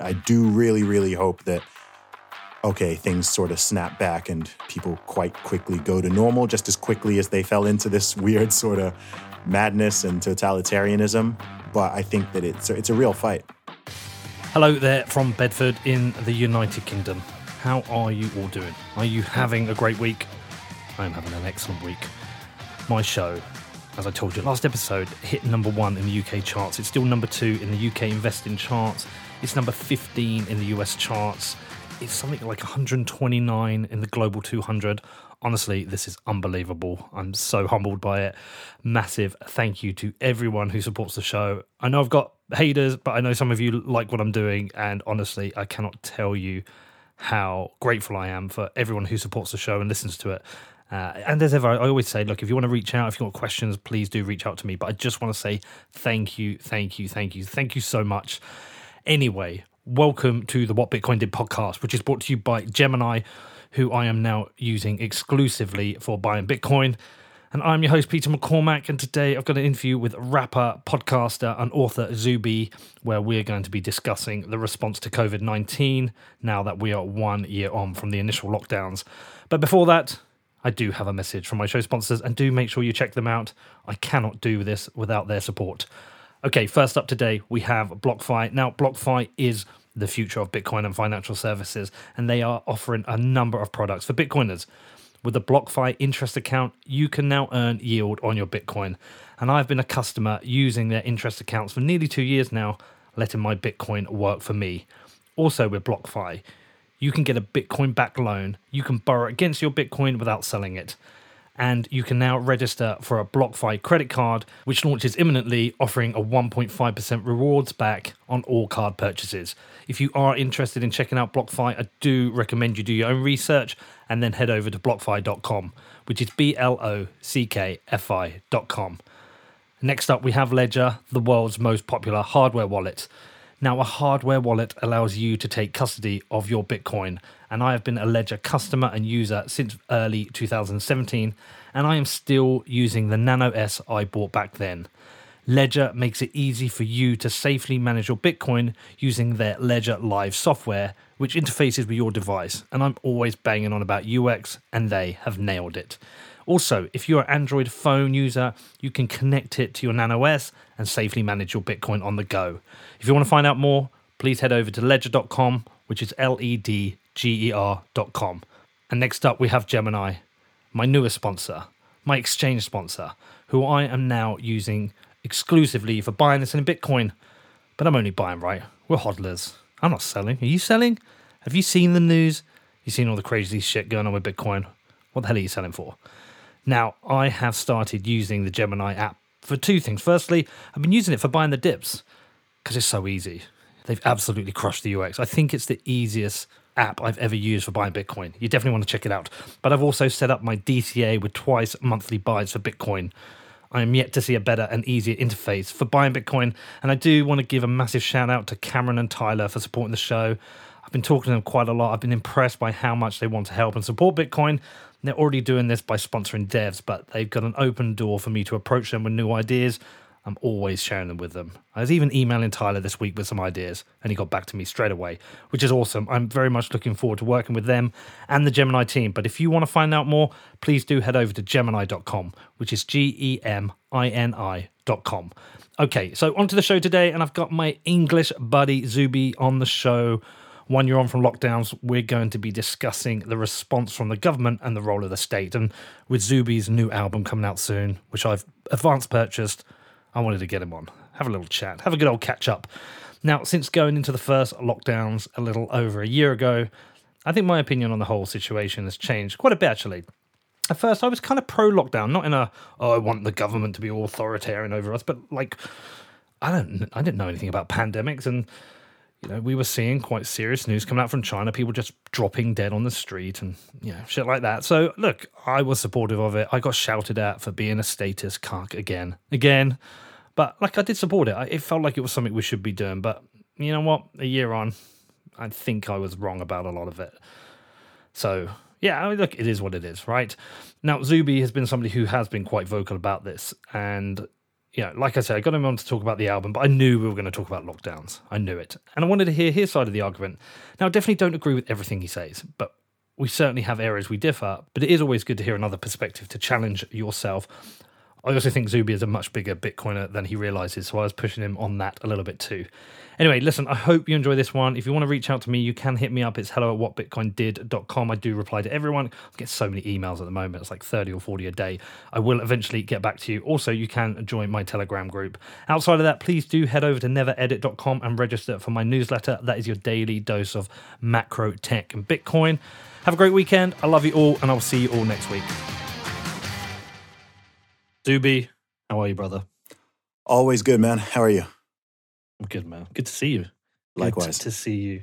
I do really, really hope that, okay, things sort of snap back and people quite quickly go to normal just as quickly as they fell into this weird sort of madness and totalitarianism. But I think that it's, it's a real fight. Hello there from Bedford in the United Kingdom. How are you all doing? Are you having a great week? I am having an excellent week. My show, as I told you last episode, hit number one in the UK charts. It's still number two in the UK investing charts. It's number 15 in the US charts. It's something like 129 in the global 200. Honestly, this is unbelievable. I'm so humbled by it. Massive thank you to everyone who supports the show. I know I've got haters, but I know some of you like what I'm doing. And honestly, I cannot tell you how grateful I am for everyone who supports the show and listens to it. Uh, and as ever, I always say, look, if you want to reach out, if you've got questions, please do reach out to me. But I just want to say thank you, thank you, thank you, thank you so much. Anyway, welcome to the What Bitcoin Did podcast, which is brought to you by Gemini who I am now using exclusively for buying Bitcoin. And I'm your host, Peter McCormack. And today I've got an interview with rapper, podcaster, and author Zuby, where we're going to be discussing the response to COVID 19 now that we are one year on from the initial lockdowns. But before that, I do have a message from my show sponsors, and do make sure you check them out. I cannot do this without their support. Okay, first up today, we have BlockFi. Now, BlockFi is the future of Bitcoin and financial services, and they are offering a number of products for Bitcoiners. With a BlockFi interest account, you can now earn yield on your Bitcoin. And I've been a customer using their interest accounts for nearly two years now, letting my Bitcoin work for me. Also, with BlockFi, you can get a Bitcoin back loan. You can borrow against your Bitcoin without selling it and you can now register for a BlockFi credit card, which launches imminently, offering a 1.5% rewards back on all card purchases. If you are interested in checking out BlockFi, I do recommend you do your own research and then head over to blockfi.com, which is B L O C K F I.com. Next up, we have Ledger, the world's most popular hardware wallet. Now, a hardware wallet allows you to take custody of your Bitcoin, and I have been a Ledger customer and user since early 2017, and I am still using the Nano S I bought back then. Ledger makes it easy for you to safely manage your Bitcoin using their Ledger Live software, which interfaces with your device. And I'm always banging on about UX, and they have nailed it. Also, if you're an Android phone user, you can connect it to your Nano S and safely manage your Bitcoin on the go. If you want to find out more, please head over to ledger.com, which is L E D G E R.com. And next up, we have Gemini, my newest sponsor, my exchange sponsor, who I am now using exclusively for buying this in Bitcoin. But I'm only buying, right? We're hodlers. I'm not selling. Are you selling? Have you seen the news? You've seen all the crazy shit going on with Bitcoin? What the hell are you selling for? Now, I have started using the Gemini app for two things. Firstly, I've been using it for buying the dips because it's so easy. They've absolutely crushed the UX. I think it's the easiest app I've ever used for buying Bitcoin. You definitely want to check it out. But I've also set up my DCA with twice monthly buys for Bitcoin. I am yet to see a better and easier interface for buying Bitcoin. And I do want to give a massive shout out to Cameron and Tyler for supporting the show. I've been talking to them quite a lot. I've been impressed by how much they want to help and support Bitcoin. They're already doing this by sponsoring devs, but they've got an open door for me to approach them with new ideas. I'm always sharing them with them. I was even emailing Tyler this week with some ideas, and he got back to me straight away, which is awesome. I'm very much looking forward to working with them and the Gemini team. But if you want to find out more, please do head over to gemini.com, which is G E M I N I.com. Okay, so onto the show today, and I've got my English buddy Zuby on the show one year on from lockdowns, we're going to be discussing the response from the government and the role of the state. And with Zuby's new album coming out soon, which I've advanced purchased, I wanted to get him on, have a little chat, have a good old catch up. Now, since going into the first lockdowns a little over a year ago, I think my opinion on the whole situation has changed quite a bit actually. At first, I was kind of pro lockdown, not in a, oh, I want the government to be authoritarian over us, but like, I don't, I didn't know anything about pandemics and you know, we were seeing quite serious news coming out from China, people just dropping dead on the street and, you know, shit like that. So, look, I was supportive of it. I got shouted at for being a statist cuck again. Again. But, like, I did support it. It felt like it was something we should be doing. But, you know what? A year on, I think I was wrong about a lot of it. So, yeah, I mean, look, it is what it is, right? Now, Zuby has been somebody who has been quite vocal about this. And yeah, like I said, I got him on to talk about the album, but I knew we were going to talk about lockdowns. I knew it. And I wanted to hear his side of the argument. Now, I definitely don't agree with everything he says, but we certainly have areas we differ. But it is always good to hear another perspective to challenge yourself. I also think Zuby is a much bigger Bitcoiner than he realizes, so I was pushing him on that a little bit too. Anyway, listen, I hope you enjoy this one. If you want to reach out to me, you can hit me up. It's hello at whatbitcoindid.com. I do reply to everyone. I get so many emails at the moment. It's like 30 or 40 a day. I will eventually get back to you. Also, you can join my Telegram group. Outside of that, please do head over to neveredit.com and register for my newsletter. That is your daily dose of macro tech and Bitcoin. Have a great weekend. I love you all, and I'll see you all next week. Zuby, how are you, brother? Always good, man. How are you? I'm good, man. Good to see you. Good Likewise. to see you.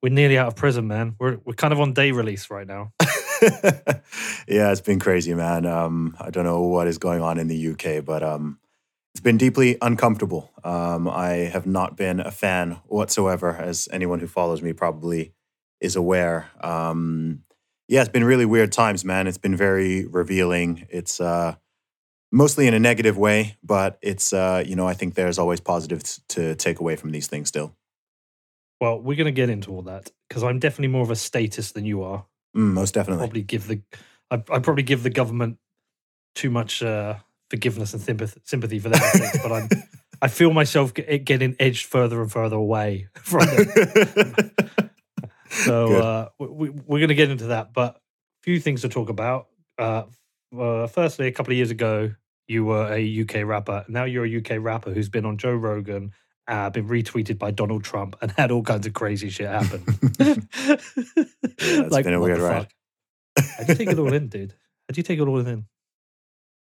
We're nearly out of prison, man. We're we're kind of on day release right now. yeah, it's been crazy, man. Um, I don't know what is going on in the UK, but um, it's been deeply uncomfortable. Um, I have not been a fan whatsoever, as anyone who follows me probably is aware. Um, yeah, it's been really weird times, man. It's been very revealing. It's uh, mostly in a negative way, but it's uh, you know I think there's always positives to take away from these things still. Well, we're going to get into all that because I'm definitely more of a statist than you are. Mm, most definitely. Probably give the I, I probably give the government too much uh, forgiveness and sympathy, sympathy for their mistakes, but I'm I feel myself get, getting edged further and further away from it. So uh, we, we're going to get into that, but a few things to talk about. Uh, uh, firstly, a couple of years ago, you were a UK rapper. Now you're a UK rapper who's been on Joe Rogan, uh, been retweeted by Donald Trump, and had all kinds of crazy shit happen. it's been a weird ride. fuck? How'd you take it all in, dude? How'd you take it all in?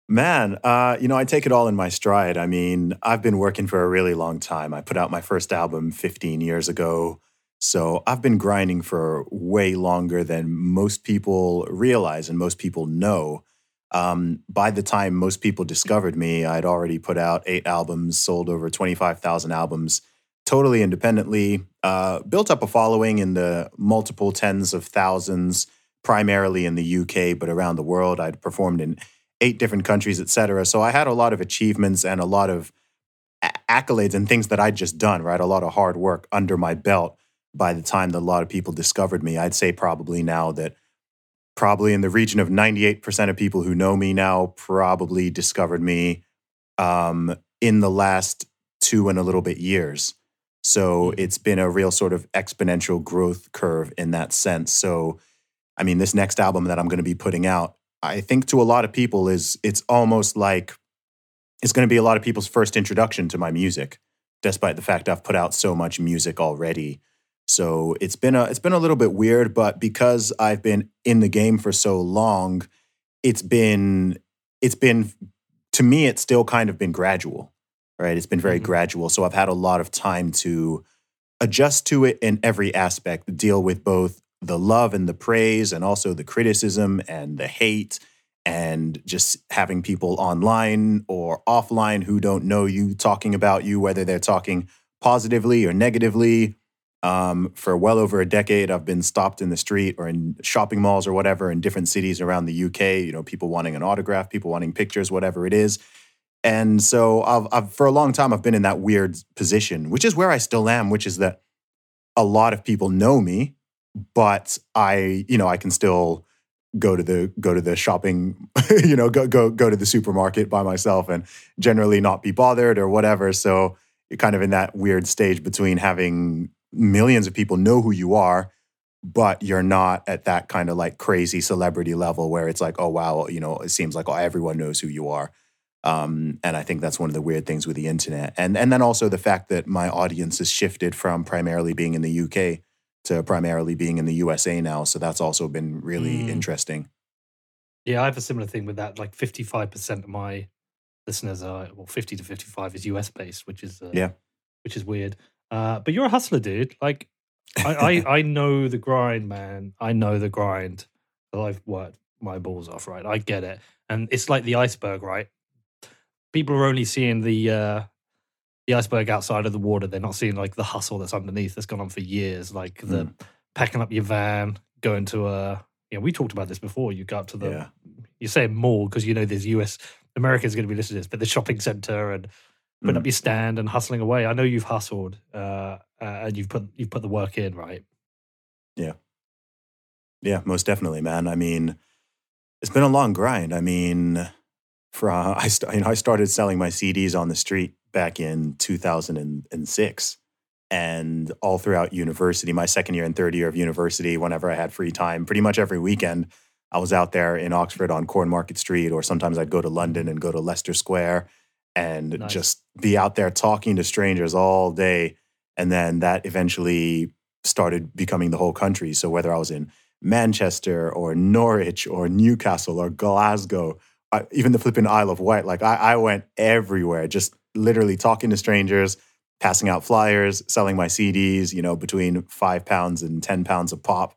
Man, uh, you know, I take it all in my stride. I mean, I've been working for a really long time. I put out my first album 15 years ago. So I've been grinding for way longer than most people realize and most people know. Um, by the time most people discovered me, I'd already put out eight albums, sold over 25,000 albums totally independently, uh, built up a following in the multiple tens of thousands, primarily in the UK, but around the world. I'd performed in eight different countries, et cetera. So I had a lot of achievements and a lot of accolades and things that I'd just done, right? A lot of hard work under my belt by the time that a lot of people discovered me. I'd say probably now that probably in the region of 98% of people who know me now probably discovered me um, in the last two and a little bit years. So Mhm. it's been a real sort of exponential growth curve in that sense. So, I mean, this next album that I'm going to be putting out, I think to a lot of people is it's almost like it's going to be a lot of people's first introduction to my music, despite the fact I've put out so much music already. So it's been a it's been a little bit weird, but because I've been in the game for so long, it's been it's been to me it's still kind of been gradual, right? It's been very Mhm. gradual. So I've had a lot of time to adjust to it in every aspect, deal with both the love and the praise and also the criticism and the hate and just having people online or offline who don't know you talking about you, whether they're talking positively or negatively. Um, for well over a decade, I've been stopped in the street or in shopping malls or whatever in different cities around the UK. You know, people wanting an autograph, people wanting pictures, whatever it is. And so, I've, I've for a long time, I've been in that weird position, which is where I still am, which is that a lot of people know me, but I, you know, I can still go to the go to the shopping, you know, go go go to the supermarket by myself and generally not be bothered or whatever. So you're kind of in that weird stage between having millions of people know who you are, but you're not at that kind of like crazy celebrity level where it's like, oh wow, you know, it seems like oh, everyone knows who you are. Um, and I think that's one of the weird things with the internet, and and then also the fact that my audience has shifted from primarily being in the UK to primarily being in the USA now. So that's also been really Mm. interesting. Yeah, I have a similar thing with that. Like 55% of my listeners are, well, 50 to 55 is US based, which is, uh, Yeah. which is weird. Uh, but you're a hustler, dude. Like, I, I, I know the grind, man. I know the grind. That I've worked my balls off, right? I get it. And it's like the iceberg, right? People are only seeing the, uh, the iceberg outside of the water. They're not seeing like the hustle that's underneath that's gone on for years. Like the Mm. packing up your van, going to a, you know, we talked about this before. You go up to the yeah. you say mall because you know there's US America's going to be listening to this, but the shopping center and putting Mm. up your stand and hustling away. I know you've hustled uh, uh, and you've put you've put the work in, right? Yeah, yeah, most definitely, man. I mean, it's been a long grind. I mean, from I st- you know I started selling my CDs on the street back in 2006, and all throughout university, my second year and third year of university, whenever I had free time, pretty much every weekend, I was out there in Oxford on Cornmarket Street, or sometimes I'd go to London and go to Leicester Square, and Nice. just be out there talking to strangers all day, and then that eventually started becoming the whole country. So whether I was in Manchester or Norwich or Newcastle or Glasgow, uh, even the flipping Isle of Wight. Like I, I went everywhere, just literally talking to strangers, passing out flyers, selling my CDs, you know, between five pounds and 10 pounds of pop,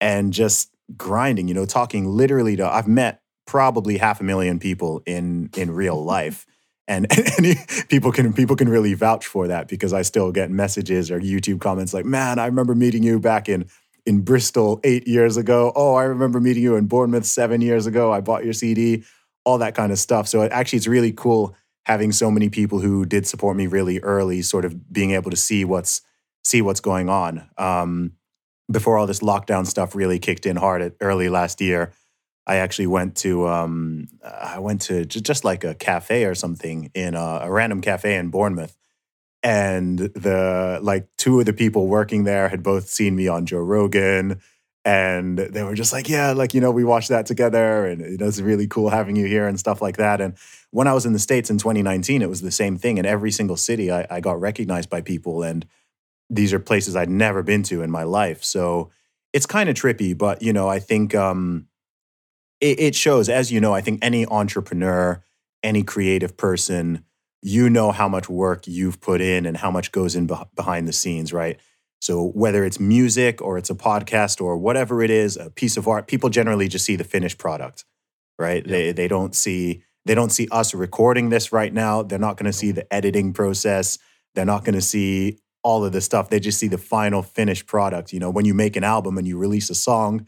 and just grinding, you know, talking literally to, I've met probably half a million people in in real life. And, and people can people can really vouch for that because I still get messages or YouTube comments like, "Man, I remember meeting you back in in Bristol eight years ago. Oh, I remember meeting you in Bournemouth seven years ago. I bought your CD, all that kind of stuff. So it, actually, it's really cool having so many people who did support me really early, sort of being able to see what's see what's going on. Um, before all this lockdown stuff really kicked in hard at early last year, I actually went to um, I went to just like a cafe or something in a, a random cafe in Bournemouth. And the like two of the people working there had both seen me on Joe Rogan. And they were just like yeah like you know we watched that together and it was really cool having you here and stuff like that. And when I was in the states in 2019 it was the same thing. In every single city I, I got recognized by people and these are places I'd never been to in my life. So it's kind of trippy but you know I think um it, it shows as you know I think any entrepreneur any creative person you know how much work you've put in and how much goes in beh- behind the scenes, right? So whether it's music or it's a podcast or whatever it is, a piece of art, people generally just see the finished product, right? They they don't see they don't see us recording this right now. They're not going to see the editing process. They're not going to see all of this stuff. They just see the final finished product. You know, when you make an album and you release a song,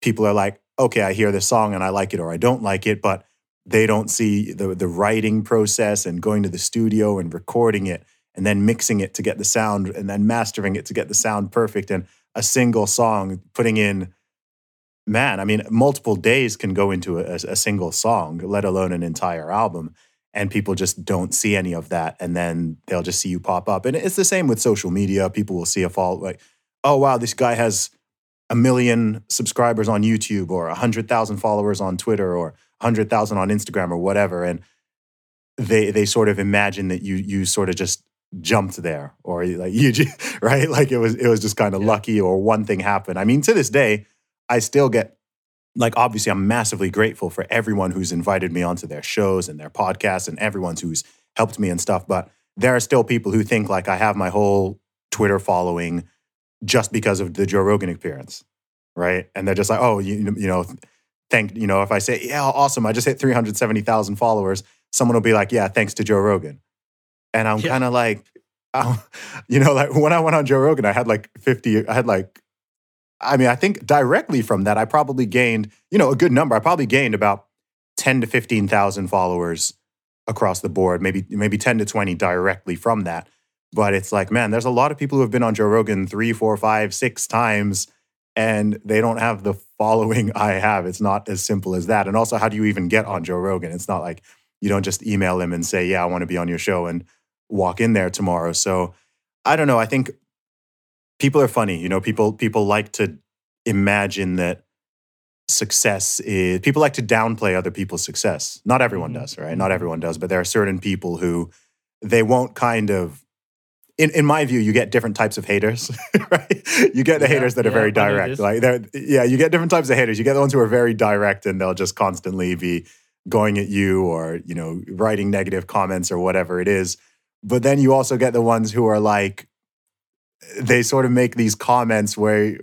people are like, "Okay, I hear this song and I like it or I don't like it," but they don't see the the writing process and going to the studio and recording it and then mixing it to get the sound and then mastering it to get the sound perfect and a single song putting in man i mean multiple days can go into a, a single song let alone an entire album and people just don't see any of that and then they'll just see you pop up and it's the same with social media people will see a fall like oh wow this guy has a million subscribers on youtube or a 100000 followers on twitter or 100000 on instagram or whatever and they they sort of imagine that you you sort of just jumped there or like you right like it was it was just kind of Yeah. lucky or one thing happened i mean to this day i still get like obviously i'm massively grateful for everyone who's invited me onto their shows and their podcasts and everyone who's helped me and stuff but there are still people who think like i have my whole twitter following just because of the joe rogan appearance right? And they're just like oh you, you know thank you know if i say yeah awesome i just hit 370000 followers someone will be like yeah thanks to joe rogan. And i'm Yeah. kind of like um, you know like when i went on joe rogan i had like 50 i had like i mean i think directly from that i probably gained you know a good number i probably gained about 10 to 15000 followers across the board maybe maybe 10 to 20 directly from that but it's like man there's a lot of people who have been on joe rogan three four five six times and they don't have the following i have. It's not as simple as that. And also how do you even get on joe rogan? It's not like you don't just email him and say yeah i want to be on your show and walk in there tomorrow. So i don't know. I think people are funny you know? People people like to imagine that success is people like to downplay other people's success. Not everyone Mhm. does right? Not everyone does but there are certain people who they won't kind of in, in my view you get different types of haters right? You get the Yeah, haters that are very direct like they're yeah you get different types of haters. You get the ones who are very direct and they'll just constantly be going at you or you know writing negative comments or whatever it is. But then you also get the ones who are like they sort of make these comments where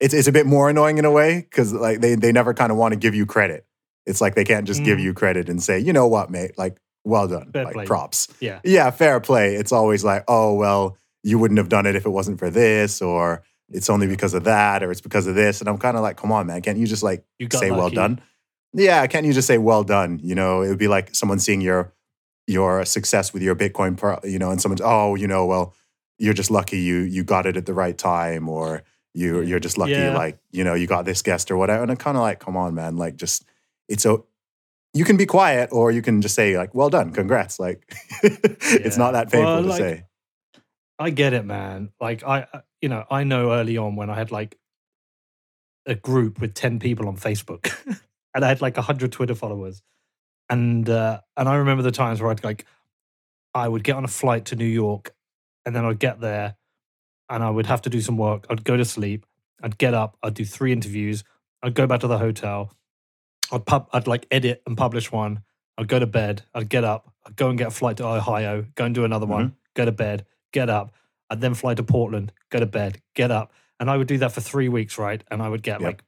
it's it's a bit more annoying in a way because like they they never kind of want to give you credit. It's like they can't just give Mm. you credit and say, you know what, mate, like well done, Fair like play. props. Yeah. Yeah, fair play. It's always like, oh well, you wouldn't have done it if it wasn't for this, or it's only because of that, or it's because of this. And I'm kind of like, come on, man, can't you just like You say well done? yeah, can't you just say well done? You know, it would be like someone seeing your your success with your Bitcoin, pro, you know, and someone's oh, you know, well, you're just lucky you you got it at the right time, or you you're just lucky Yeah. like you know you got this guest or whatever. And I'm kind of like, come on, man, like just it's a you can be quiet or you can just say like, well done, congrats. Like it's not that painful Well, to like- say. I get it, man. Like I, I- you know, I know early on when I had like a group with ten people on Facebook, and I had like hundred Twitter followers, and uh, and I remember the times where I'd like, I would get on a flight to New York, and then I'd get there, and I would have to do some work. I'd go to sleep. I'd get up. I'd do three interviews. I'd go back to the hotel. I'd pub. I'd like edit and publish one. I'd go to bed. I'd get up. I'd go and get a flight to Ohio. Go and do another one. Mm-hmm. Go to bed. Get up. I'd then fly to Portland. Go to bed. Get up. And I would do that for three weeks, right? And I would get Yep. like,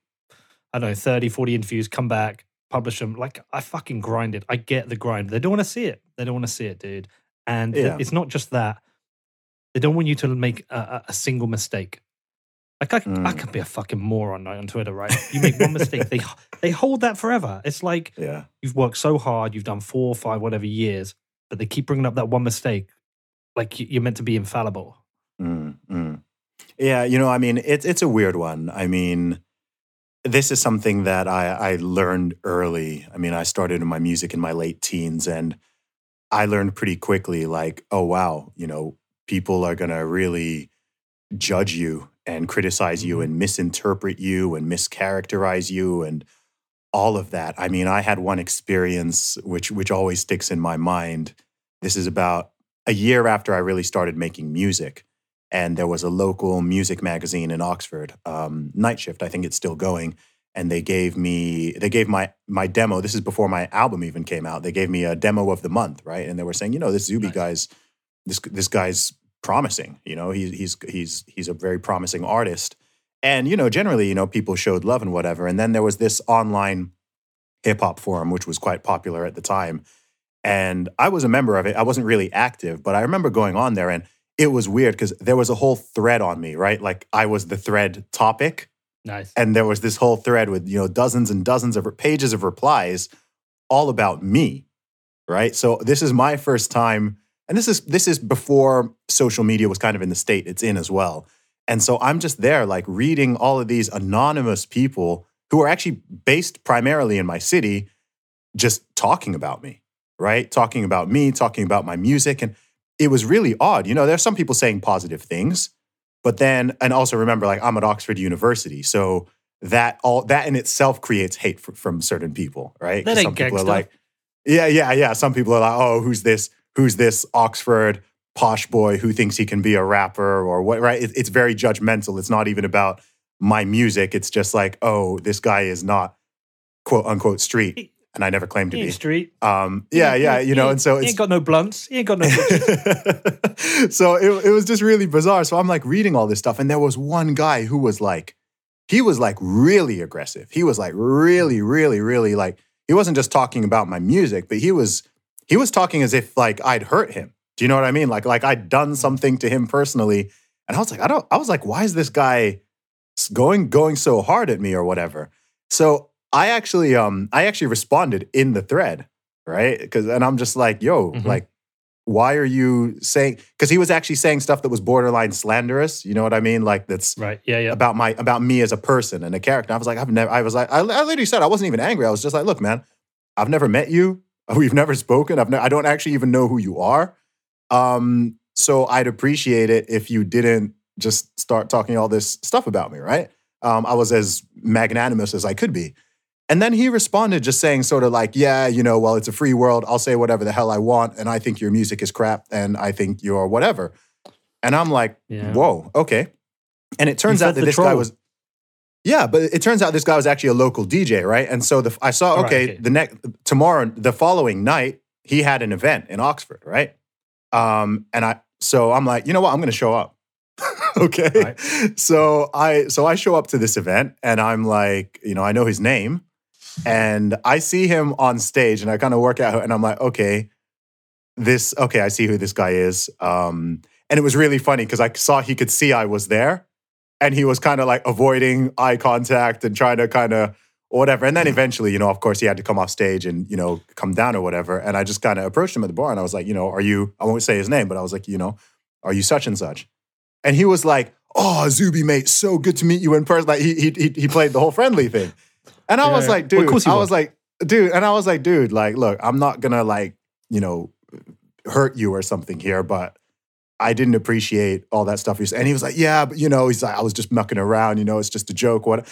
I don't know, 30, 40 interviews, come back, publish them. Like I fucking grinded. I get the grind. They don't want to see it. They don't want to see it, dude. And it- Yeah. it's not just that. They don't want you to make a- a single mistake. Like I, Mm. I can be a fucking moron on Twitter, right? You make one mistake, they they hold that forever. It's like Yeah. you've worked so hard, you've done four or five, whatever years, but they keep bringing up that one mistake, like you- you're meant to be infallible. Mm, mm. Yeah, you know, I mean, it's it's a weird one. I mean, this is something that I, I learned early. I mean, I started in my music in my late teens, and I learned pretty quickly, like, oh wow, you know, people are gonna really judge you and criticize you Mhm. and misinterpret you and mischaracterize you and all of that. I mean, I had one experience which which always sticks in my mind. This is about a year after I really started making music and there was a local music magazine in Oxford, um, Nightshift. I think it's still going. And they gave me, they gave my my demo. This is before my album even came out. They gave me a demo of the month, right? And they were saying, you know, this Zuby Nice. guy's, this this guy's promising. You know, he's he's he's he's a very promising artist. And you know, generally, you know, people showed love and whatever. And then there was this online hip hop forum, which was quite popular at the time. And I was a member of it. I wasn't really active, but I remember going on there and it was weird because there was a whole thread on me, right? Like I was the thread topic, Nice. and there was this whole thread with you know dozens and dozens of pages of replies, all about me, right? So this is my first time, and this is this is before social media was kind of in the state it's in as well. And so I'm just there, like reading all of these anonymous people who are actually based primarily in my city, just talking about me, right? Talking about me, talking about my music. And it was really odd. You know, there's some people saying positive things, but then, and also remember, like, I'm at Oxford University. So that all that in itself creates hate fr- from certain people, right? That ain't some people are like, yeah, yeah, yeah. Some people are like, oh, who's this? Who's this Oxford posh boy who thinks he can be a rapper or what? Right? It, it's very judgmental. It's not even about my music. It's just like, oh, this guy is not quote unquote street, and I never claimed to be. street. Um, yeah, yeah, you know, and so he it's ain't got no blunts. He ain't got no. so it, it was just really bizarre. So I'm like reading all this stuff, and there was one guy who was like, he was like really aggressive. He was like really, really, really like he wasn't just talking about my music, but he was he was talking as if like I'd hurt him. Do you know what I mean? Like like I'd done something to him personally, and I was like, I don't. I was like, why is this guy going going so hard at me or whatever? So I actually um I actually responded in the thread, right? Because and I'm just like, yo, Mhm. like why are you saying because he was actually saying stuff that was borderline slanderous you know what i mean like that's right. Yeah. Yeah. about my about me as a person and a character i was like i've never i was like i, I literally said i wasn't even angry i was just like look man i've never met you we've never spoken i've ne- i don't actually even know who you are um so i'd appreciate it if you didn't just start talking all this stuff about me right um i was as magnanimous as i could be and then he responded just saying, sort of like, yeah, you know, well, it's a free world. I'll say whatever the hell I want. And I think your music is crap. And I think you're whatever. And I'm like, Yeah. whoa, okay. And it turns out that this guy was, yeah, but it turns out this guy was actually a local DJ, right? And so the, I saw, All right, okay, okay. the next, tomorrow, the following night, he had an event in Oxford, right? Um, and I, so I'm like, you know what? I'm going to show up. okay. Right. So I, so I show up to this event and I'm like, you know, I know his name and I see him on stage and I kind of work out and I'm like, okay, this, okay, I see who this guy is. Um, and it was really funny because I saw he could see I was there and he was kind of like avoiding eye contact and trying to kind of or whatever. And then eventually, you know, of course, he had to come off stage and you know come down or whatever. And I just kind of approached him at the bar and I was like, you know, are you? I won't say his name, but I was like, you know, are you such and such? And he was like, oh, Zuby, mate, so good to meet you in person. Like he he he played the whole friendly thing, and I Yeah, was like, dude, I would. was like, dude, and I was like, dude, like, look, I'm not gonna like, you know, hurt you or something here, but I didn't appreciate all that stuff. He was, and he was like, yeah, but you know, he's like, I was just mucking around, you know, it's just a joke. What?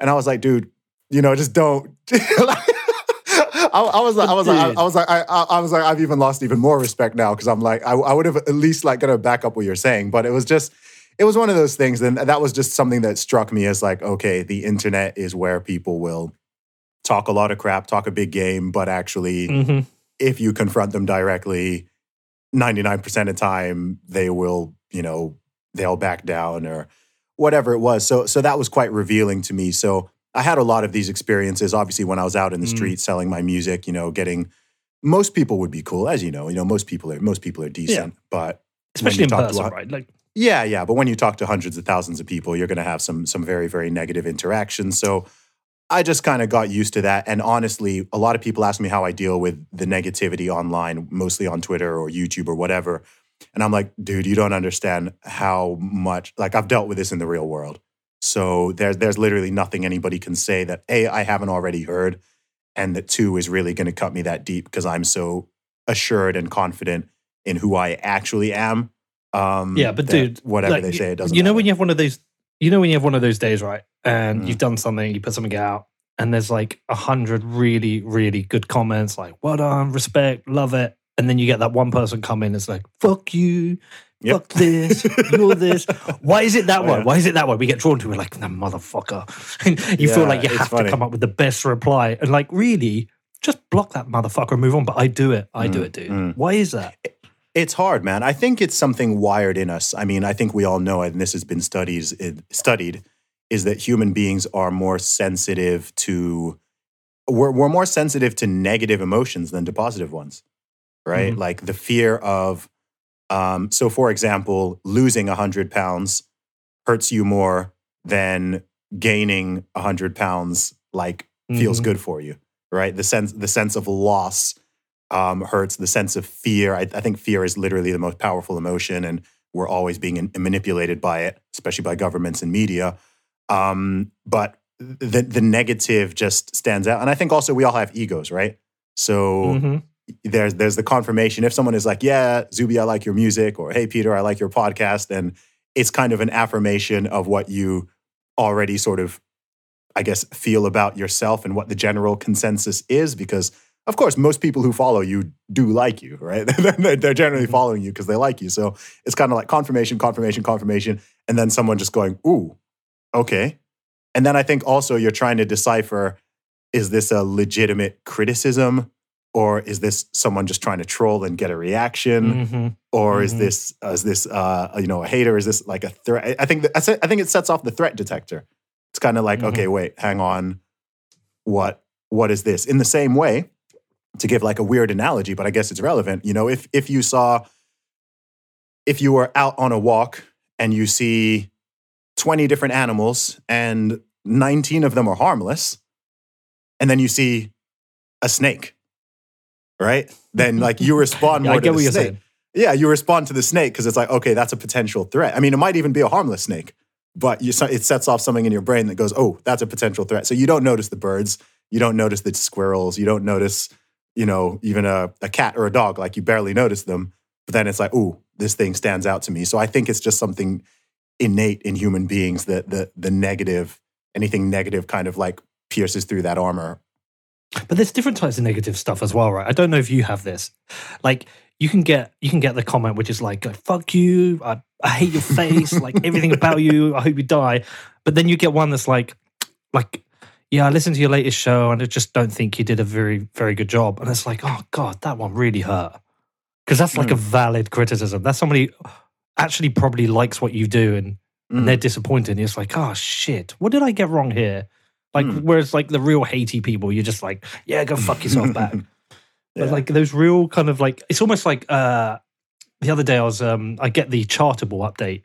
And I was like, dude, you know, just don't. I, I was like, I was like, I, I was like, I, I was like, I've even lost even more respect now because I'm like, I, I would have at least like gonna back up what you're saying, but it was just, it was one of those things, and that was just something that struck me as like, okay, the internet is where people will talk a lot of crap, talk a big game, but actually, hmm if you confront them directly, 99% of the time they will, you know, they'll back down or whatever it was. So so that was quite revealing to me. So I had a lot of these experiences obviously when I was out in the Mm. street selling my music, you know, getting most people would be cool as you know, you know, most people are most people are decent, but especially in talk to person, right? Like, yeah, yeah, but when you talk to hundreds of thousands of people, you're going to have some some very very negative interactions. So I just kind of got used to that. And honestly, a lot of people ask me how I deal with the negativity online, mostly on Twitter or YouTube or whatever. And I'm like, dude, you don't understand how much like I've dealt with this in the real world. So there's there's literally nothing anybody can say that A, I haven't already heard, and that two is really going to cut me that deep because I'm so assured and confident in who I actually am. Um, Yeah, but dude, whatever like, they say, it doesn't. You know matter. when you have one of those, you know when you have one of those days, right? And Mm. you've done something, you put something out, and there's like a hundred really, really good comments, like "well done, respect, love it," and then you get that one person come in it's like "fuck you." Yep. Fuck this, you're this. Why is it that Oh, way? yeah. Why is it that way? We get drawn to it like, no, motherfucker. You feel like you have funny. to come up with the best reply. And like, really, just block that motherfucker and move on. But I do it. I do Mm, it, dude. mm. Why is that? It's hard, man. I think it's something wired in us. I mean, I think we all know it, and this has been studies it, studied, is that human beings are more sensitive to we're, we're more sensitive to negative emotions than to positive ones, right? Mhm. Like the fear of, um, so for example, losing hundred pounds hurts you more than gaining hundred pounds. Like feels Mhm. good for you, right? The sense the sense of loss um, hurts. The sense of fear. I, I think fear is literally the most powerful emotion, and we're always being in- manipulated by it, especially by governments and media. Um, but the the negative just stands out, and I think also we all have egos, right? So Mhm. there's there's the confirmation. If someone is like, "Yeah, Zuby, I like your music," or "Hey, Peter, I like your podcast," then it's kind of an affirmation of what you already sort of, I guess, feel about yourself and what the general consensus is. Because of course, most people who follow you do like you, right? They're generally Mhm. following you because they like you. So it's kind of like confirmation, confirmation, confirmation, and then someone just going, "Ooh, okay." And then I think also you're trying to decipher: is this a legitimate criticism? Or is this someone just trying to troll and get a reaction? Mhm. or is Mhm. this is this uh, you know a hater? Is this like a threat? I- think that, I think it sets off the threat detector. It's kind of like Mhm. okay, wait, hang on, what what is this? In the same way, to give like a weird analogy, but I guess it's relevant. You know, if if you saw if you were out on a walk and you see twenty different animals and nineteen of them are harmless, and then you see a snake, right? Then like you respond Yeah, more to the snake. Yeah, you respond to the snake because it's like, okay, that's a potential threat. I mean, it might even be a harmless snake, but you, it sets off something in your brain that goes, oh, that's a potential threat. So you don't notice the birds, you don't notice the squirrels, you don't notice, you know, even a, a cat or a dog, like you barely notice them. But then it's like, oh, this thing stands out to me. So I think it's just something innate in human beings that the the negative, anything negative, kind of like pierces through that armor. But there's different types of negative stuff as well, right? I don't know if you have this. Like you can get you can get the comment which is like, "Fuck you! I, I hate your face! like everything about you! I hope you die." But then you get one that's like, like, "Yeah, I listened to your latest show and I just don't think you did a very very good job." And it's like, "Oh God, that one really hurt," because that's like a hmm. valid criticism. That's somebody actually probably likes what you do and Mm. and they're disappointed. And it's like, oh shit, what did I get wrong here? Like, Mm. whereas like the real Haiti people, you're just like, yeah, go fuck yourself back. But Yeah. like those real kind of like, it's almost like uh the other day I was um I get the Chartable update,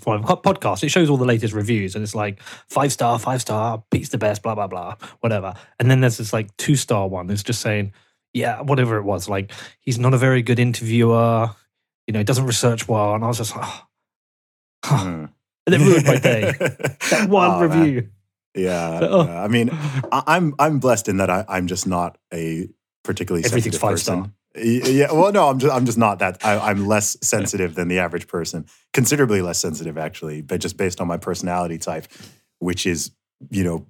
for a podcast, it shows all the latest reviews, and it's like five star, five star, beats the best, blah blah blah, whatever. And then there's this like two star one. It's just saying, yeah, whatever it was. Like he's not a very good interviewer. You know, doesn't research well. And I was just like, oh, huh. Mm. and it ruined my day. That one Oh, man. review. Yeah, So, oh. yeah. I mean, I, I'm I'm blessed in that I, I'm just not a particularly Everything's sensitive five person. star. Yeah, well, no, I'm just I'm just not that. I, I'm less sensitive than the average person, considerably less sensitive actually, but just based on my personality type, which is you know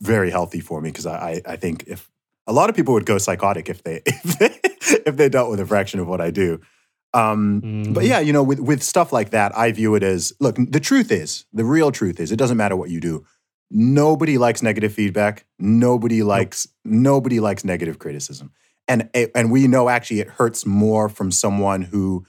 very healthy for me because I, I I think if a lot of people would go psychotic if they if they, if they dealt with a fraction of what I do. Um, but Mhm. yeah, you know, with with stuff like that, I view it as look. The truth is, the real truth is, it doesn't matter what you do. Nobody likes negative feedback. Nobody likes nobody likes negative criticism, and and we know actually it hurts more from someone who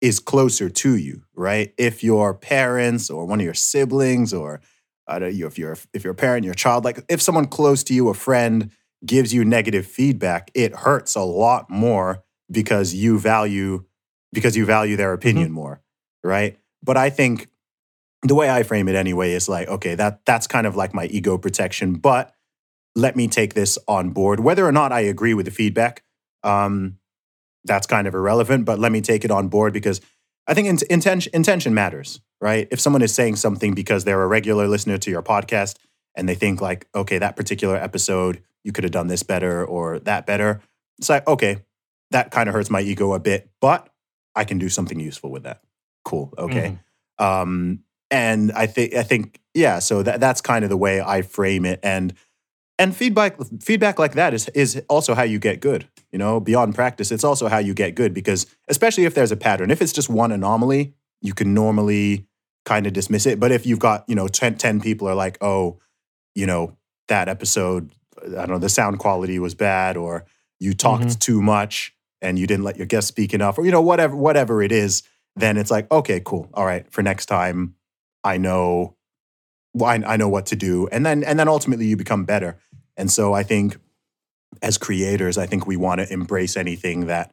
is closer to you, right? If your parents or one of your siblings, or I don't know, if you're if you're a parent, your child, like if someone close to you, a friend, gives you negative feedback, it hurts a lot more because you value because you value their opinion more, right? But I think the way I frame it anyway is like, okay, that that's kind of like my ego protection, but let me take this on board. Whether or not I agree with the feedback, um, that's kind of irrelevant, but let me take it on board because I think int- intention intention matters, right? If someone is saying something because they're a regular listener to your podcast and they think like, okay, that particular episode, you could have done this better or that better. It's like, okay, that kind of hurts my ego a bit, but I can do something useful with that. Cool. Okay. Um, and I think I think yeah. So that that's kind of the way I frame it, and and feedback feedback like that is is also how you get good. You know, beyond practice, it's also how you get good because especially if there's a pattern. If it's just one anomaly, you can normally kind of dismiss it. But if you've got you know 10, 10 people are like, oh, you know that episode, I don't know, the sound quality was bad, or you talked too much and you didn't let your guest speak enough, or you know whatever whatever it is then it's like, okay, cool. All right, for next time, I know, I, I know what to do, and then and then ultimately you become better. And so I think, as creators, I think we want to embrace anything that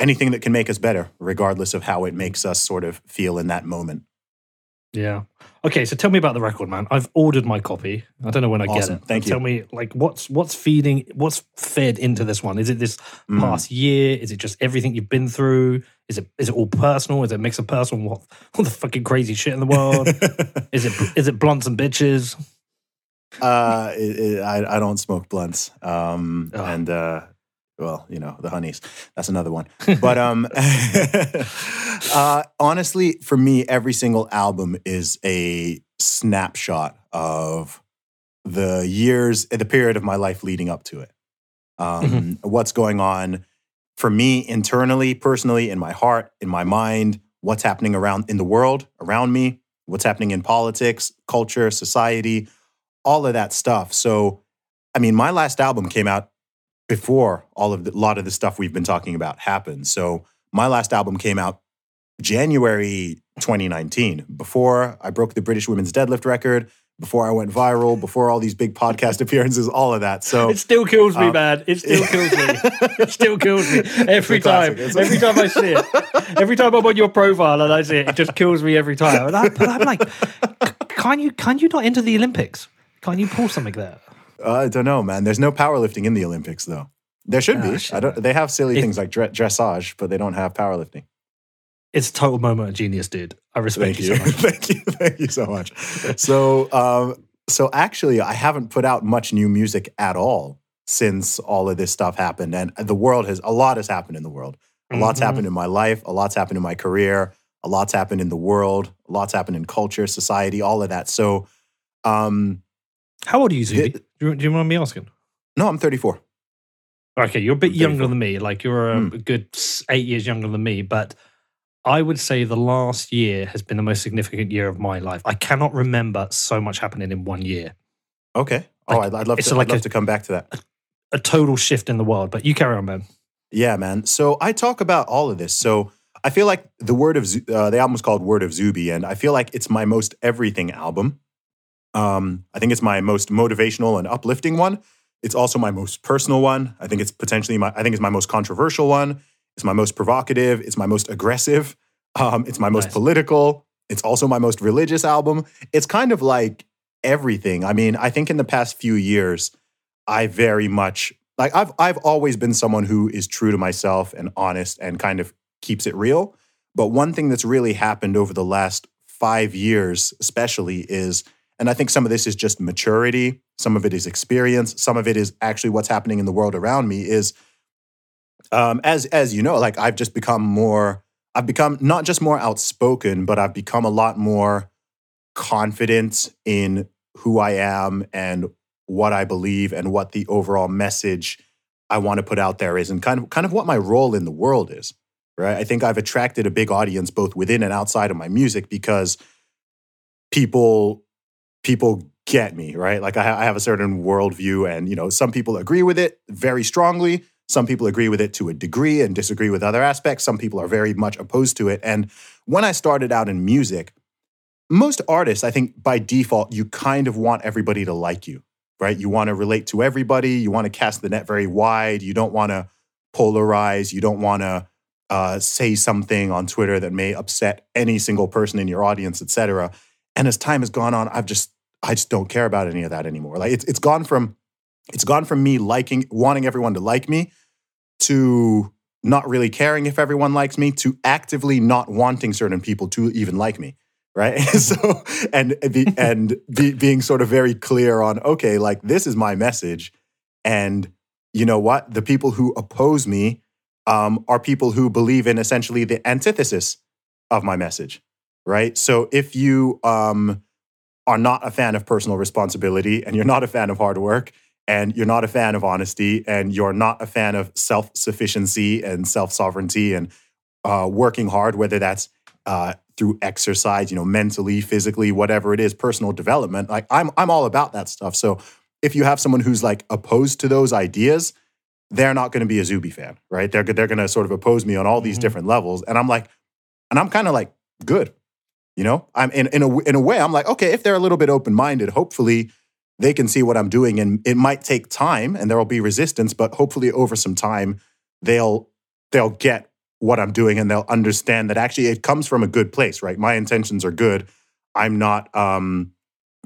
anything that can make us better, regardless of how it makes us sort of feel in that moment. Yeah. Okay, so tell me about the record, man. I've ordered my copy. I don't know when I Awesome. get it. Thank you. Tell me, like, what's what's feeding, what's fed into this one? Is it this Mm. past year? Is it just everything you've been through? Is it is it all personal? Is it a mix of personal? What all the fucking crazy shit in the world? is it is it blunts and bitches? uh, it, it, I, I don't smoke blunts, um, Oh. and uh, well, you know the honeys. That's another one. But um, uh, honestly, for me, every single album is a snapshot of the years, the period of my life leading up to it. Um, What's going on for me internally, personally, in my heart, in my mind. What's happening around in the world around me? What's happening in politics, culture, society, all of that stuff. So, I mean, my last album came out before all of the, a lot of the stuff we've been talking about happened. So, my last album came out January 2019, before I broke the British women's deadlift record, before I went viral, before all these big podcast appearances, all of that. So, It still kills me, Um, man. It still kills me. It still kills me every time. Every time I see it. Every time I'm on your profile and I see it, it just kills me every time. I, but I'm like, can you can you not enter the Olympics? Can you pull something there? Uh, I don't know, man. There's no powerlifting in the Olympics, though. There should Ah, be. shit, I don't. They have silly If- things like dre- dressage, but they don't have powerlifting. It's a total moment of genius, dude. I respect Thank you, you, so much. thank you, thank you so much. So, um, so actually, I haven't put out much new music at all since all of this stuff happened, and the world has a lot has happened in the world. A lot's Mhm. happened in my life. A lot's happened in my career. A lot's happened in the world. A lot's happened in culture, society, all of that. So, um, How old are you, Zuby? Do you, do you mind me asking? no, I'm 34. Okay, you're a bit younger than me. Like you're a Hmm. good eight years younger than me, but I would say the last year has been the most significant year of my life. I cannot remember so much happening in one year. Okay. Oh, I'd, I'd love to. like I'd love a- to come back to that. A total shift in the world. But you carry on, man. Yeah, man. So I talk about all of this. So I feel like the word of uh, the album is called Word of Zuby, and I feel like it's my most everything album. Um, I think it's my most motivational and uplifting one. It's also my most personal one. I think it's potentially my. I think it's my most controversial one. It's my most provocative. It's my most aggressive. Um, it's my most Nice. political. It's also my most religious album. It's kind of like everything. I mean, I think in the past few years, I very much like I've I've always been someone who is true to myself and honest and kind of keeps it real. But one thing that's really happened over the last five years, especially, is and I think some of this is just maturity, some of it is experience, some of it is actually what's happening in the world around me. Is um, as as you know, like I've just become more. I've become not just more outspoken, but I've become a lot more confident in who I am and what I believe and what the overall message I want to put out there is, and kind of kind of what my role in the world is. Right. I think I've attracted a big audience both within and outside of my music because people people get me right. Like I, I have a certain worldview, and you know some people agree with it very strongly. Some people agree with it to a degree and disagree with other aspects. Some people are very much opposed to it. And when I started out in music, most artists, I think by default, you kind of want everybody to like you, right? You want to relate to everybody. You want to cast the net very wide. You don't want to polarize. You don't want to uh, say something on Twitter that may upset any single person in your audience, et cetera. And as time has gone on, I've just I just don't care about any of that anymore. Like it's it's gone from it's gone from me liking wanting everyone to like me to not really caring if everyone likes me to actively not wanting certain people to even like me right? So and the, and be, being sort of very clear on okay like this is my message and you know what? The people who oppose me um, are people who believe in essentially the antithesis of my message right? So if you um, are not a fan of personal responsibility and you're not a fan of hard work and you're not a fan of honesty and you're not a fan of self sufficiency and self sovereignty and uh, working hard, whether that's uh, through exercise, you know, mentally, physically, whatever it is, personal development. Like I'm, I'm all about that stuff. So if you have someone who's like opposed to those ideas, they're not going to be a Zuby fan, right? They're they're going to sort of oppose me on all these mm-hmm. different levels, and I'm like, and I'm kind of like, good, you know. I'm in in a in a way, I'm like, okay, if they're a little bit open minded, hopefully they can see what I'm doing. And it might take time and there will be resistance, but hopefully over some time, they'll they'll get what I'm doing and they'll understand that actually it comes from a good place, right? My intentions are good. I'm not um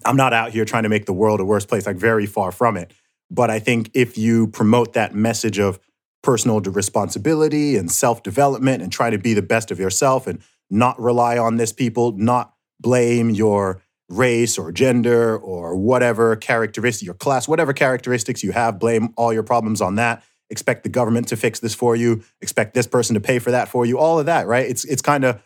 I'm not out here trying to make the world a worse place, like very far from it. But I think if you promote that message of personal responsibility and self-development and try to be the best of yourself and not rely on this people, not blame your race or gender or whatever characteristic, your class, whatever characteristics you have, blame all your problems on that. Expect the government to fix this for you. Expect this person to pay for that for you. All of that, right? It's it's kind of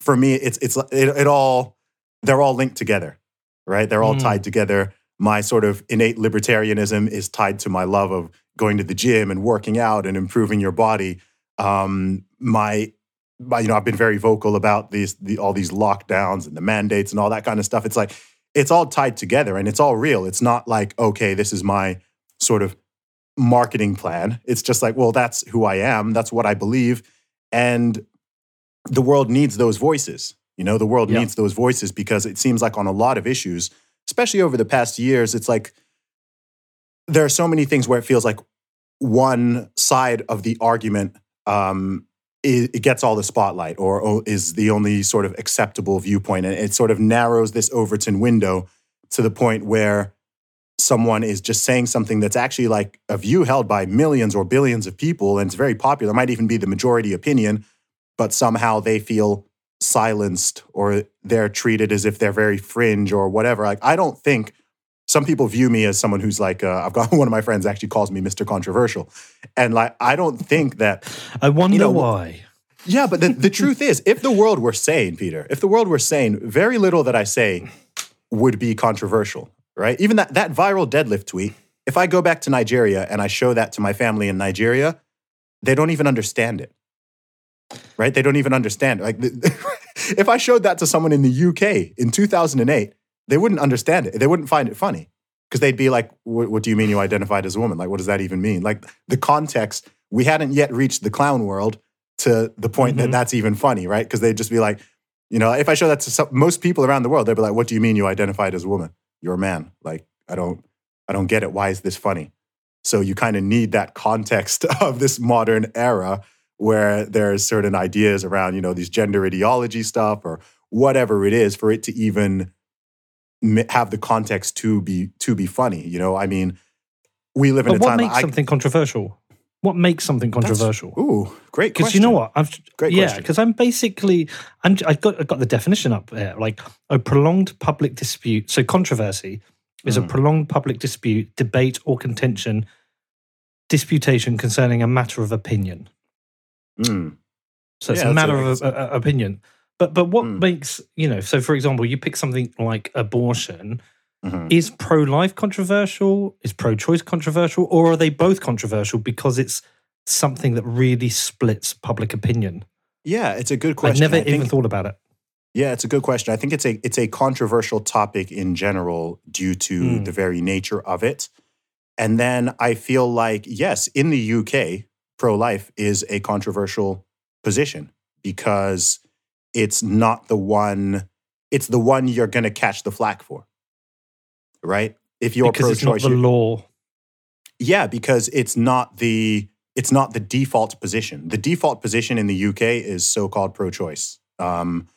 for me. It's it's it, it, all they're all linked together, right? They're all mm. tied together. My sort of innate libertarianism is tied to my love of going to the gym and working out and improving your body. Um, my you know, I've been very vocal about these, the, all these lockdowns and the mandates and all that kind of stuff. It's like it's all tied together and it's all real. It's not like okay, this is my sort of marketing plan. It's just like, well, that's who I am. That's what I believe, and the world needs those voices. You know, the world yeah. needs those voices because it seems like on a lot of issues, especially over the past years, it's like there are so many things where it feels like one side of the argument um, it, gets all the spotlight or is the only sort of acceptable viewpoint. And it sort of narrows this Overton window to the point where someone is just saying something that's actually like a view held by millions or billions of people and it's very popular, might even be the majority opinion, but somehow they feel silenced or they're treated as if they're very fringe or whatever. Like, I don't think some people view me as someone who's like uh, I've got one of my friends actually calls me Mr. Controversial, and like I don't think that. I wonder you know, why. Yeah, but the, the truth is, if the world were sane, Peter, if the world were sane, very little that I say would be controversial, right? Even that that viral deadlift tweet. If I go back to Nigeria and I show that to my family in Nigeria, they don't even understand it. Right? They don't even understand. Like, if I showed that to someone in the UK in 2008, they wouldn't understand it. They wouldn't find it funny because they'd be like, "What do you mean you identified as a woman? Like, what does that even mean?" Like the context. We hadn't yet reached the clown world to the point mm-hmm. that that's even funny, right? Because they'd just be like, you know, if I show that to some, most people around the world, they'd be like, "What do you mean you identified as a woman? You're a man." Like, I don't, I don't get it. Why is this funny? So you kind of need that context of this modern era where there's certain ideas around, you know, these gender ideology stuff or whatever it is for it to even have the context to be to be funny. You know, I mean, we live in But a what time. What makes I, something controversial? What makes something controversial? Ooh, great Because you know what, I've Great yeah, question. because I'm basically I'm I got I got the definition up there, like a prolonged public dispute. So controversy is a Mm. prolonged public dispute, debate, or contention, disputation concerning a matter of opinion. Mm, So it's a matter a- of uh, uh, opinion. But but what Mm. makes you know? So for example, you pick something like abortion. mhm. Is pro life controversial? Is pro choice controversial? Or are they both controversial because it's something that really splits public opinion? Yeah, it's a good question. I've never think- even thought about it. Yeah, it's a good question. I think it's a it's a controversial topic in general due to Mm. the very nature of it. And then I feel like yes, in the UK, pro life is a controversial position because it's not the one it's the one you're going to catch the flack for. Right? If you're because it's not the law. yeah, because it's not the it's not the default position. The default position in the UK is so-called pro-choice. Um,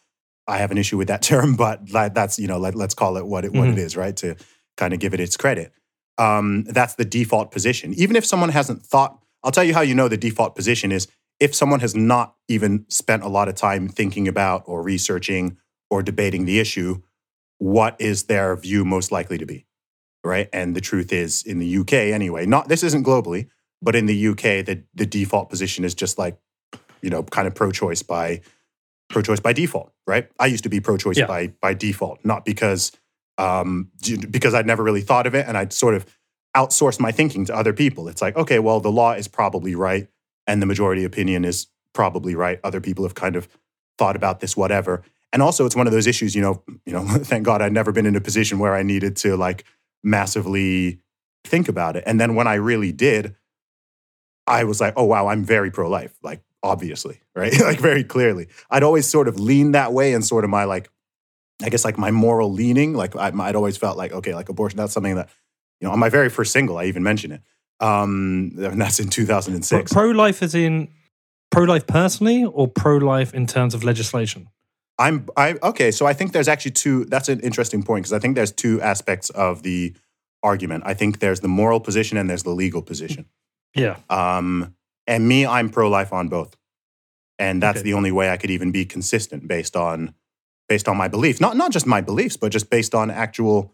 I have an issue with that term, but that's you know let, let's call it what it what it Mhm. is, right? To kind of give it its credit. Um, that's the default position. Even if someone hasn't thought, I'll tell you how you know the default position is if someone has not even spent a lot of time thinking about or researching or debating the issue. What is their view most likely to be? right? And the truth is, in the UK anyway, not this isn't globally, but in the UK, the the default position is just like, you know, kind of pro-choice by pro-choice by default, right? I used to be pro-choice Yeah. by by default, not because um because I'd never really thought of it, and I'd sort of outsourced my thinking to other people. It's like, okay, well, the law is probably right, and the majority opinion is probably right. Other people have kind of thought about this, whatever. And also, it's one of those issues, you know, you know, thank God I'd never been in a position where I needed to like massively think about it. And then when I really did, I was like, oh, wow, I'm very pro life, like, obviously, right? like, very clearly. I'd always sort of leaned that way and sort of my, like, I guess, like my moral leaning. Like, I'd always felt like, okay, like abortion, that's something that, you know, on my very first single, I even mentioned it. Um, and that's in 2006. Pro life as in pro life personally or pro life in terms of legislation? I'm I okay, so I think there's actually two that's an interesting point because I think there's two aspects of the argument. I think there's the moral position and there's the legal position. Yeah. Um and me I'm pro-life on both. And that's Okay. the only way I could even be consistent based on based on my beliefs. Not not just my beliefs, but just based on actual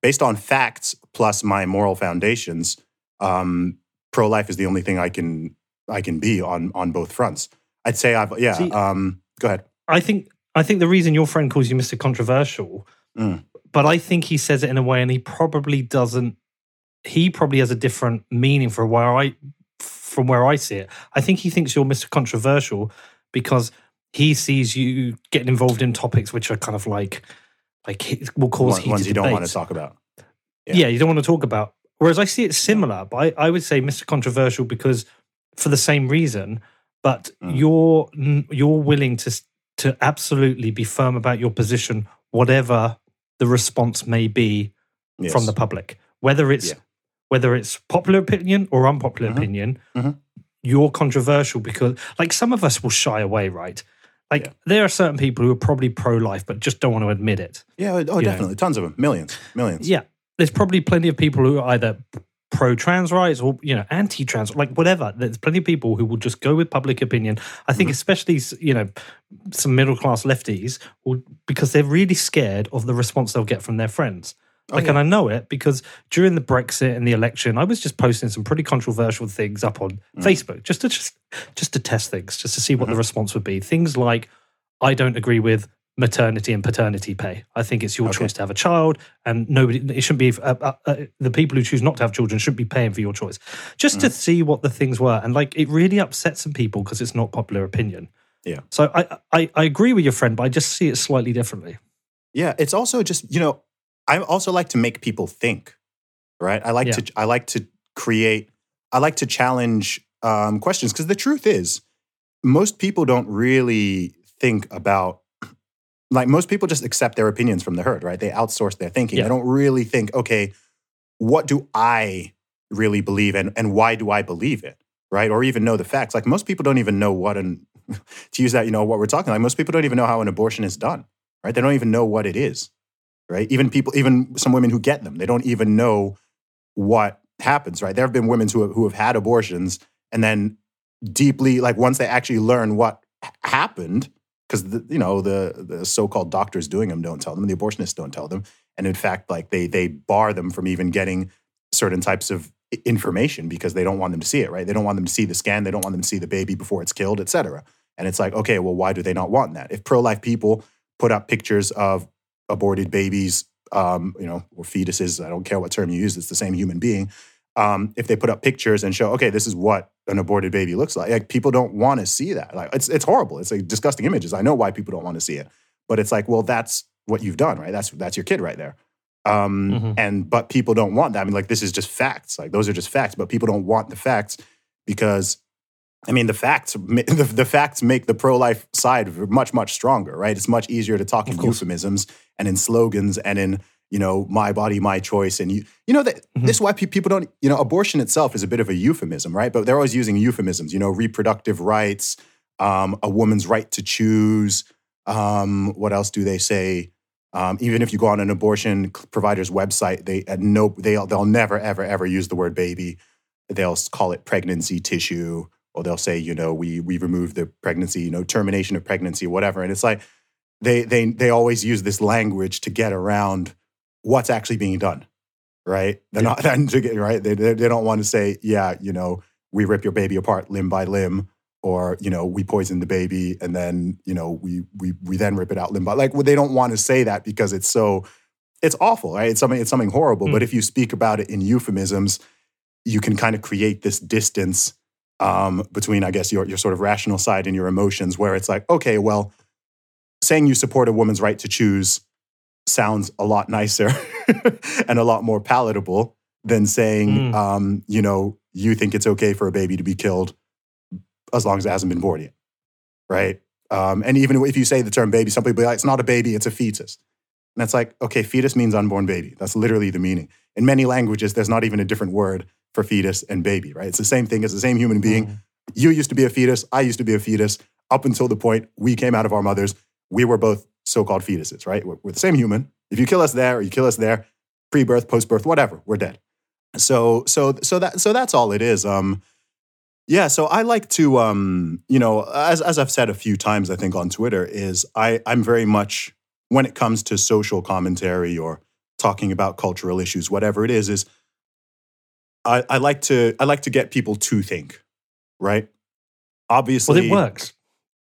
based on facts plus my moral foundations. Um pro-life is the only thing I can I can be on on both fronts. I'd say I've yeah, See- um go ahead. I think I think the reason your friend calls you Mr. Controversial, Mm. but I think he says it in a way, and he probably doesn't. He probably has a different meaning for where I, from where I see it. I think he thinks you're Mr. Controversial because he sees you getting involved in topics which are kind of like, like will cause ones you don't want to talk about. Yeah. Yeah. you don't want to talk about. Whereas I see it similar, but I, I would say Mr. Controversial because for the same reason, but Mm. you're you're willing to to absolutely be firm about your position, whatever the response may be Yes. from the public, whether it's Yeah. whether it's popular opinion or unpopular Mhm. opinion. Mhm. You're controversial because, like, some of us will shy away, right? Like, Yeah. there are certain people who are probably pro-life but just don't want to admit it. Yeah, oh, know. definitely. Tons of them. Millions. Millions. Yeah, there's probably plenty of people who are either pro trans rights or you know anti trans, like whatever. There's plenty of people who will just go with public opinion. I think, especially you know, some middle class lefties, will, because they're really scared of the response they'll get from their friends. Oh, Like, yeah. and I know it because during the Brexit and the election, I was just posting some pretty controversial things up on Mm. Facebook just to just just to test things, just to see what the Mm-hmm. response would be. Things like, I don't agree with maternity and paternity pay. I think it's your Okay. choice to have a child, and nobody it shouldn't be uh, uh, uh, the people who choose not to have children shouldn't be paying for your choice. Just Mm. to see what the things were, and like it really upsets some people because it's not popular opinion. Yeah. So I, I I agree with your friend, but I just see it slightly differently. Yeah, it's also just you know, I also like to make people think, right? I like Yeah. to I like to create, I like to challenge um, questions because the truth is, most people don't really think about. Like most people just accept their opinions from the herd, right? They outsource their thinking. Yeah. They don't really think, okay, what do I really believe and, and why do I believe it? Right. Or even know the facts. Like most people don't even know what an to use that, you know, what we're talking like most people don't even know how an abortion is done. right? They don't even know what it is, right? Even people, even some women who get them, they don't even know what happens, right? There have been women who have, who have had abortions and then deeply, like once they actually learn what happened, because you know the the so-called doctors doing them don't tell them, the abortionists don't tell them, and in fact, like they they bar them from even getting certain types of information because they don't want them to see it, right? They don't want them to see the scan, they don't want them to see the baby before it's killed, et cetera. And it's like, okay, well, why do they not want that? If pro-life people put up pictures of aborted babies, um, you know, or fetuses, I don't care what term you use, it's the same human being. Um, if they put up pictures and show, okay, this is what an aborted baby looks like, like people don't want to see that. Like it's it's horrible. It's like disgusting images. I know why people don't want to see it, but it's like, well, that's what you've done, right? That's that's your kid right there. Um, mm-hmm. And but people don't want that. I mean, like this is just facts. Like those are just facts. But people don't want the facts because, I mean, the facts the, the facts make the pro life side much much stronger, right? It's much easier to talk in euphemisms and in slogans and in you know my body my choice and you you know that mm-hmm. this is why people don't you know abortion itself is a bit of a euphemism right but they're always using euphemisms you know reproductive rights um, a woman's right to choose um, what else do they say um, even if you go on an abortion provider's website, they at no they'll they'll never ever ever use the word baby. They'll call it pregnancy tissue, or they'll say, you know, we we removed the pregnancy, you know, termination of pregnancy, whatever. And it's like they they they always use this language to get around what's actually being done, right? They're yeah. not right. They they don't want to say, yeah, you know, we rip your baby apart limb by limb or you know we poison the baby and then you know we we we then rip it out limb by like well, they don't want to say that because it's so it's awful right it's something it's something horrible mm. but if you speak about it in euphemisms you can kind of create this distance um, between i guess your your sort of rational side and your emotions where it's like okay well saying you support a woman's right to choose sounds a lot nicer and a lot more palatable than saying mm. um, you know you think it's okay for a baby to be killed as long as it hasn't been born yet, right? Um, and even if you say the term baby, some people be like, it's not a baby, it's a fetus. And it's like, okay, fetus means unborn baby. That's literally the meaning. In many languages, there's not even a different word for fetus and baby, right? It's the same thing. It's the same human being. Mm. You used to be a fetus. I used to be a fetus. Up until the point we came out of our mothers, we were both so-called fetuses, right? We're, we're the same human. If you kill us there or you kill us there, pre-birth, post-birth, whatever, we're dead. So, so, so that, so that's all it is. Um, yeah, so I like to, um, you know, as as I've said a few times, I think on Twitter, is I I'm very much when it comes to social commentary or talking about cultural issues, whatever it is, is I, I like to I like to get people to think, right? Obviously, well, it works.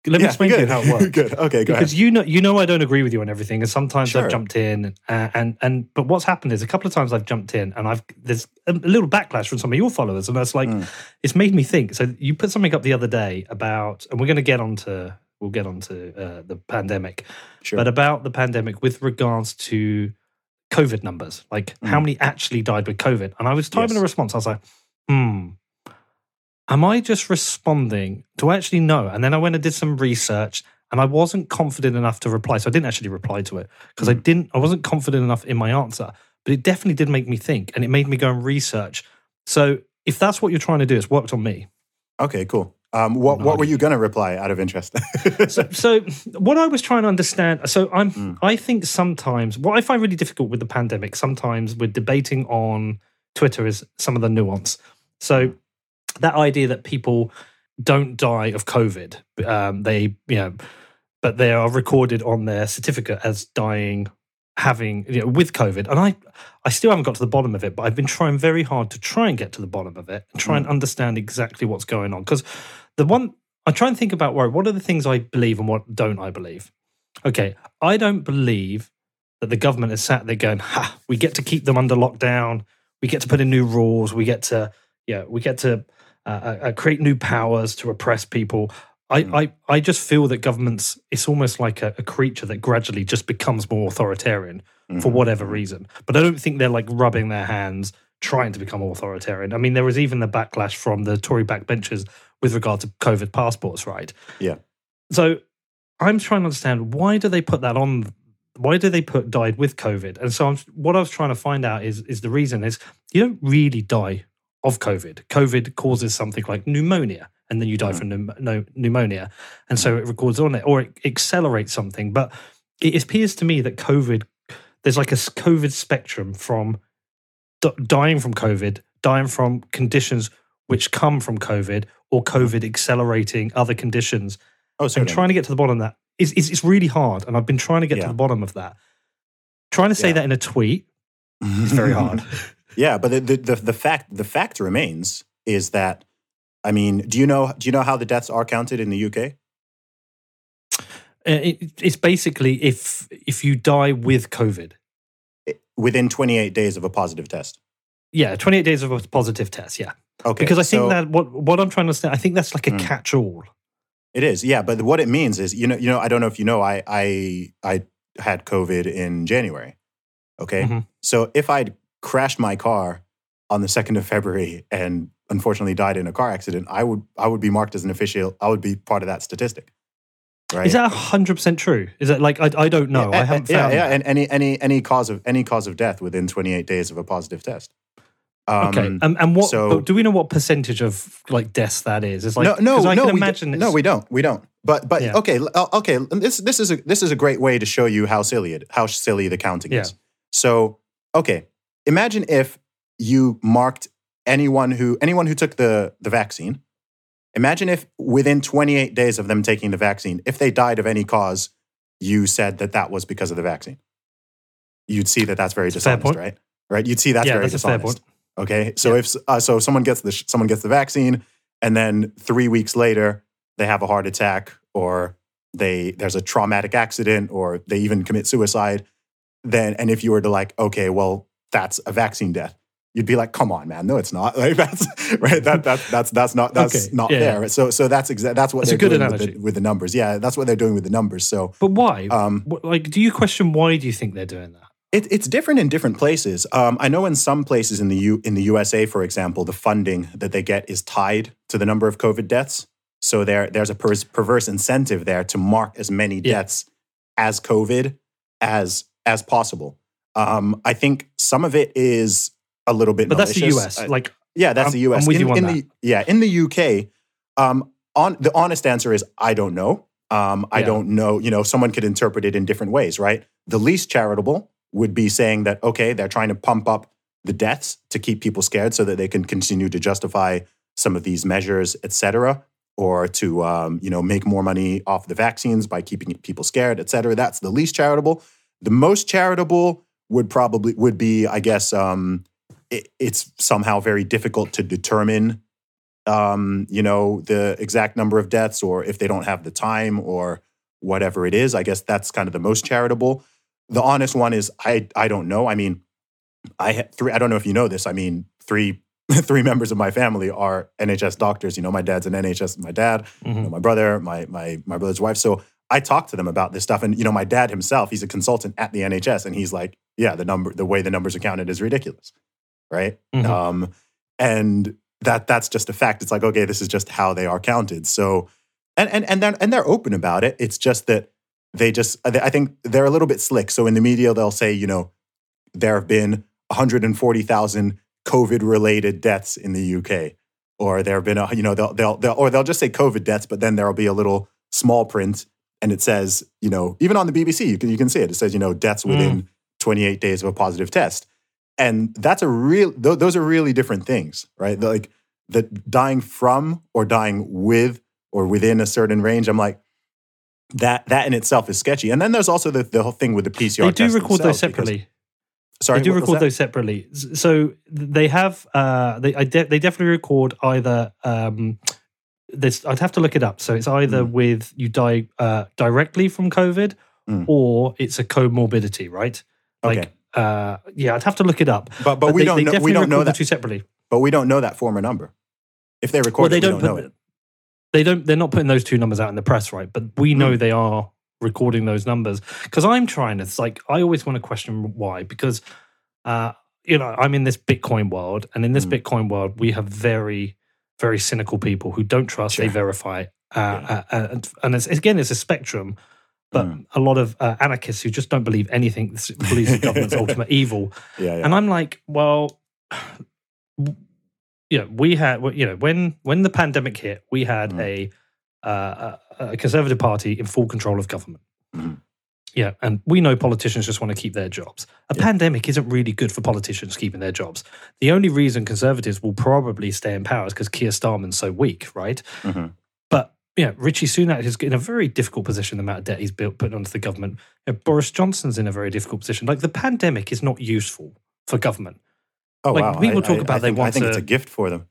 Let me yeah, explain to you how it works. good. Okay, go because ahead. you know, you know, I don't agree with you on everything, and sometimes sure. I've jumped in, and, and and but what's happened is a couple of times I've jumped in, and I've there's a little backlash from some of your followers, and that's like mm. it's made me think. So you put something up the other day about, and we're going to get onto we'll get onto uh, the pandemic, sure. but about the pandemic with regards to COVID numbers, like mm. how many actually died with COVID, and I was typing yes. a response. I was like, hmm am I just responding? Do I actually know? And then I went and did some research and I wasn't confident enough to reply. So I didn't actually reply to it because mm. I hmm. didn't, I wasn't confident enough in my answer. But it definitely did make me think and it made me go and research. So if that's what you're trying to do, it's worked on me. Okay, cool. Um, what, what were you going to reply out of interest? so, so, what I was trying to understand. So I'm. Mm. I think sometimes what I find really difficult with the pandemic. Sometimes we're debating on Twitter is some of the nuance. So that idea that people don't die of COVID, um, they you know, but they are recorded on their certificate as dying having you know with covid. And i i still haven't got to the bottom of it but i've been trying very hard to try and get to the bottom of it and try mm. and understand exactly what's going on. Because the one i try and think about where what are the things i believe and what don't i believe? Okay i don't believe that the government is sat there going ha we get to keep them under lockdown. We get to put in new rules. We get to yeah we get to uh, uh, create new powers to oppress people. I, mm. I, I just feel that governments, it's almost like a, a creature that gradually just becomes more authoritarian mm-hmm. for whatever reason. But I don't think they're like rubbing their hands trying to become authoritarian. I mean, there was even the backlash from the Tory backbenchers with regard to COVID passports, right? Yeah. So I'm trying to understand why do they put that on? Why do they put died with COVID? And so I'm, what I was trying to find out is is the reason is you don't really die of COVID. COVID causes something like pneumonia, and then you die mm. from pneumonia, and so it records on it, or it accelerates something. But it appears to me that COVID, there's like a COVID spectrum from d- dying from COVID, dying from conditions which come from COVID, or COVID accelerating other conditions. Oh, And certainly. trying to get to the bottom of that is it's, it's really hard. And I've been trying to get Yeah. to the bottom of that. Trying to say Yeah. that in a tweet is very hard. yeah, but the, the the the fact the fact remains is that I mean, do you know do you know how the deaths are counted in the UK? Uh, it, it's basically if if you die with COVID. Within 28 days of a positive test. Yeah, 28 days of a positive test. Yeah. Okay. because I think so that what what I'm trying to say, I think that's like a Mm. catch all. it is. Yeah, but what it means is, you know, you know, I don't know if you know, I I I had COVID in January. Okay. Mhm. So if I'd crashed my car on the 2nd of February and unfortunately died in a car accident, I would I would be marked as an official. I would be part of that statistic. Right. Is that hundred percent true? Is that like I, I don't know. I Yeah, haven't yeah, found. yeah, and any any any cause of any cause of death within 28 days of a positive test. Um, okay, and, and what so- do we know? What percentage of like deaths that is? It's like no, no, I no, can we imagine. no, we don't, we don't. But but Yeah. okay, uh, okay. This this is a this is a great way to show you how silly it how silly the counting is. So okay, imagine if you marked anyone who anyone who took the the vaccine. Imagine if within 28 days of them taking the vaccine, if they died of any cause, you said that that was because of the vaccine. You'd see that that's very fair dishonest, right? Right? You'd see that's yeah, very that's a fair dishonest. point. Okay, so if uh, so, someone gets the someone gets the vaccine, and then three weeks later they have a heart attack, or they there's a traumatic accident, or they even commit suicide. Then, and if you were to like, okay, well, that's a vaccine death, you'd be like, come on, man, no, it's not. Like that's right. That that that's that's not that's Okay, not yeah. fair. So so that's exactly that's what That's they're good doing with the, with the numbers. Yeah, that's what they're doing with the numbers. So But why? um, like, do you question why do you think they're doing that? it, it's different in different places. Um, I know in some places in the U, in the USA, for example, the funding that they get is tied to the number of COVID deaths. So there, there's a per- perverse incentive there to mark as many Yeah. deaths as COVID as as possible. Um, I think some of it is a little bit, But that's the. US. Uh, like, yeah, that's I'm- the US. I'm with in, you on in the yeah, in the UK, um, on the honest answer is I don't know. Um, I Yeah. don't know. You know, someone could interpret it in different ways, right? The least charitable would be saying that okay, they're trying to pump up the deaths to keep people scared so that they can continue to justify some of these measures, et cetera, or to um, you know make more money off the vaccines by keeping people scared, et cetera. That's the least charitable. The most charitable would probably would be, I guess, um, it, it's somehow very difficult to determine, um, you know, the exact number of deaths, or if they don't have the time, or whatever it is. I guess that's kind of the most charitable. The honest one is I I don't know. I mean, I three. I don't know if you know this. I mean, three three members of my family are NHS doctors. You know, my dad's an NHS. My dad, you mhm. know, my brother, my my my brother's wife. So I talked to them about this stuff, and you know, my dad himself, he's a consultant at the NHS, and he's like, yeah, the number, the way the numbers are counted is ridiculous, right? Mhm. Um, and that that's just a fact. It's like, okay, this is just how they are counted. So, and and and they're and they're open about it. It's just that they just, I think they're a little bit slick. So in the media, they'll say, you know, there have been 140,000 COVID-related deaths in the UK, or there have been, a, you know, they'll, they'll they'll or they'll just say COVID deaths, but then there'll be a little small print, and it says, you know, even on the BBC, you can you can see it. It says, you know, deaths within 28 days of a positive test, and that's a real. Th- those are really different things, right? The, like the dying from or dying with or within a certain range. I'm like. That that in itself is sketchy, and then there's also the, the whole thing with the PCR. They do record those themselves, because- separately. Sorry, they do record those separately. So they have, uh, they I de- they definitely record either. Um, this I'd have to look it up. So it's either Mm. with you die uh, directly from COVID, Mm. or it's a comorbidity, right? Like, Okay. uh, yeah, I'd have to look it up. But but, we they- don't they know, we don't know that two separately. but we don't know that former number. If they record Well, it, they we don't, don't put, know it. They don't. They're not putting those two numbers out in the press, right? But we know Mm. they are recording those numbers because I'm trying to. It's like I always want to question why because, uh, you know, I'm in this Bitcoin world, and in this Mm. Bitcoin world, we have very, very cynical people who don't trust. They verify, uh, Yeah. uh, uh, and, it's, again, it's a spectrum. But Mm. a lot of uh, anarchists who just don't believe anything, believes the government's ultimate evil, Yeah, yeah. and I'm like, well, you know, we had, you know, when when the pandemic hit, we had Mhm. a, uh, a a conservative party in full control of government. Mhm. Yeah, and we know politicians just want to keep their jobs. A Yeah. pandemic isn't really good for politicians keeping their jobs. The only reason conservatives will probably stay in power is because Keir Starmer's so weak, right? Mhm. But yeah, Rishi Sunak is in a very difficult position. The amount of debt he's built put onto the government. You know, Boris Johnson's in a very difficult position. Like the pandemic is not useful for government. Oh Like, wow! people I- talk I- about I they think, I think to- it's a gift for them.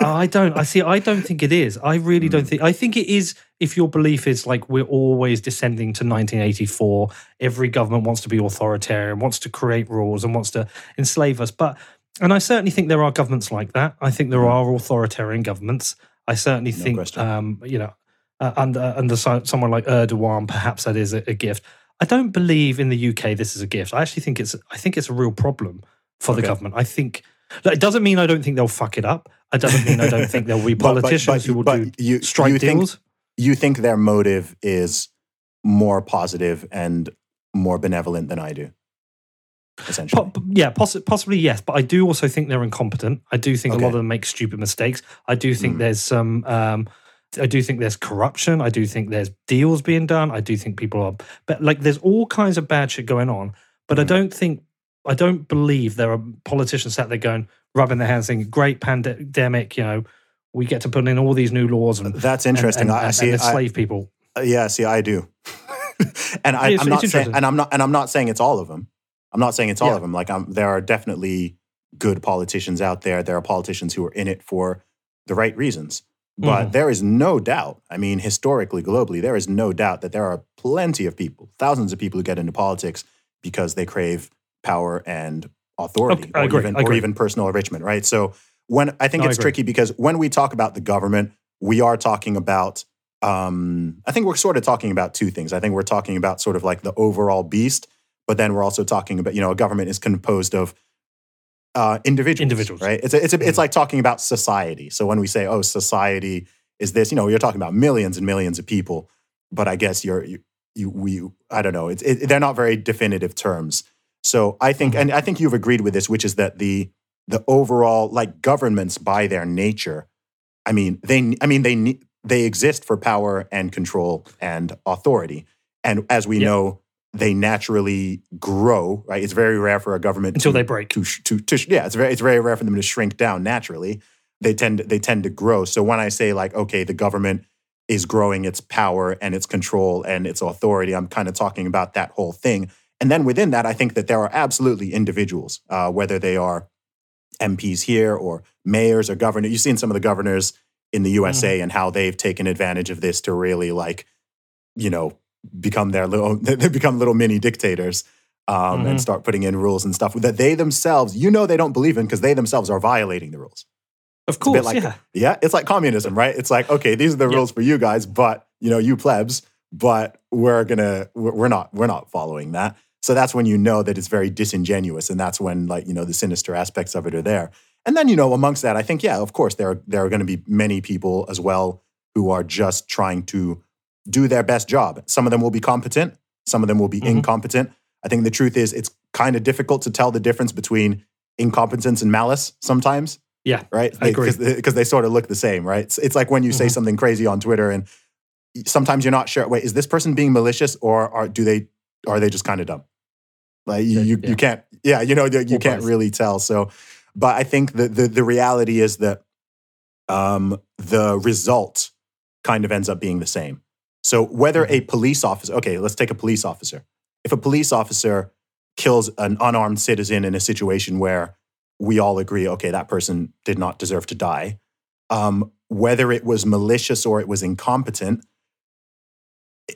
I don't. I see. I don't think it is. I really don't Mm. think. I think it is. If your belief is like we're always descending to 1984, every government wants to be authoritarian, wants to create rules, and wants to enslave us. But and I certainly think there are governments like that. I think there Mm. are authoritarian governments. I certainly No think, um, you know, uh, under under someone like Erdogan, perhaps that is a, a gift. I don't believe in the UK this is a gift. I actually think it's. I think it's a real problem for the government. I think. It doesn't mean I don't think they'll fuck it up. It doesn't mean I don't think there'll be But- but- politicians but- who will but do you- strike you think- deals. You think their motive is more positive and more benevolent than I do, essentially. Po- yeah, possi- possibly yes, but I do also think they're incompetent. I do think a lot of them make stupid mistakes. I do think Mm. there's some. Um, I do think there's corruption. I do think there's deals being done. I do think people are, but like there's all kinds of bad shit going on. But I Mm. don't think, I don't believe there are politicians sat there going, rubbing their hands, saying, "Great pandemic, you know, we get to put in all these new laws and That's interesting. and, I and, see. and I, enslave people." Uh, yeah, see, I do. and I, I'm not saying, and I'm not, and I'm not saying it's all of them. I'm not saying it's all Yeah. of them. Like, I'm, there are definitely good politicians out there. There are politicians who are in it for the right reasons. But Mhm. there is no doubt. I mean, historically, globally, there is no doubt that there are plenty of people, thousands of people who get into politics because they crave power and authority, Okay, or, even, or even personal enrichment. Right. So when I think No, it's agree. tricky because when we talk about the government, we are talking about um, I think we're sort of talking about two things. I think we're talking about sort of like the overall beast, but then we're also talking about, you know, a government is composed of uh, individuals. Individuals. Right? It's, a, it's, a, it's like talking about society. So when we say, oh, society is this, you know, you're talking about millions and millions of people, but I guess you're, you, you we, I don't know, it's, it, they're not very definitive terms. So I think, Mhm. and I think you've agreed with this, which is that the, the overall, like governments by their nature, I mean, they, I mean, they they exist for power and control and authority. And as we Yeah. know, they naturally grow, right? It's very rare for a government Until to, they break. To, to, to, yeah, it's very, it's very rare for them to shrink down naturally. They tend, they tend to grow. So when I say like, okay, the government is growing its power and its control and its authority, I'm kind of talking about that whole thing. And then within that, I think that there are absolutely individuals, uh, whether they are MPs here or mayors or governors. You've seen some of the governors in the USA and how they've taken advantage of this to really like, you know, become their little they become little mini dictators um, and Mhm. start putting in rules and stuff that they themselves, you know, they don't believe in because they themselves are violating the rules. Of It's a bit course, like yeah. yeah, it's like communism, right? It's like okay, these are the Yeah. rules for you guys, but you know, you plebs, but we're gonna we're not we're not following that. So that's when you know that it's very disingenuous, and that's when like you know the sinister aspects of it are there. And then you know, amongst that, I think yeah, of course there are, there are going to be many people as well who are just trying to do their best job. Some of them will be competent, some of them will be Mhm. incompetent. I think the truth is it's kind of difficult to tell the difference between incompetence and malice sometimes Yeah, right? I agree. Because they, sort of look the same, right? It's, it's like when you say Mhm. something crazy on Twitter, and sometimes you're not sure. Wait, is this person being malicious, or are do they are they just kind of dumb? Like you, you, yeah. you can't, yeah, you know, you Or can't really tell. So, but I think the the, the reality is that um, the result kind of ends up being the same. So whether a police officer, okay, let's take a police officer. If a police officer kills an unarmed citizen in a situation where we all agree, okay, that person did not deserve to die, um, whether it was malicious or it was incompetent,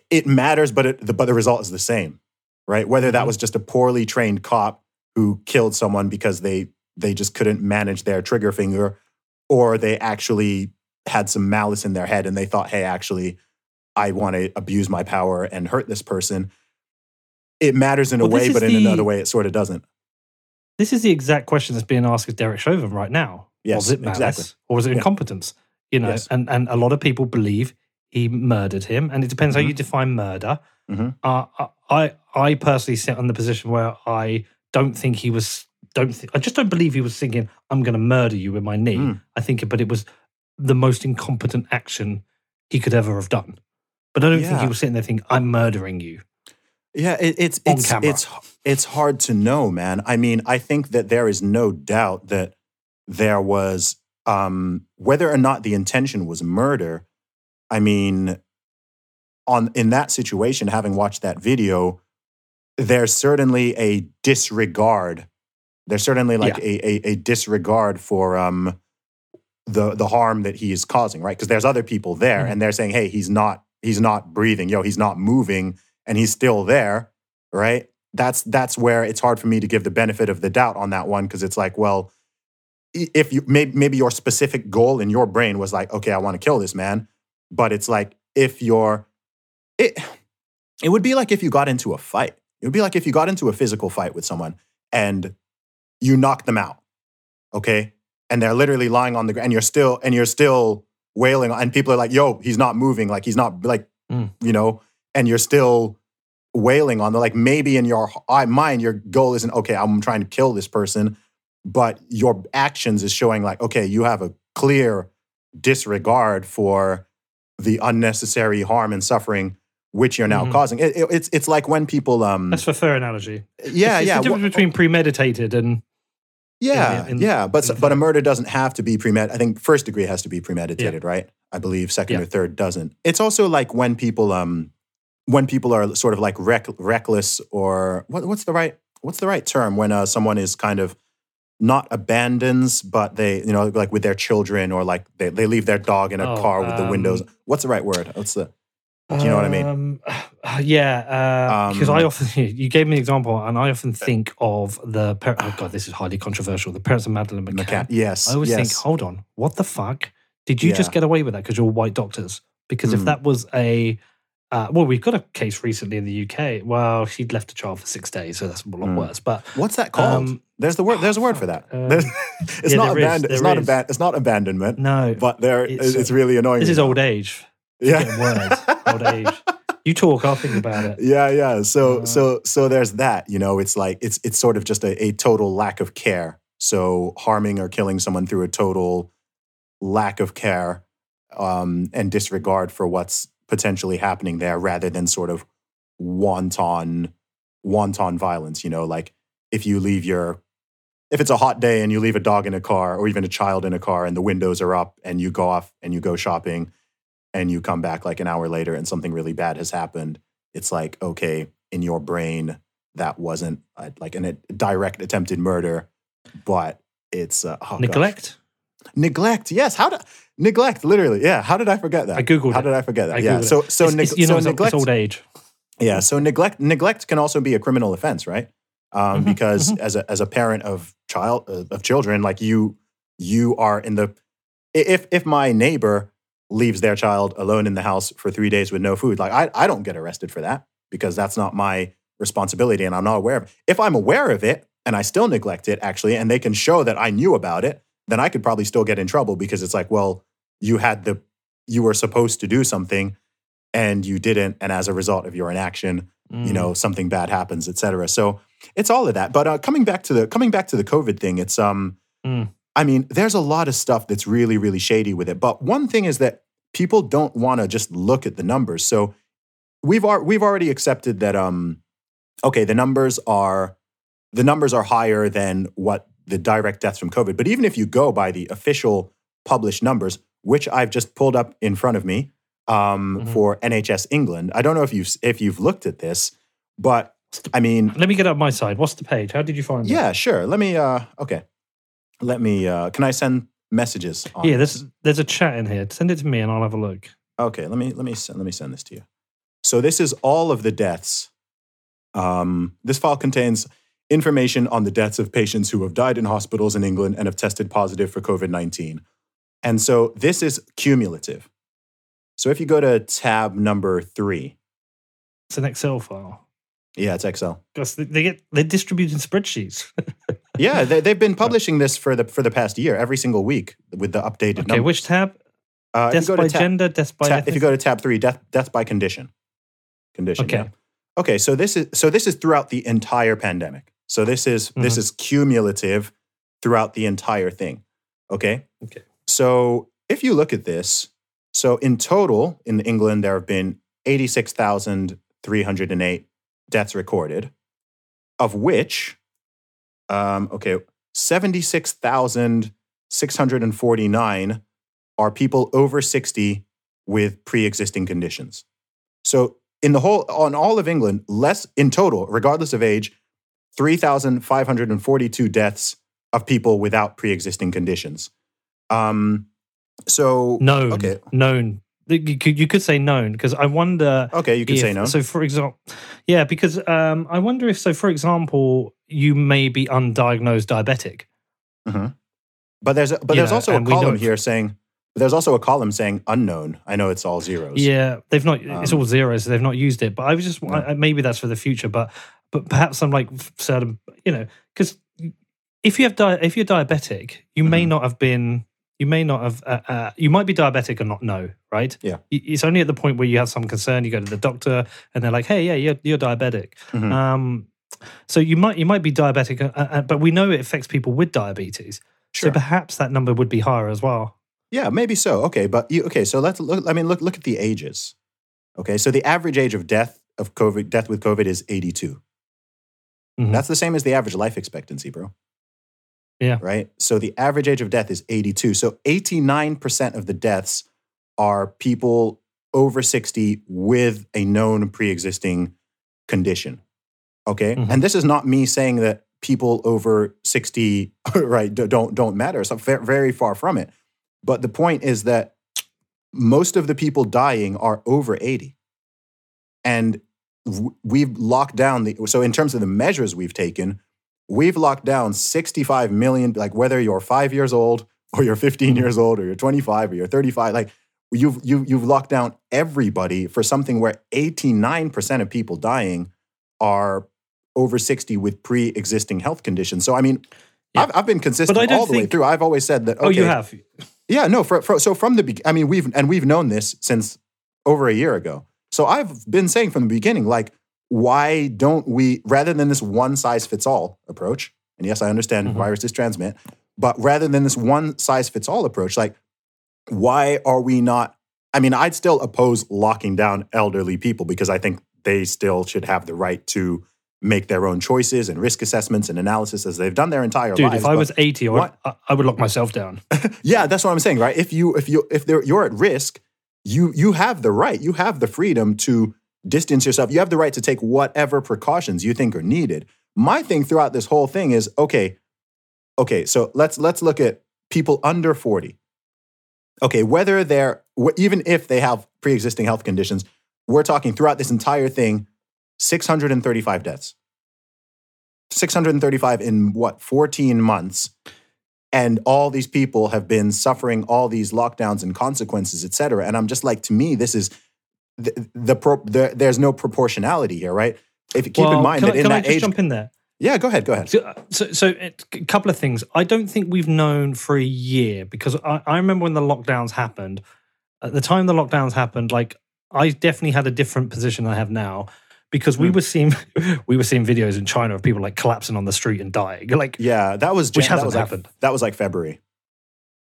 it matters, but it, the, but the result is the same, right? Whether that Mhm. was just a poorly trained cop who killed someone because they they just couldn't manage their trigger finger, or they actually had some malice in their head and they thought, hey, actually, I want to abuse my power and hurt this person. It matters in a Well, this way, but in the- another way, it sort of doesn't. This is the exact question that's being asked of Derek Chauvin right now. Yes, was it malice exactly. or was it Yeah. incompetence? You know, Yes. and and a lot of people believe he murdered him, and it depends how Mhm. you define murder. Mhm. Uh, I I personally sit on the position where I don't think he was. Don't think, I just don't believe he was thinking, "I'm going to murder you with my knee." Mm. I think, but it was the most incompetent action he could ever have done. But I don't think he was sitting there thinking, "I'm murdering you." Yeah, it, it's it's camera. it's it's hard to know, man. I mean, I think that there is no doubt that there was um, whether or not the intention was murder. I mean, on in that situation, having watched that video, there's certainly a disregard. There's certainly like Yeah. a, a a disregard for um the the harm that he is causing, right? Because there's other people there, Mhm. and they're saying, "Hey, he's not he's not breathing, yo, he's not moving, and he's still there," right? That's that's where it's hard for me to give the benefit of the doubt on that one because it's like, well, if you maybe maybe your specific goal in your brain was like, okay, I want to kill this man, but it's like if you're it it would be like if you got into a fight. It would be like if you got into a physical fight with someone and you knocked them out, okay, and they're literally lying on the ground, and you're still and you're still wailing, and people are like, "Yo, he's not moving, like he's not like, Mm. you know," and you're still wailing on the like maybe in your mind your goal isn't okay i'm trying to kill this person but your actions is showing like okay you have a clear disregard for the unnecessary harm and suffering which you're now Mhm. causing it, it- it's it's like when people um That's a fair analogy. yeah it's, yeah the difference between premeditated and yeah, in- yeah, but in but a murder doesn't have to be premeditated. I think first degree has to be premeditated, right? I believe second Yeah. or third doesn't. It's also like when people um when people are sort of like reck, reckless or what, what's the right what's the right term when uh, someone is kind of not abandons but they you know like with their children or like they, they leave their dog in a Oh, car with the windows. um, What's the right word? What's the Do you know what I mean? Um, yeah, because I Um, often you gave me an example, and I often think of the par- oh god, this is highly controversial. The parents of Madeleine McCann. McCann? Yes. I always yes. think, hold on, what the fuck? Did you just get away with that because you're white doctors? Because if Mm. that was a uh, well, we've got a case recently in the UK. Well, she'd left a child for six days, so that's a lot Mm. worse. But What's that called? Um, there's the word. There's a word for that. uh, There's- it's yeah, not there is, abandon. It's not aban- It's not abandonment. no, But there, It's, it's, uh, really annoying. this is old age. Yeah. Words. old age. You talk, I'll think about it. yeah, yeah. So, Uh, so, so there's that. You know, it's like it's it's sort of just a, a total lack of care. So harming or killing someone through a total lack of care um, and disregard for what's potentially happening there, rather than sort of wanton wanton violence. You know, like if you leave your if it's a hot day and you leave a dog in a car or even a child in a car and the windows are up and you go off and you go shopping and you come back like an hour later and something really bad has happened, it's like, okay, in your brain, that wasn't uh, like an, a direct attempted murder, but it's uh, oh gosh. Neglect. Neglect, yes. How did neglect? Literally, yeah. How did I forget that? I googled How it. did I forget that? I yeah. Googled So, so, It's- neg- it's, you know, so neglect. old age. Yeah. So neglect neglect can also be a criminal offense, right? Um, Mhm, because mhm. as a as a parent of child uh, of children, like you you are in the if if my neighbor leaves their child alone in the house for three days with no food, like I I don't get arrested for that because that's not my responsibility and I'm not aware of it. If I'm aware of it and I still neglect it, actually, and they can show that I knew about it, then I could probably still get in trouble because it's like, well, you had the you were supposed to do something and you didn't, and as a result of your inaction, Mm. you know something bad happens et cetera so it's all of that but uh, coming back to the coming back to the covid thing it's um Mm. I mean there's a lot of stuff that's really really shady with it but one thing is that people don't want to just look at the numbers so we've ar- we've already accepted that um okay the numbers are the numbers are higher than what the direct deaths from covid but even if you go by the official published numbers which i've just pulled up in front of me um, Mhm. for nhs england i don't know if you've if you've looked at this but i mean Let me get up my side. What's the page? How did you find it? yeah sure let me uh okay let me uh can i send messages on Yeah, there's there's a chat in here. Send it to me and I'll have a look. Okay, let me let me send, let me send this to you. So this is all of the deaths. Um, this file contains information on the deaths of patients who have died in hospitals in England and have tested positive for COVID nineteen. And so this is cumulative. So if you go to tab number three, It's an Excel file. yeah, it's Excel. Because they, they get they distribute in spreadsheets. Yeah, they, they've been publishing this for the for the past year, every single week with the updated okay, numbers. which tab? Uh, Death by tab- gender, death by Tab- if you go to tab three, death death by condition. Condition. Okay. yeah. Okay. So this is so this is throughout the entire pandemic. So this is this Mhm. is cumulative throughout the entire thing. Okay. Okay. So if you look at this, so in total in England there have been eighty six thousand three hundred and eight deaths recorded, of which, um, okay, 76,649 are people over 60 with pre existing conditions. So, in the whole, on all of England, less in total, regardless of age, 3,542 deaths of people without pre existing conditions. Um, so, known, okay, known. You could, you could say known because I wonder. okay, you can say if- no. So, for example, yeah, because um, I wonder if, so for example, you may be undiagnosed diabetic. But there's a, but You there's know, also a column here saying there's also a column saying unknown. I know it's all zeros. Yeah, they've not. it's Um, all zeros, so they've not used it. But I was just No. I, maybe that's for the future. But but perhaps I'm like certain you know because if you have di- if you're diabetic, you may Mhm. not have been. You may not have. Uh, uh, you might be diabetic and not know, right? Yeah. It's only at the point where you have some concern. You go to the doctor, and they're like, "Hey, yeah, you're you're diabetic." Mhm. Um, so you might you might be diabetic, uh, uh, but we know it affects people with diabetes. Sure. So perhaps that number would be higher as well. Yeah, maybe so. Okay, but you okay? So let's look. I mean, look look at the ages. Okay, so the average age of death of COVID death with COVID is 82. Mhm. That's the same as the average life expectancy, bro. Yeah. Right. So the average age of death is 82. So 89 percent of the deaths are people over 60 with a known pre-existing condition. Okay, Mhm. and this is not me saying that people over 60 right don't don't matter. So very far from it. But the point is that most of the people dying are over 80. And we've locked down the so in terms of the measures we've taken, we've locked down 65 million like whether you're 5 years old or you're 15 Mhm. years old or you're 25 or you're 35 like you've you've you've locked down everybody for something where 89% of people dying are over 60 with pre-existing health conditions. So I mean Yeah. I've, I've been consistent all the way through. I've always said that. Okay, Oh, you have. yeah, no. For, for, so from the be- I mean, we've and we've known this since over a year ago. So I've been saying from the beginning, like, why don't we rather than this one size fits all approach? And yes, I understand Mhm. viruses transmit, but rather than this one size fits all approach, like, why are we not? I mean, I'd still oppose locking down elderly people because I think they still should have the right to make their own choices and risk assessments and analysis as they've done their entire life. Dude, lives. if I was 80, I would, what- I, I would lock myself down. yeah, that's what I'm saying, right? If you if you if they're, you're at risk, you you have the right, you have the freedom to distance yourself. You have the right to take whatever precautions you think are needed. My thing throughout this whole thing is okay, okay. So let's let's look at people under 40. Okay, whether they're even if they have pre-existing health conditions, we're talking throughout this entire thing, 635 deaths. 635 in what 14 months and all these people have been suffering all these lockdowns and consequences et cetera and i'm just like to me this is the, the, pro, the there's no proportionality here right if you keep Well, in mind that I, in can I that just age jump in there? yeah go ahead go ahead So, uh, so, so a couple of things. I don't think we've known for a year because I, I remember when the lockdowns happened. At the time the lockdowns happened, like I definitely had a different position than I have now because we Hmm. were seeing we were seeing videos in China of people like collapsing on the street and dying. Like, yeah that was Which Jan- that hasn't was like, happened. that was like february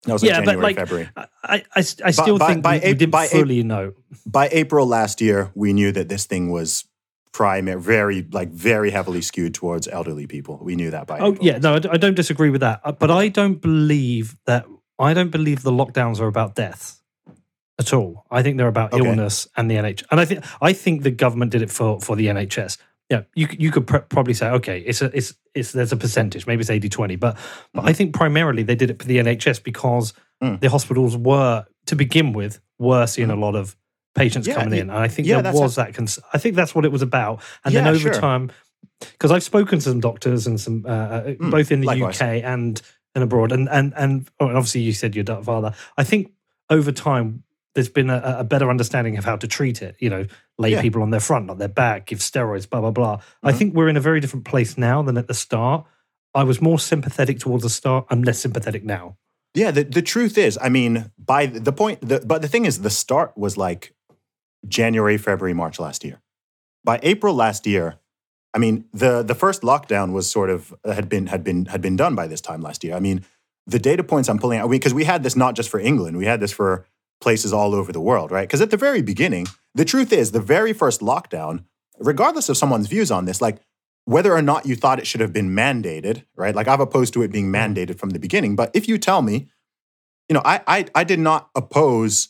that was like Yeah, but, like, february I, I, I still by- think by we, we didn't by fully know. by april last year we knew that this thing was primary very like very heavily skewed towards elderly people we knew that by Oh April. yeah, no, I don't disagree with that, Uh, but I don't believe that. I don't believe the lockdowns are about death at all. I think they're about Okay. illness and the NHS. And I think I think the government did it for for the NHS. Yeah, you you could pr- probably say okay, it's a it's it's there's a percentage, maybe it's 80-20, but but I think primarily they did it for the NHS because Mm. the hospitals were to begin with were seeing a lot of patients Yeah, coming y- y- in, and I think yeah, there that's was that. Cons- I think that's what it was about, and then over sure. time because I've spoken to some doctors and some uh, uh, Mm, both in the likewise. UK and and abroad, and and and, oh, and obviously you said your father. I think over time there's been a, a better understanding of how to treat it. You know, lay Yeah. people on their front, not their back, give steroids, blah blah blah. I Mhm. think we're in a very different place now than at the start. I was more sympathetic towards the start. I'm less sympathetic now. Yeah, the, the truth is, I mean, by the the point, the, but the thing is, the start was like January, February, March last year. By April last year, I mean, the the first lockdown was sort of uh, had been had been had been done by this time last year. I mean, the data points I'm pulling out because we had this not just for England, we had this for places all over the world, right? Because at the very beginning, the truth is, the very first lockdown regardless of someone's views on this, like whether or not you thought it should have been mandated, right? Like I've opposed to it being Mm. mandated from the beginning. But if you tell me, you know, I I, I did not oppose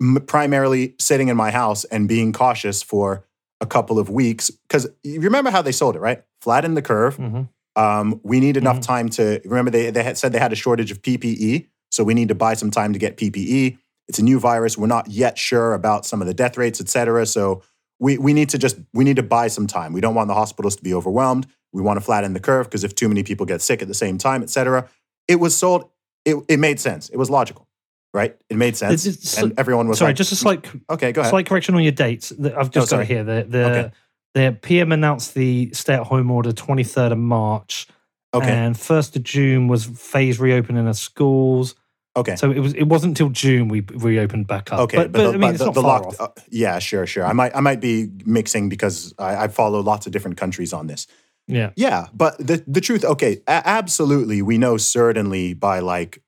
m- primarily sitting in my house and being cautious for a couple of weeks because you remember how they sold it, right? Flatten the curve. Mhm. Um, we need enough Mhm. time to remember they they had said they had a shortage of PPE, so we need to buy some time to get PPE. It's a new virus. We're not yet sure about some of the death rates, et cetera. So we we need to just we need to buy some time. We don't want the hospitals to be overwhelmed. We want to flatten the curve because if too many people get sick at the same time, et cetera, it was sold. It it made sense. It was logical, right? It made sense, It's- and everyone was Sorry, like, just a slight "Okay, go ahead." Slight correction on your dates. I've just oh, got sorry. it here. The the Okay. the PM announced the stay at home order 23rd of March. okay, And 1st of June was phase reopening of schools. Okay. So it was it wasn't until June we reopened back up. Okay, but, but, the- I mean but it's the- not the off. uh, yeah, sure, sure. I might I might be mixing because I, I follow lots of different countries on this. Yeah. Yeah, but the the truth, okay, a- absolutely, we know certainly by like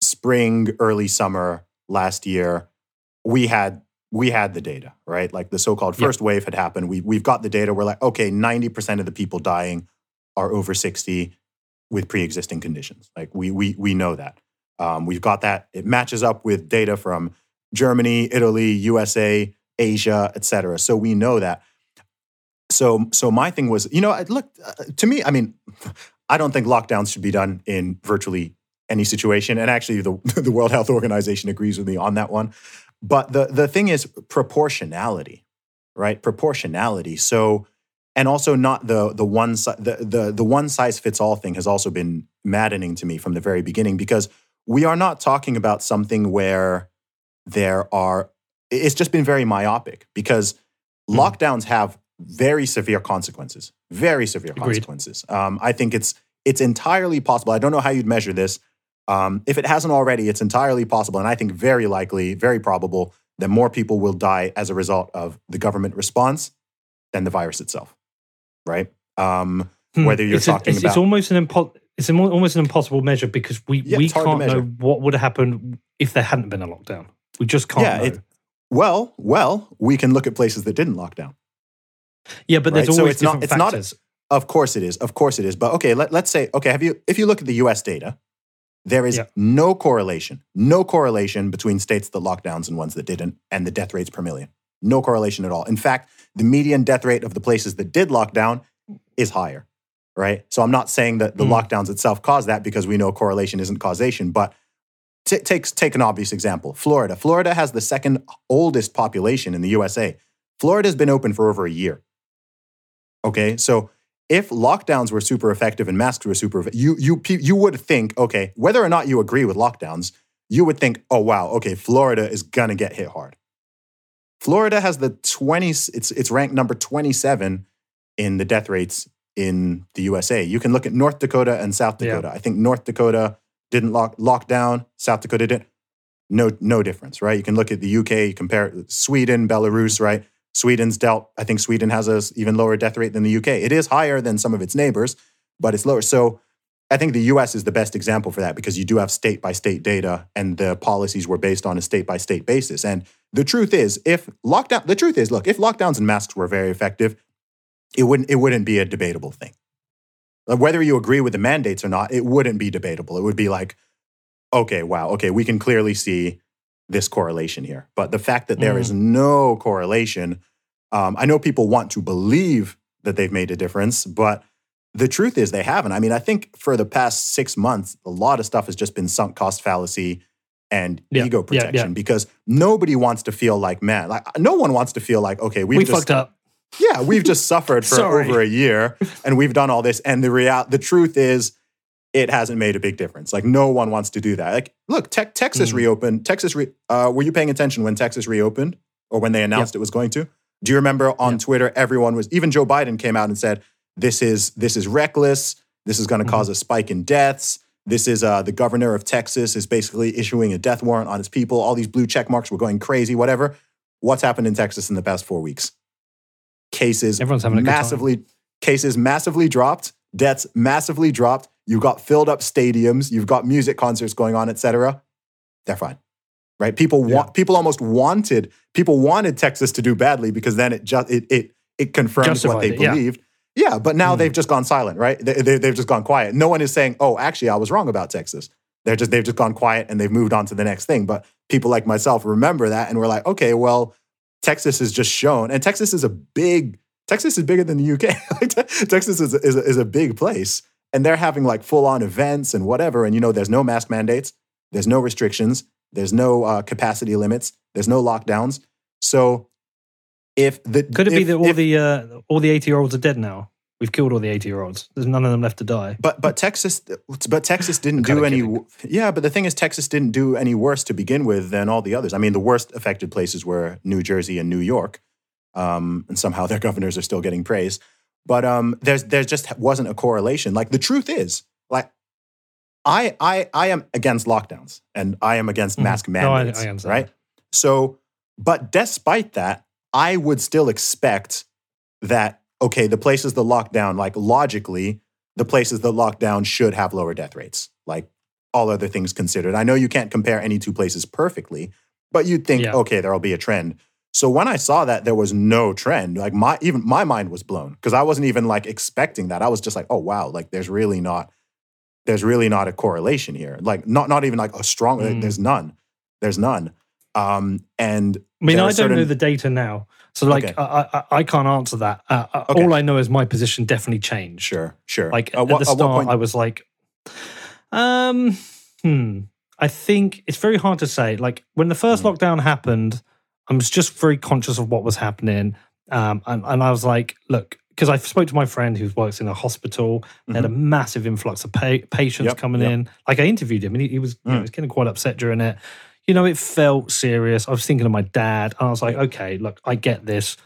spring, early summer last year, we had we had the data, right? Like the so-called Yeah. first wave had happened. We we've got the data. We're like, okay, ninety percent of the people dying are over sixty with pre-existing conditions. Like we we we know that. Um, we've got that. It matches up with data from Germany, Italy, USA, Asia, et cetera. So we know that. So so my thing was, you know, look uh, to me. I mean, I don't think lockdowns should be done in virtually any situation, and actually, the the World Health Organization agrees with me on that one. But the the thing is proportionality, right? Proportionality. So and also not the the one the, the the one size fits all thing has also been maddening to me from the very beginning because we are not talking about something where there are it's just been very myopic because Mhm. lockdowns have very severe consequences very severe Agreed. consequences um, i think it's it's entirely possible i don't know how you'd measure this um, if it hasn't already it's entirely possible and i think very likely very probable that more people will die as a result of the government response than the virus itself right um, Hmm. whether you're it's talking it's, it's about- almost an impo- it's an, almost an impossible measure because we, Yeah, we it's hard to can't know what would have happened if there hadn't been a lockdown. We just can't Yeah, know. it- well well we can look at places that didn't lock down yeah, but there's right, so always it's not- it's not- factors. Of course it is. Of course it is. But okay, let, let's say, okay, have you if you look at the US data, there is Yeah. no correlation, no correlation between states that lockdowns and ones that didn't, and the death rates per million. No correlation at all. In fact, the median death rate of the places that did lock down is higher. Right. So I'm not saying that the Mm. lockdowns itself caused that because we know correlation isn't causation, but t- take, take an obvious example Florida. Florida has the second oldest population in the USA. Florida's been open for over a year. Okay. So if lockdowns were super effective and masks were super effective, you you you would think, okay, whether or not you agree with lockdowns, you would think, oh wow, okay, Florida is gonna get hit hard. Florida has the 20, it's it's ranked number 27 in the death rates in the USA. You can look at North Dakota and South Yeah. Dakota. I think North Dakota didn't lock lock down, South Dakota didn't. No, no difference, right? You can look at the UK, you compare Sweden, Belarus, right? Sweden's dealt, I think Sweden has a even lower death rate than the UK. It is higher than some of its neighbors, but it's lower. So I think the US is the best example for that because you do have state by state data and the policies were based on a state by state basis. And the truth is, if lockdown, the truth is, look, if lockdowns and masks were very effective, it wouldn't, it wouldn't be a debatable thing. Like, whether you agree with the mandates or not, it wouldn't be debatable. It would be like, okay, wow, okay, we can clearly see this correlation here. But the fact that there is no correlation, um, I know people want to believe that they've made a difference, but the truth is they haven't. I mean, I think for the past six months, a lot of stuff has just been sunk cost fallacy and Yeah, ego yeah, yeah. protection because nobody wants to feel like, man, like no one wants to feel like, okay, we've we fucked up. Yeah, we've just suffered for Sorry. over a year and we've done all this. And the real the truth is it hasn't made a big difference. Like no one wants to do that. Like, look, te- Texas Mm. reopened. Texas, re- uh, were you paying attention when Texas reopened or when they announced it was going to? Do you remember on Yeah. Twitter, everyone was even Joe Biden came out and said, "This is this is reckless. This is going to Mhm. cause a spike in deaths." This is uh, the governor of Texas is basically issuing a death warrant on his people. All these blue check marks were going crazy. Whatever. What's happened in Texas in the past four weeks? Cases Everyone's having a massively cases massively dropped, deaths massively dropped. You've got filled up stadiums, you've got music concerts going on, etc. They're fine. Right? People want people almost wanted people wanted Texas to do badly because then it just it it it confirms what they it, yeah. believed. Yeah, but now Mm. they've just gone silent, right? They, they, they've just gone quiet. No one is saying, "Oh, actually, I was wrong about Texas." They're just they've just gone quiet and they've moved on to the next thing. But people like myself remember that, and we're like, okay, well, Texas has just shown, and Texas is a big. Texas is bigger than the UK. Like, Te- Texas is is a, is a big place, and they're having like full on events and whatever. And you know, there's no mask mandates, there's no restrictions, there's no uh, capacity limits, there's no lockdowns. So, if the Could it be that all if- the uh, all the eighty year olds are dead now? We've killed all the eighty year olds. There's none of them left to die. But but Texas but Texas didn't do any kidding. yeah, but the thing is Texas didn't do any worse to begin with than all the others. I mean, the worst affected places were New Jersey and New York. Um, and somehow their governors are still getting praise. But um, there's there just wasn't a correlation. Like the truth is, like I I I am against lockdowns and I am against Mhm. mask No, I- I mandates, right? So, but despite that, I would still expect that okay, the places that lock down, like logically, the places that lock down should have lower death rates, like all other things considered. I know you can't compare any two places perfectly, but you'd think, Yeah. okay, there'll be a trend. So when I saw that there was no trend, like my even my mind was blown because I wasn't even like expecting that. I was just like, oh wow, like there's really not there's really not a correlation here. Like not not even like a strong Mm. there's none. There's none. Um and I mean, I don't certain- know the data now, so like Okay. I, I, I can't answer that. Uh, uh, Okay. All I know is my position definitely changed. Sure, sure. Like at what- the at what start, point- I was like, um, hmm. I think it's very hard to say. Like when the first Mm. lockdown happened, I was just very conscious of what was happening, um, and, and I was like, look, because I spoke to my friend who works in a hospital. They had a massive influx of pa- patients Yep, coming yep. in. Like I interviewed him, and he, he was, you know, Mm. he was getting quite upset during it. You know, it felt serious. I was thinking of my dad, and I was like, okay, look, I get this.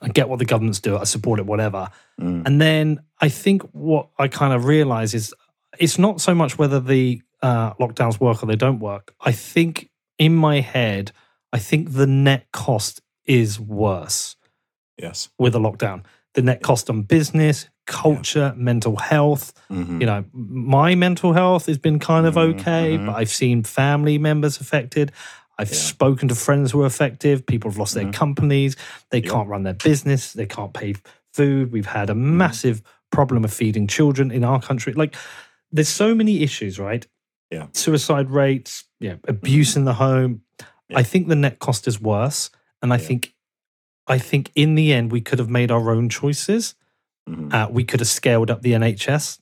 I get what the government's do. I support it, whatever. Mm, And then I think what I kind of realize is it's not so much whether the uh, lockdowns work or they don't work. I think in my head, I think the net cost is worse yes. with a lockdown. The net cost on business, culture, mental health. Mhm. You know, my mental health has been kind of Mhm, okay, mhm. but I've seen family members affected. I've Yeah. spoken to friends who are affected. People have lost their Mhm. companies. They Yep. can't run their business. They can't pay food. We've had a Mm-hmm. massive problem of feeding children in our country. Like, there's so many issues, right? Yeah. Suicide rates, yeah, abuse in the home. Yeah. I think the net cost is worse. And I Yeah. think I think in the end we could have made our own choices. Mhm. Uh, we could have scaled up the NHS.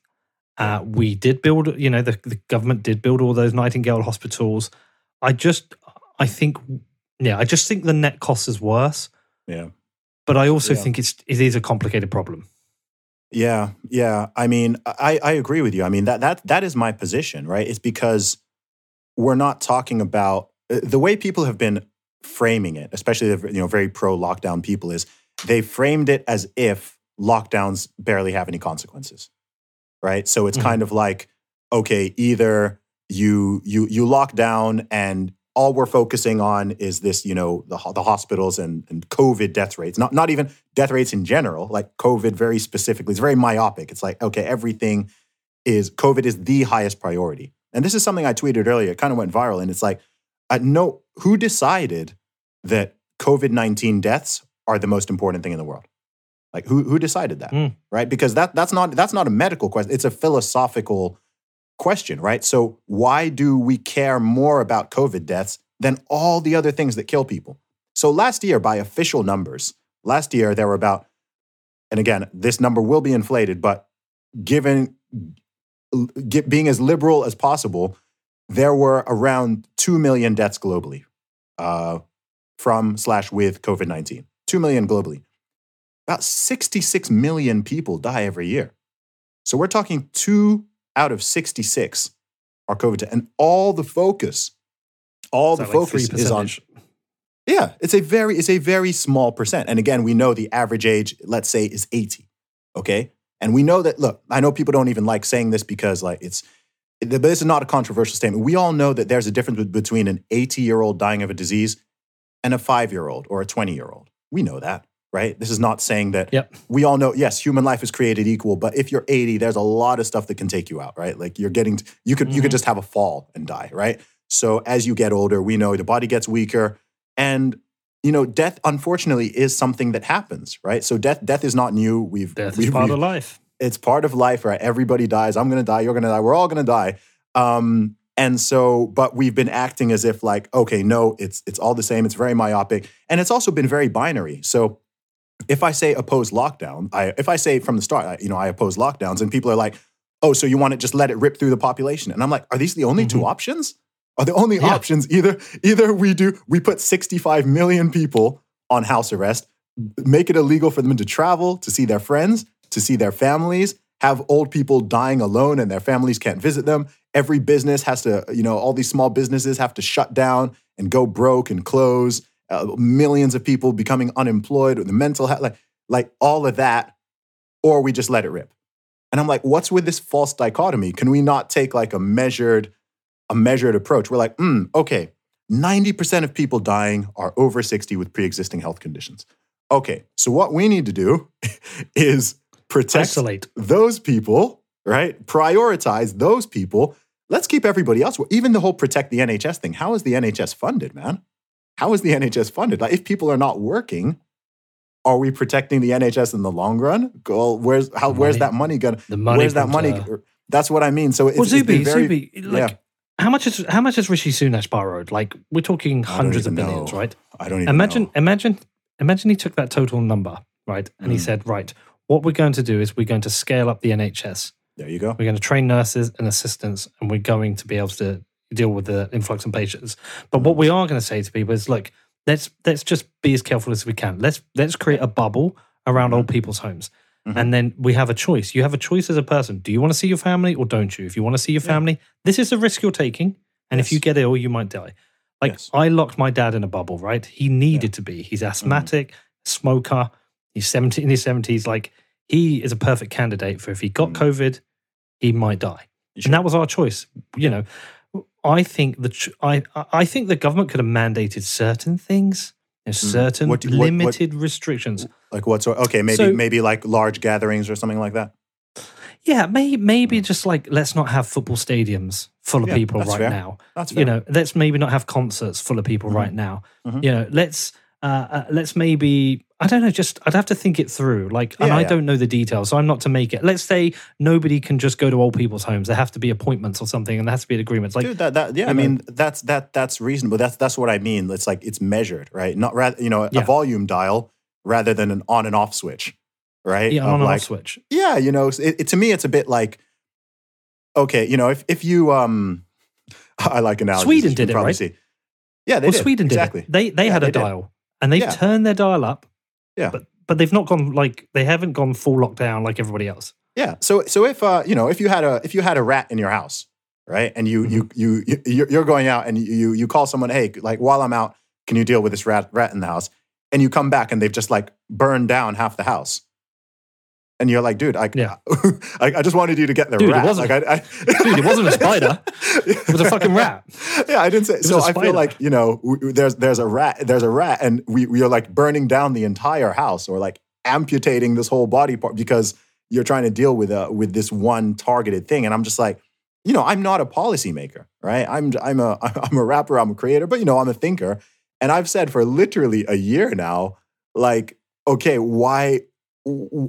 Uh, we did build, you know, the, the government did build all those Nightingale hospitals. I just, I think, yeah, I just think the net cost is worse. yeah. But I also Yeah. think it's it is a complicated problem. Yeah, yeah. I mean, I, I agree with you. I mean that that that is my position, right? It's because we're not talking about uh, the way people have been framing it, especially the you know very pro lockdown people, is they framed it as if lockdowns barely have any consequences, right? So it's Mhm. kind of like, okay, either you you you lock down and all we're focusing on is this, you know, the the hospitals and and COVID death rates, not not even death rates in general, like COVID very specifically. It's very myopic. It's like, okay, everything is COVID is the highest priority. And this is something I tweeted earlier. It kind of went viral. And it's like, uh, no, who decided that COVID 19 deaths are the most important thing in the world? Like who who decided that? Mm. Right? Because that that's not that's not a medical question. It's a philosophical question, right? So why do we care more about COVID deaths than all the other things that kill people? So last year, by official numbers, last year there were about, and again, this number will be inflated, but given get, being as liberal as possible, there were around 2 million deaths globally uh, from slash with COVID 19. 2 million globally. About 66 million people die every year. So we're talking two out of 66 are COVID. And all the focus, all Is the like focus is on yeah, it's a very it's a very small percent. And again, we know the average age, let's say, is 80. Okay? And we know that look, I know people don't even like saying this because like it's but this is not a controversial statement. We all know that there's a difference between an 80-year-old dying of a disease and a 5-year-old or a 20-year-old. We know that, right? This is not saying that Yep. we all know yes, human life is created equal, but if you're 80, there's a lot of stuff that can take you out, right? Like you're getting you could you could mm-hmm. just have a fall and die, right? So as you get older, we know the body gets weaker and you know, death unfortunately is something that happens, right? So death death is not new. We've Death we've, is part we've- of life. It's part of life, right? Everybody dies. I'm going to die. You're going to die. We're all going to die. Um, and so, but we've been acting as if like, okay, no, it's it's all the same. It's very myopic, and it's also been very binary. So, if I say oppose lockdown, I if I say from the start, I, you know, I oppose lockdowns, and people are like, oh, so you want to just let it rip through the population? And I'm like, are these the only two options? Are the only Yeah. options either either we do we put 65 million people on house arrest, make it illegal for them to travel, to see their friends, to see their families, have old people dying alone and their families can't visit them. Every business has to, you know, all these small businesses have to shut down and go broke and close. Uh, millions of people becoming unemployed, with the mental health, like, like all of that, or we just let it rip. And I'm like, what's with this false dichotomy? Can we not take like a measured, a measured approach? We're like, hmm, okay, 90% of people dying are over 60 with pre-existing health conditions. Okay, so what we need to do is protect Isolate. those people, right? Prioritize those people. Let's keep everybody else. Even the whole protect the NHS thing. How is the NHS funded, man? How is the NHS funded? Like, if people are not working, are we protecting the NHS in the long run? Go, where's how? Where's that money going? The money. Where's that money? the- That's what I mean. So it's, Well, it's Zuby, very, Zuby, like, how much is how much has Rishi Sunak borrowed? Like, we're talking hundreds of billions, know. right? I don't even Imagine, know. imagine, imagine he took that total number, right, and he Mm. said, right, what we're going to do is we're going to scale up the NHS. There you go. We're going to train nurses and assistants, and we're going to be able to deal with the influx of patients. But what we are going to say to people is, look, let's let's just be as careful as we can. Let's let's create a bubble around old people's homes. Mhm. And then we have a choice. You have a choice as a person. Do you want to see your family or don't you? If you want to see your Yeah. family, this is a risk you're taking. And if you get ill, you might die. Like Yes. I locked my dad in a bubble, right? He needed to be. He's asthmatic, smoker. He's 70 in his 70s. Like he is a perfect candidate for if he got Mm. COVID, he might die. You And that was our choice. You know, I think the I I think the government could have mandated certain things, you know, certain Mm. What do- what- what- limited restrictions. Like what sort? Okay, maybe So- maybe like large gatherings or something like that. Yeah, maybe maybe just like let's not have football stadiums full of Yeah, people right fair. now. That's fair. You know, let's maybe not have concerts full of people Mhm. right now. Mhm. You know, let's uh, uh, let's maybe I don't know. Just I'd have to think it through. Like, and I yeah. don't know the details, so I'm not to make it. Let's say nobody can just go to old people's homes. There have to be appointments or something, and there has to be agreements. Like, Dude, that, that yeah, I know- mean that's that that's reasonable. That's that's what I mean. It's like it's measured, right? Not rather, you know, a Yeah. volume dial rather than an on and off switch, right? yeah, on and like, off switch. Yeah, you know, it, it, to me, it's a bit like, okay, you know, if if you um, I like analogies. Sweden did it, right? See. Yeah, they well, did Sweden did exactly. it. They they Yeah, had they a did. dial, and they've Yeah. turned their dial up. Yeah. but but they've not gone like they haven't gone full lockdown like everybody else. Yeah. So so if uh you know if you had a if you had a rat in your house, right, and you you you you you're- you're going out and you you call someone, hey, like while I'm out, can you deal with this rat rat in the house? And you come back and they've just like burned down half the house. And you're like, dude, I, Yeah. I, I just wanted you to get the Dude, it rat. wasn't- like, I, I, Dude, it wasn't a spider. It was a fucking rat. Yeah, I didn't say. So I feel like you know, w- there's there's a rat, there's a rat, and we we are like burning down the entire house or like amputating this whole body part because you're trying to deal with a with this one targeted thing. And I'm just like, you know, I'm not a policymaker, right? I'm I'm a I'm a rapper, I'm a creator, but you know, I'm a thinker. And I've said for literally a year now, like, okay, why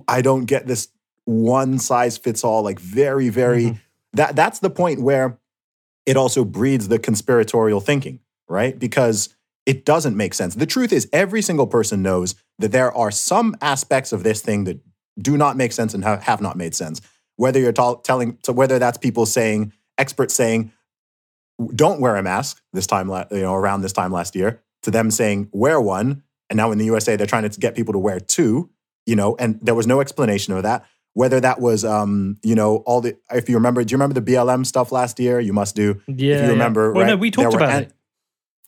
I don't get this one size fits all, like very, very Mhm. that that's the point where it also breeds the conspiratorial thinking, right? Because it doesn't make sense. The truth is, every single person knows that there are some aspects of this thing that do not make sense and have, have not made sense. Whether you're tell telling, so whether that's people saying, experts saying, don't wear a mask this time, la- you know, around this time last year, to them saying, wear one. And now in the USA, they're trying to get people to wear two, you know, and there was no explanation of that. Whether that was, um, you know, all the, if you remember, do you remember the BLM stuff last year? You must do. Yeah, if you remember, yeah. Well, no, right, we talked about an- it.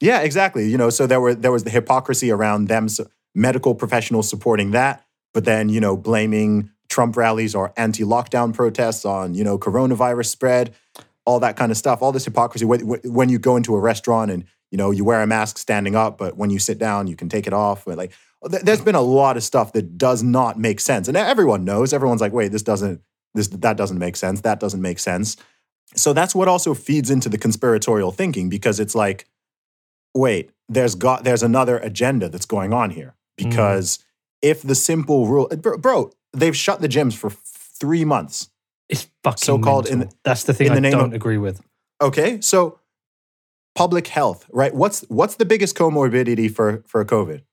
Yeah, exactly. You know, so there were there was the hypocrisy around them, so medical professionals supporting that, but then you know blaming Trump rallies or anti-lockdown protests on you know coronavirus spread, all that kind of stuff. All this hypocrisy when, you go into a restaurant and you know you wear a mask standing up, but when you sit down you can take it off. But like, there's been a lot of stuff that does not make sense, and everyone knows. Everyone's like, wait, this doesn't this that doesn't make sense. That doesn't make sense. So that's what also feeds into the conspiratorial thinking because it's like wait, there's got there's another agenda that's going on here Mm. because if the simple rule, bro, bro, they've shut the gyms for f- three months. It's fucking So-called in mental. That's the thing in I the name don't of- agree with. Okay, so public health, right? What's what's the biggest comorbidity for for COVID?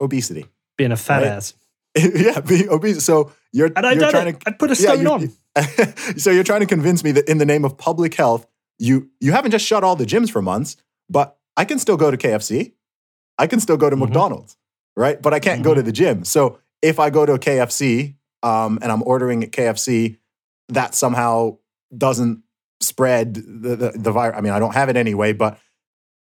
Obesity. Being a fat Right. ass. yeah, being obese. So you're And I you're trying it. to I put a Yeah, stone you- on. so you're trying to convince me that in the name of public health, you you haven't just shut all the gyms for months, but I can still go to KFC. I can still go to Mhm. McDonald's, right? But I can't go Mhm. to the gym. So if I go to a KFC um, and I'm ordering at KFC, that somehow doesn't spread the, the, the virus. I mean, I don't have it anyway, but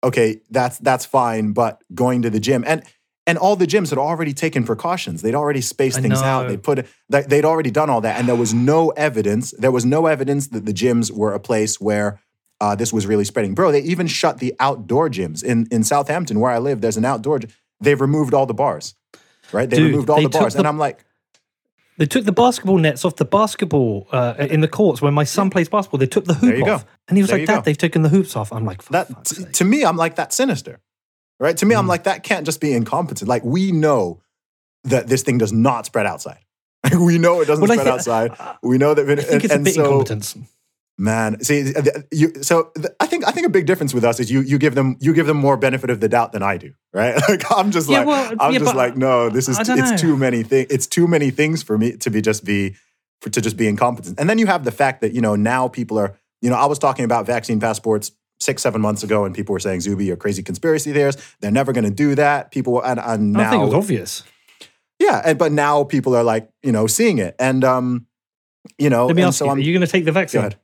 okay, that's that's fine. But going to the gym and and all the gyms had already taken precautions. They'd already spaced things out. They put They'd already done all that, and there was no evidence. There was no evidence that the gyms were a place where uh, this was really spreading. Bro, they even shut the outdoor gyms in in Southampton, where I live. There's an outdoor. They've removed all the bars, right? They Dude, removed all the bars, the- and I'm like, They took the basketball nets off the basketball uh, in the courts when my son plays basketball. They took the hoop go. off, and he was There like, "Dad, go. they've taken the hoops off." I'm like, that t- to me i'm like that's sinister right to me i'm Mm. like that can't just be incompetent like we know that this thing does not spread outside we know it doesn't Well, spread thi- outside we know that think and, it's a bit so incompetence. man see you so i think i think a big difference with us is you you give them you give them more benefit of the doubt than i do right like i'm just Yeah, like well, i'm yeah, just like no this is I t- it's know. too many things it's too many things for me to be just be for, to just be incompetent and then you have the fact that you know now people are you know i was talking about vaccine passports six seven months ago and people were saying zuby you're crazy conspiracy theorist they're never going to do that people were and, and I now think it was obvious. yeah and, but now people are like you know seeing it and um you know Let me ask so you: I'm, Are you going to take the go vaccine? ahead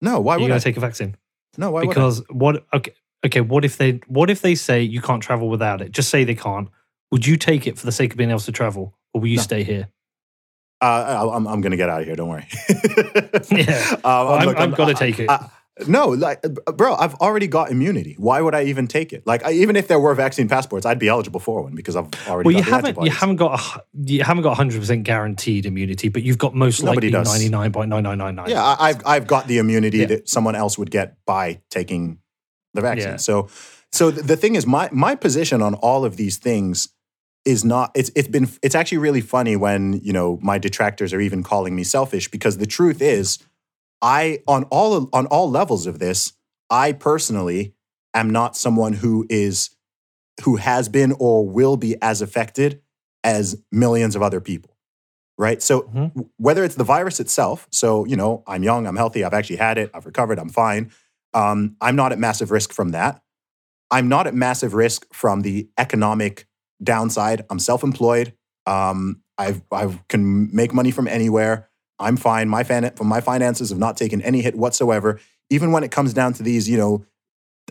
no why Are you going to take a vaccine? no why would I? because what? Okay, okay. What if they? What if they say you can't travel without it? Just say they can't. Would you take it for the sake of being able to travel, or will you No. stay here? Uh, I- I'm, I'm going to get out of here. Don't worry. Yeah. um, I'm, look, I'm gonna I- take it. I- no, like, bro, I've already got immunity. Why would I even take it? Like, I, even if there were vaccine passports, I'd be eligible for one because I've already. well, you got the haven't. You haven't got. A, you haven't got 100 percent guaranteed immunity, but you've got most Nobody likely does. 99.9999. Yeah, I, I've I've got the immunity Yeah. that someone else would get by taking the vaccine. Yeah. So, so the, the thing is, my my position on all of these things is not. It's it's been it's actually really funny when you know my detractors are even calling me selfish because the truth is, I on all on all levels of this, I personally am not someone who is who has been or will be as affected as millions of other people. Right? So Mhm. whether it's the virus itself, so you know, I'm young, I'm healthy, I've actually had it, I've recovered, I'm fine. Um, I'm not at massive risk from that. I'm not at massive risk from the economic downside. I'm self-employed. Um, I've I can make money from anywhere. I'm fine. My fan, my finances have not taken any hit whatsoever. Even when it comes down to these, you know,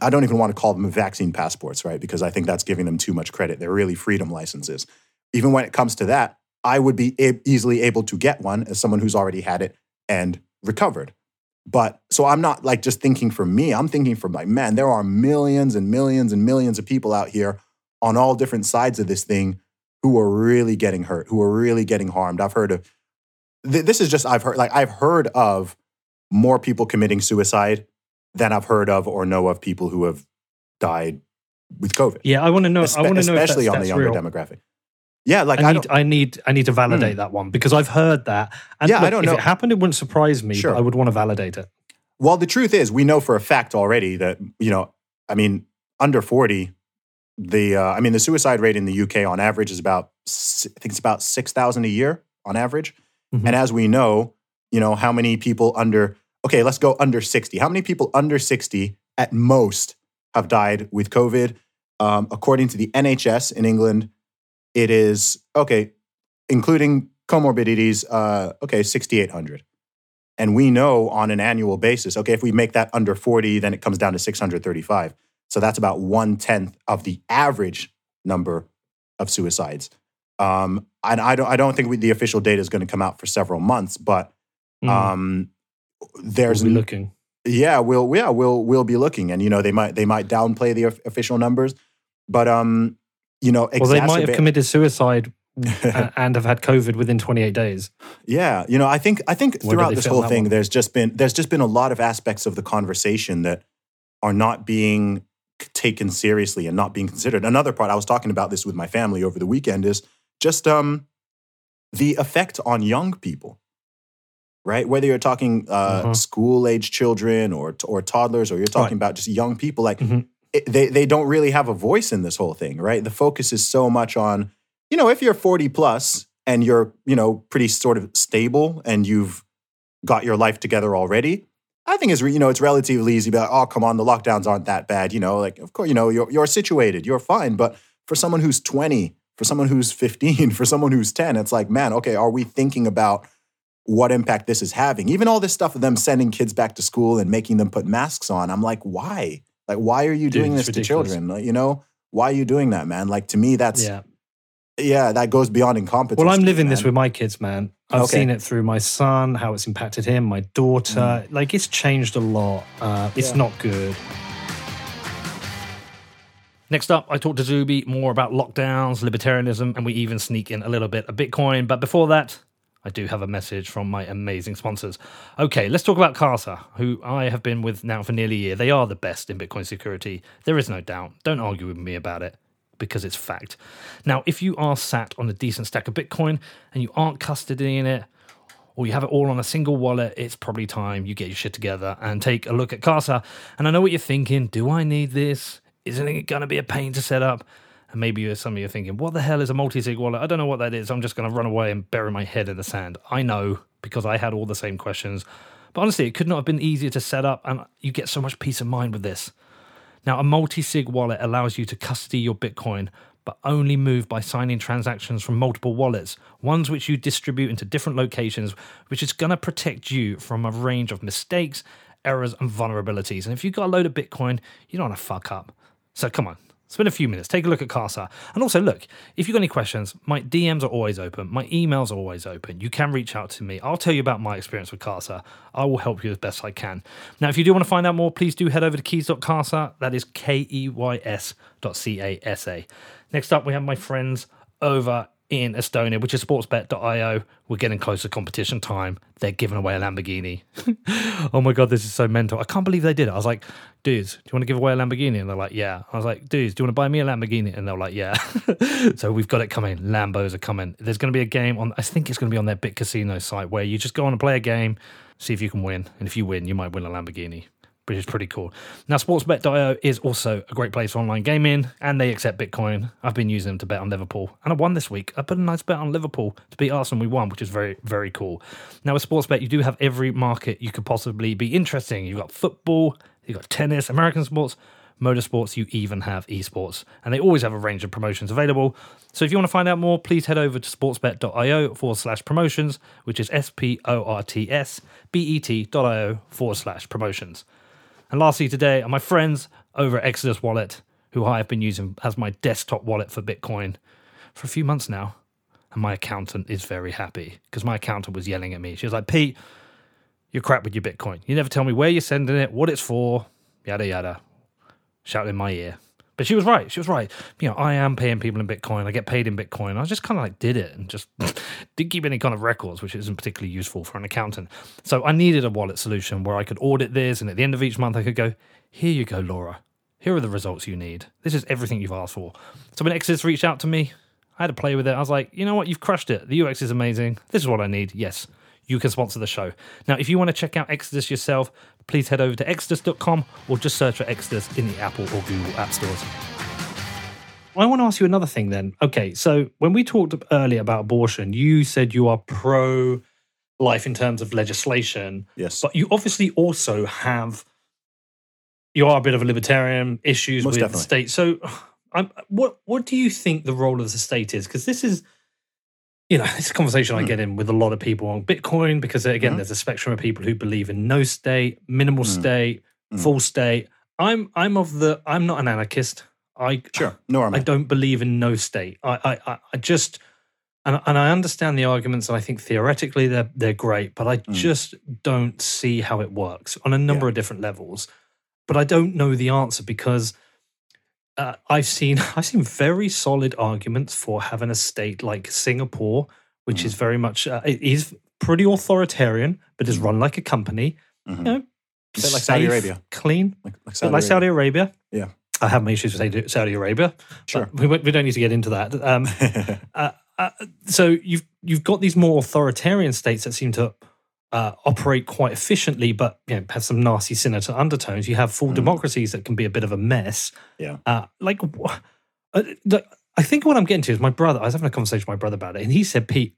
I don't even want to call them vaccine passports, right? Because I think that's giving them too much credit. They're really freedom licenses. Even when it comes to that, I would be a- easily able to get one as someone who's already had it and recovered. But so I'm not like just thinking for me. I'm thinking for like, man, there are millions and millions and millions of people out here on all different sides of this thing who are really getting hurt, who are really getting harmed. I've heard of th- this is just I've heard like I've heard of more people committing suicide than I've heard of or know of people who have died with COVID. Yeah, I want to know. Espe- I want to know, especially on the younger real. demographic. Yeah, like I I, need. I need, I need to validate that one because I've heard that. And Yeah, I don't know. if it happened, it wouldn't surprise me. Sure. But I would want to validate it. Well, the truth is, we know for a fact already that you know, I mean, under forty, the uh, I mean, the suicide rate in the UK on average is about I think it's about six thousand a year on average. Mhm. And as we know, you know, how many people under okay, let's go under sixty. How many people under sixty at most have died with COVID? Um, according to the NHS in England, it is okay, including comorbidities. Uh, okay, sixty eight hundred. And we know on an annual basis, okay, if we make that under 40, then it comes down to 635. So that's about one tenth of the average number of suicides. Um, and I don't, I don't think we, the official data is going to come out for several months, but Mm. um, there's we'll be looking. yeah, we'll yeah we'll we'll be looking, and you know they might they might downplay the official numbers, but um, you know, Well, they might have committed suicide and have had COVID within 28 days. Yeah, you know, I think I think Where throughout this whole thing, one? there's just been there's just been a lot of aspects of the conversation that are not being taken seriously and not being considered. Another part, I was talking about this with my family over the weekend, is just um, the effect on young people, right? Whether you're talking uh, Mhm. school age children or, or toddlers, or you're talking about just young people, like Mhm. it, they, they don't really have a voice in this whole thing, right? The focus is so much on, you know, if you're 40 plus and you're, you know, pretty sort of stable and you've got your life together already, I think it's, re- you know, it's relatively easy to be like, oh, come on, the lockdowns aren't that bad. You know, like, of course, you know, you're, you're situated, you're fine. But for someone who's 20, for someone who's 15, for someone who's 10, it's like, man, okay, are we thinking about what impact this is having? Even all this stuff of them sending kids back to school and making them put masks on, I'm like, why? Like, why are you Dude, doing this to children? Like, you know, why are you doing that, man? Like, to me, that's, yeah, Yeah. that goes beyond incompetence. Well, I'm living this with my kids, man. I've Okay. seen it through my son, how it's impacted him, my daughter. Like it's changed a lot. Uh, it's Yeah. not good. Next up, I talked to Zuby more about lockdowns, libertarianism, and we even sneak in a little bit of Bitcoin. But before that, I do have a message from my amazing sponsors. Okay, let's talk about Casa, who I have been with now for nearly a year. They are the best in Bitcoin security. There is no doubt. Don't argue with me about it because it's fact. Now, if you are sat on a decent stack of Bitcoin and you aren't custodying it, or you have it all on a single wallet, it's probably time you get your shit together and take a look at Casa. And I know what you're thinking do I need this? Isn't it going to be a pain to set up? And maybe some of you are thinking, what the hell is a multi sig wallet? I don't know what that is. I'm just going to run away and bury my head in the sand. I know because I had all the same questions. But honestly, it could not have been easier to set up, and you get so much peace of mind with this. Now, a multi sig wallet allows you to custody your Bitcoin, but only move by signing transactions from multiple wallets, ones which you distribute into different locations, which is going to protect you from a range of mistakes, errors, and vulnerabilities. And if you've got a load of Bitcoin, you don't want to fuck up. So come on. Spend a few minutes, take a look at Casa. And also, look, if you've got any questions, my DMs are always open. My emails are always open. You can reach out to me. I'll tell you about my experience with Casa. I will help you as best I can. Now, if you do want to find out more, please do head over to keys.casa. That is K E Y S dot C A S A. Next up, we have my friends over in Estonia, which is sportsbet.io. We're getting close to competition time. They're giving away a Lamborghini. oh my God, this is so mental. I can't believe they did it. I was like, dudes, do you want to give away a Lamborghini? And they're like, yeah. I was like, dudes, do you want to buy me a Lamborghini? And they're like, yeah. so we've got it coming. Lambos are coming. There's going to be a game on, I think it's going to be on their Bitcasino site where you just go on and play a game, see if you can win. And if you win, you might win a Lamborghini which is pretty cool. Now, sportsbet.io is also a great place for online gaming, and they accept Bitcoin. I've been using them to bet on Liverpool, and I won this week. I put a nice bet on Liverpool to beat Arsenal. We won, which is very, very cool. Now, with Sportsbet, you do have every market you could possibly be interesting. You've got football, you've got tennis, American sports, motorsports, you even have esports, and they always have a range of promotions available. So if you want to find out more, please head over to sportsbet.io forward slash promotions, which is S P O R T S B E T.io forward slash promotions. And lastly, today are my friends over at Exodus Wallet, who I have been using as my desktop wallet for Bitcoin for a few months now. And my accountant is very happy because my accountant was yelling at me. She was like, Pete, you're crap with your Bitcoin. You never tell me where you're sending it, what it's for, yada, yada. Shouting in my ear. But she was right. She was right. You know, I am paying people in Bitcoin. I get paid in Bitcoin. I just kind of like did it and just didn't keep any kind of records, which isn't particularly useful for an accountant. So I needed a wallet solution where I could audit this, and at the end of each month, I could go, "Here you go, Laura. Here are the results you need. This is everything you've asked for." So when Exodus reached out to me, I had to play with it. I was like, "You know what? You've crushed it. The UX is amazing. This is what I need." Yes. You can sponsor the show. Now, if you want to check out Exodus yourself, please head over to exodus.com or just search for Exodus in the Apple or Google app stores. I want to ask you another thing then. Okay, so when we talked earlier about abortion, you said you are pro life in terms of legislation, Yes. but you obviously also have you are a bit of a libertarian issues Most with definitely. the state. So, I'm, what what do you think the role of the state is? Because this is, you know, this conversation I Hmm. get in with a lot of people on Bitcoin. Because again, Mhm. there's a spectrum of people who believe in no state, minimal Mm. state, Mm. full state. I'm I'm of the I'm not an anarchist. I Sure. No, I'm I don't believe in no state. I, I, I- I just, and, and I understand the arguments, and I think theoretically they're they're great, but I Mm. just don't see how it works on a number of different levels. But I don't know the answer because uh, I've seen I've seen very solid arguments for having a state like Singapore, which Mm. is very much uh, it is pretty authoritarian, but is Mm. run like a company. Mhm. You know, bit like Saudi safe, Arabia. clean, like, like bit like Saudi Arabia. Yeah. I have my issues with Saudi Arabia. Sure. We, we don't need to get into that. Um, uh, uh, so you've you've got these more authoritarian states that seem to uh, operate quite efficiently, but you know, have some nasty sinister undertones. You have full Mm. democracies that can be a bit of a mess. Yeah. Uh, like, uh, I think what I'm getting to is my brother. I was having a conversation with my brother about it, and he said, "Pete,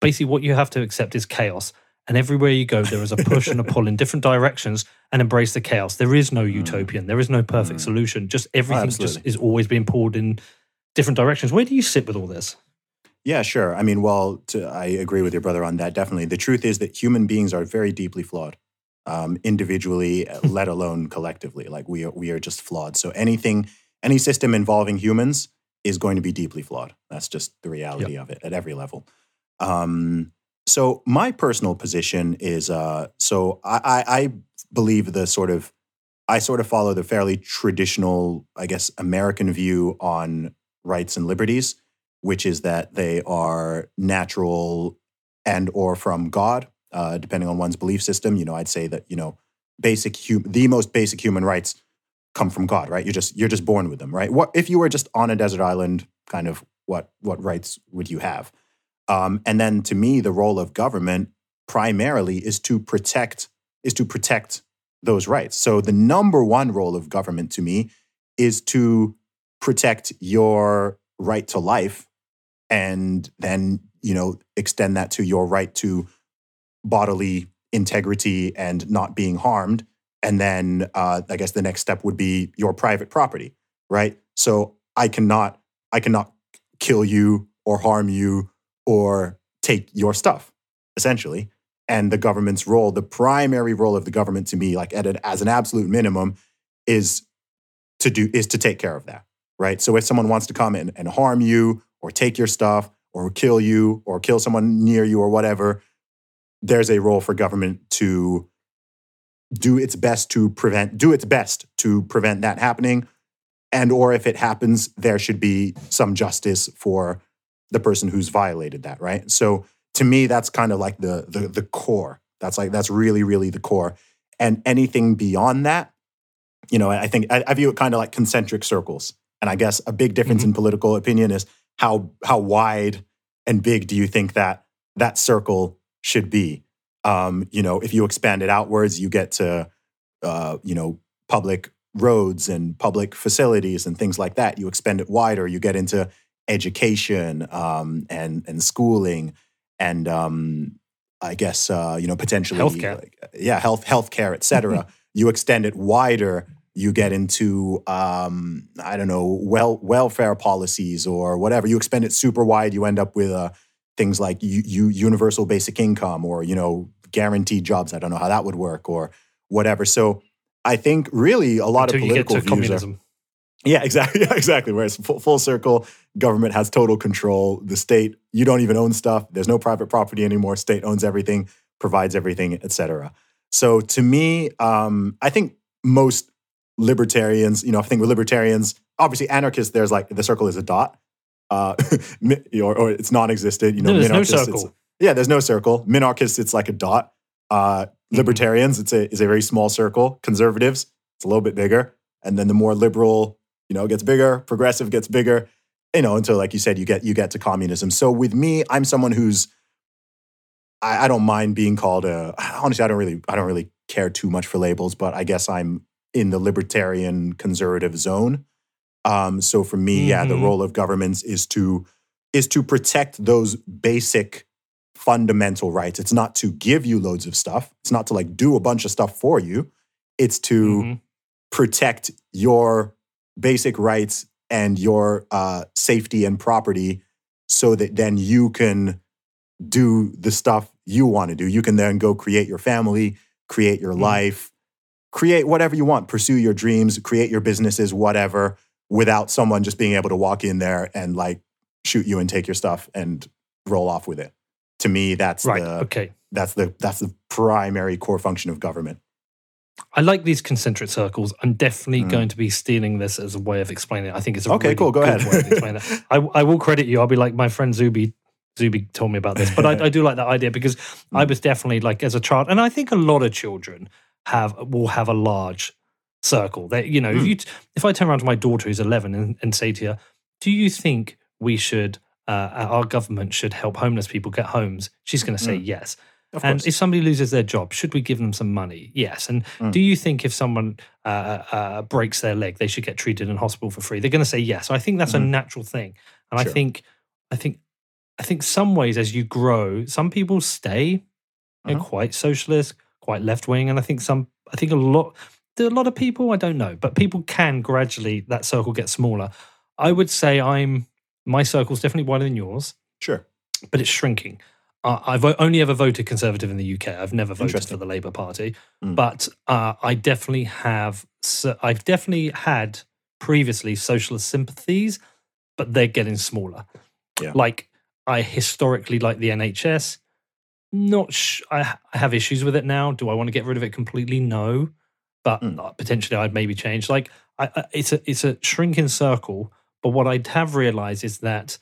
basically, what you have to accept is chaos." And everywhere you go, there is a push and a pull in different directions, and embrace the chaos. There is no utopian. There is no perfect Mm. solution. Just everything just is always being pulled in different directions. Where do you sit with all this? Yeah, sure. I mean, well, to, I agree with your brother on that. Definitely. The truth is that human beings are very deeply flawed, um, individually, let alone collectively. Like we are, we are just flawed. So anything, any system involving humans is going to be deeply flawed. That's just the reality of it at every level. Um, so my personal position is, uh, so I, I, I believe the sort of, I sort of follow the fairly traditional, I guess, American view on rights and liberties which is that they are natural and or from God, uh, depending on one's belief system. You know, I'd say that you know, basic hum- the most basic human rights come from God, right? You're just you're just born with them, right? What if you were just on a desert island? Kind of what what rights would you have? Um, and then to me, the role of government primarily is to protect is to protect those rights. So the number one role of government to me is to protect your right to life and then you know extend that to your right to bodily integrity and not being harmed. And then uh, i guess the next step would be your private property right? So i cannot i cannot kill you or harm you or take your stuff essentially. And the government's role the primary role of the government to me like at an, as an absolute minimum is to do is to take care of that right? So if someone wants to come in and harm you or take your stuff or kill you or kill someone near you or whatever there's a role for government to do its best to prevent do its best to prevent that happening. And or if it happens there should be some justice for the person who's violated that right? So to me that's kind of like the the, the core. That's like that's really really the core. And anything beyond that you know i think i, I view it kind of like concentric circles and i guess a big difference in political opinion is how how wide and big do you think that that circle should be um, you know if you expand it outwards you get to uh, you know public roads and public facilities and things like that you expand it wider you get into education um, and and schooling and um, i guess uh, you know potentially Healthcare. like, yeah health healthcare etc. you extend it wider you get into um, I don't know well welfare policies or whatever. You expand it super wide, you end up with uh, things like u- u- universal basic income or you know guaranteed jobs. I don't know how that would work or whatever. So I think really a lot Until of political views are yeah, exactly. Yeah, exactly. Whereas full, full circle, government has total control. The state, you don't even own stuff. There's no private property anymore. State owns everything, provides everything, etc. So to me, um, I think most libertarians, you know, I think with libertarians, obviously anarchists, there's like the circle is a dot, uh, or, or it's non-existent. You know, No, there's no circle. yeah, there's no circle. Minarchists, it's like a dot. Uh, Mm-hmm. libertarians, it's a is a very small circle. Conservatives, it's a little bit bigger. And then the more liberal, you know, gets bigger. Progressive gets bigger. You know, until like you said, you get you get to communism. So with me, I'm someone who's I, I don't mind being called a. Honestly, I don't really I don't really care too much for labels, but I guess I'm in the libertarian conservative zone. Um, so for me, yeah, the Mhm. role of governments is to is to protect those basic fundamental rights. It's not to give you loads of stuff. It's not to like do a bunch of stuff for you. It's to Mhm. protect your basic rights and your uh, safety and property so that then you can do the stuff you want to do. You can then go create your family, create your Mhm. life, create whatever you want, pursue your dreams, create your businesses, whatever, without someone just being able to walk in there and like shoot you and take your stuff and roll off with it. To me, that's Right. the okay. that's the that's the primary core function of government. I like these concentric circles. I'm definitely Mm. going to be stealing this as a way of explaining it. I think it's a Okay, really cool. Go good ahead. way of explaining it. I, I will credit you. I'll be like my friend Zuby. Zuby told me about this, but I, I do like that idea because I Mm. was definitely like as a child, and I think a lot of children have will have a large circle. That you know, if Hmm. you if I turn around to my daughter who's 11 and, and say to her, "Do you think we should uh, our government should help homeless people get homes?" She's going to say Hmm. yes. Of And course. if somebody loses their job, should we give them some money? Yes. And Mm. do you think if someone uh, uh, breaks their leg, they should get treated in hospital for free? They're going to say yes. I think that's a Mhm. natural thing. And I think, I think, I think some ways as you grow, some people stay Mhm. quite socialist, quite left wing, and I think some, I think a lot, there are a lot of people I don't know, but people can gradually that circle get smaller. I would say I'm my circle's definitely wider than yours sure. but it's shrinking. Uh, I've only ever voted Conservative in the UK. I've never voted for the Labour Party, Mm. but uh, I definitely have. So I've definitely had previously socialist sympathies, but they're getting smaller. Yeah. Like I historically like the NHS. Not sh- I, I have issues with it now. Do I want to get rid of it completely? No, but Mm. potentially I'd maybe change. Like I, I, it's a it's a shrinking circle. But what I'd have realised is that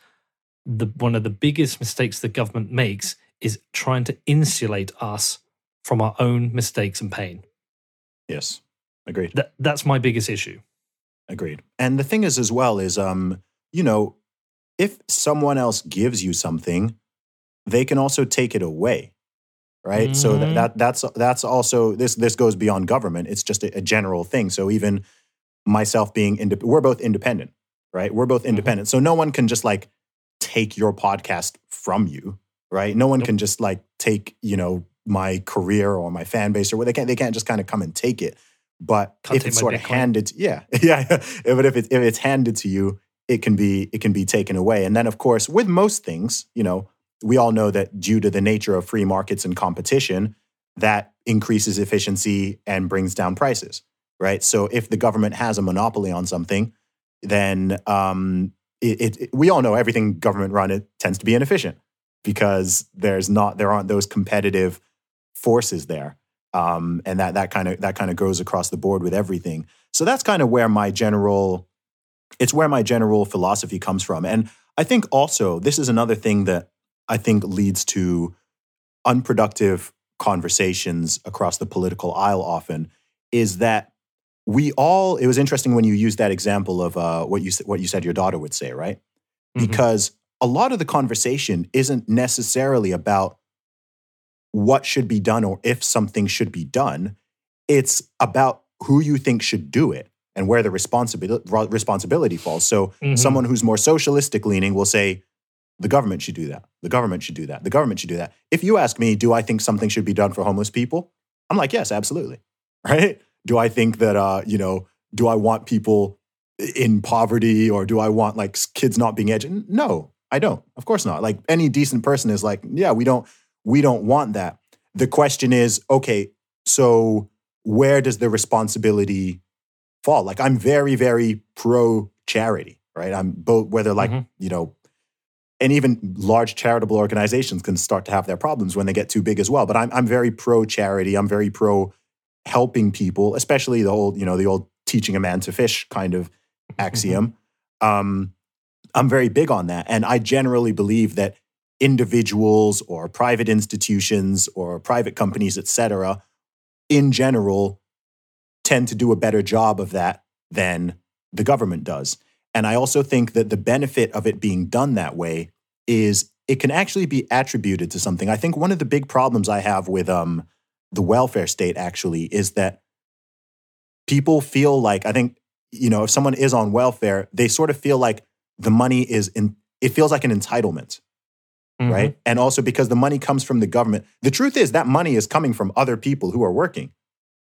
the one of the biggest mistakes the government makes is trying to insulate us from our own mistakes and pain. Yes. Agreed. That that's my biggest issue. Agreed. And the thing is, as well, is um, you know, if someone else gives you something, they can also take it away, right? So Mhm. that, that that's that's also this this goes beyond government. It's just a, a general thing. So even myself being indep- we're both independent, right? We're both independent. So no one can just like take your podcast from you, right? No one Nope. can just like take you know my career or my fan base or what they can't they can't just kind of come and take it. But Can't if it's sort of Bitcoin. handed, yeah, yeah, yeah. But if it's if it's handed to you, it can be it can be taken away. And then, of course, with most things, you know, we all know that due to the nature of free markets and competition, that increases efficiency and brings down prices, right? So if the government has a monopoly on something, then um, it, it, it- we all know everything government run it tends to be inefficient because there's not there aren't those competitive forces there um, and that that kind of that kind of goes across the board with everything. So that's kind of where my general it's where my general philosophy comes from. And I think also this is another thing that I think leads to unproductive conversations across the political aisle often is that we all it was interesting when you used that example of uh, what you what you said your daughter would say, right? Mhm. Because a lot of the conversation isn't necessarily about what should be done or if something should be done. It's about who you think should do it and where the responsibility responsibility falls. So Mhm. someone who's more socialistic leaning will say the government should do that. The government should do that. The government should do that. If you ask me, do I think something should be done for homeless people? I'm like, yes, absolutely. Right? Do I think that uh, you know, do I want people in poverty or do I want like kids not being educated? No, I don't. Of course not. Like any decent person is like, yeah, we don't we don't want that. The question is, okay, so where does the responsibility fall? Like I'm very very pro charity, right? I'm both whether like, Mhm. you know, and even large charitable organizations can start to have their problems when they get too big as well. But I'm I'm very pro charity. I'm very pro helping people, especially the old, you know, the old teaching a man to fish kind of axiom. Um, I'm very big on that. And I generally believe that individuals or private institutions or private companies, et cetera, in general, tend to do a better job of that than the government does. And I also think that the benefit of it being done that way is it can actually be attributed to something. I think one of the big problems I have with um, the welfare state actually is that people feel like, I think, you know, if someone is on welfare, they sort of feel like the money is in, it feels like an entitlement Mhm. right? And also because the money comes from the government. The truth is that money is coming from other people who are working.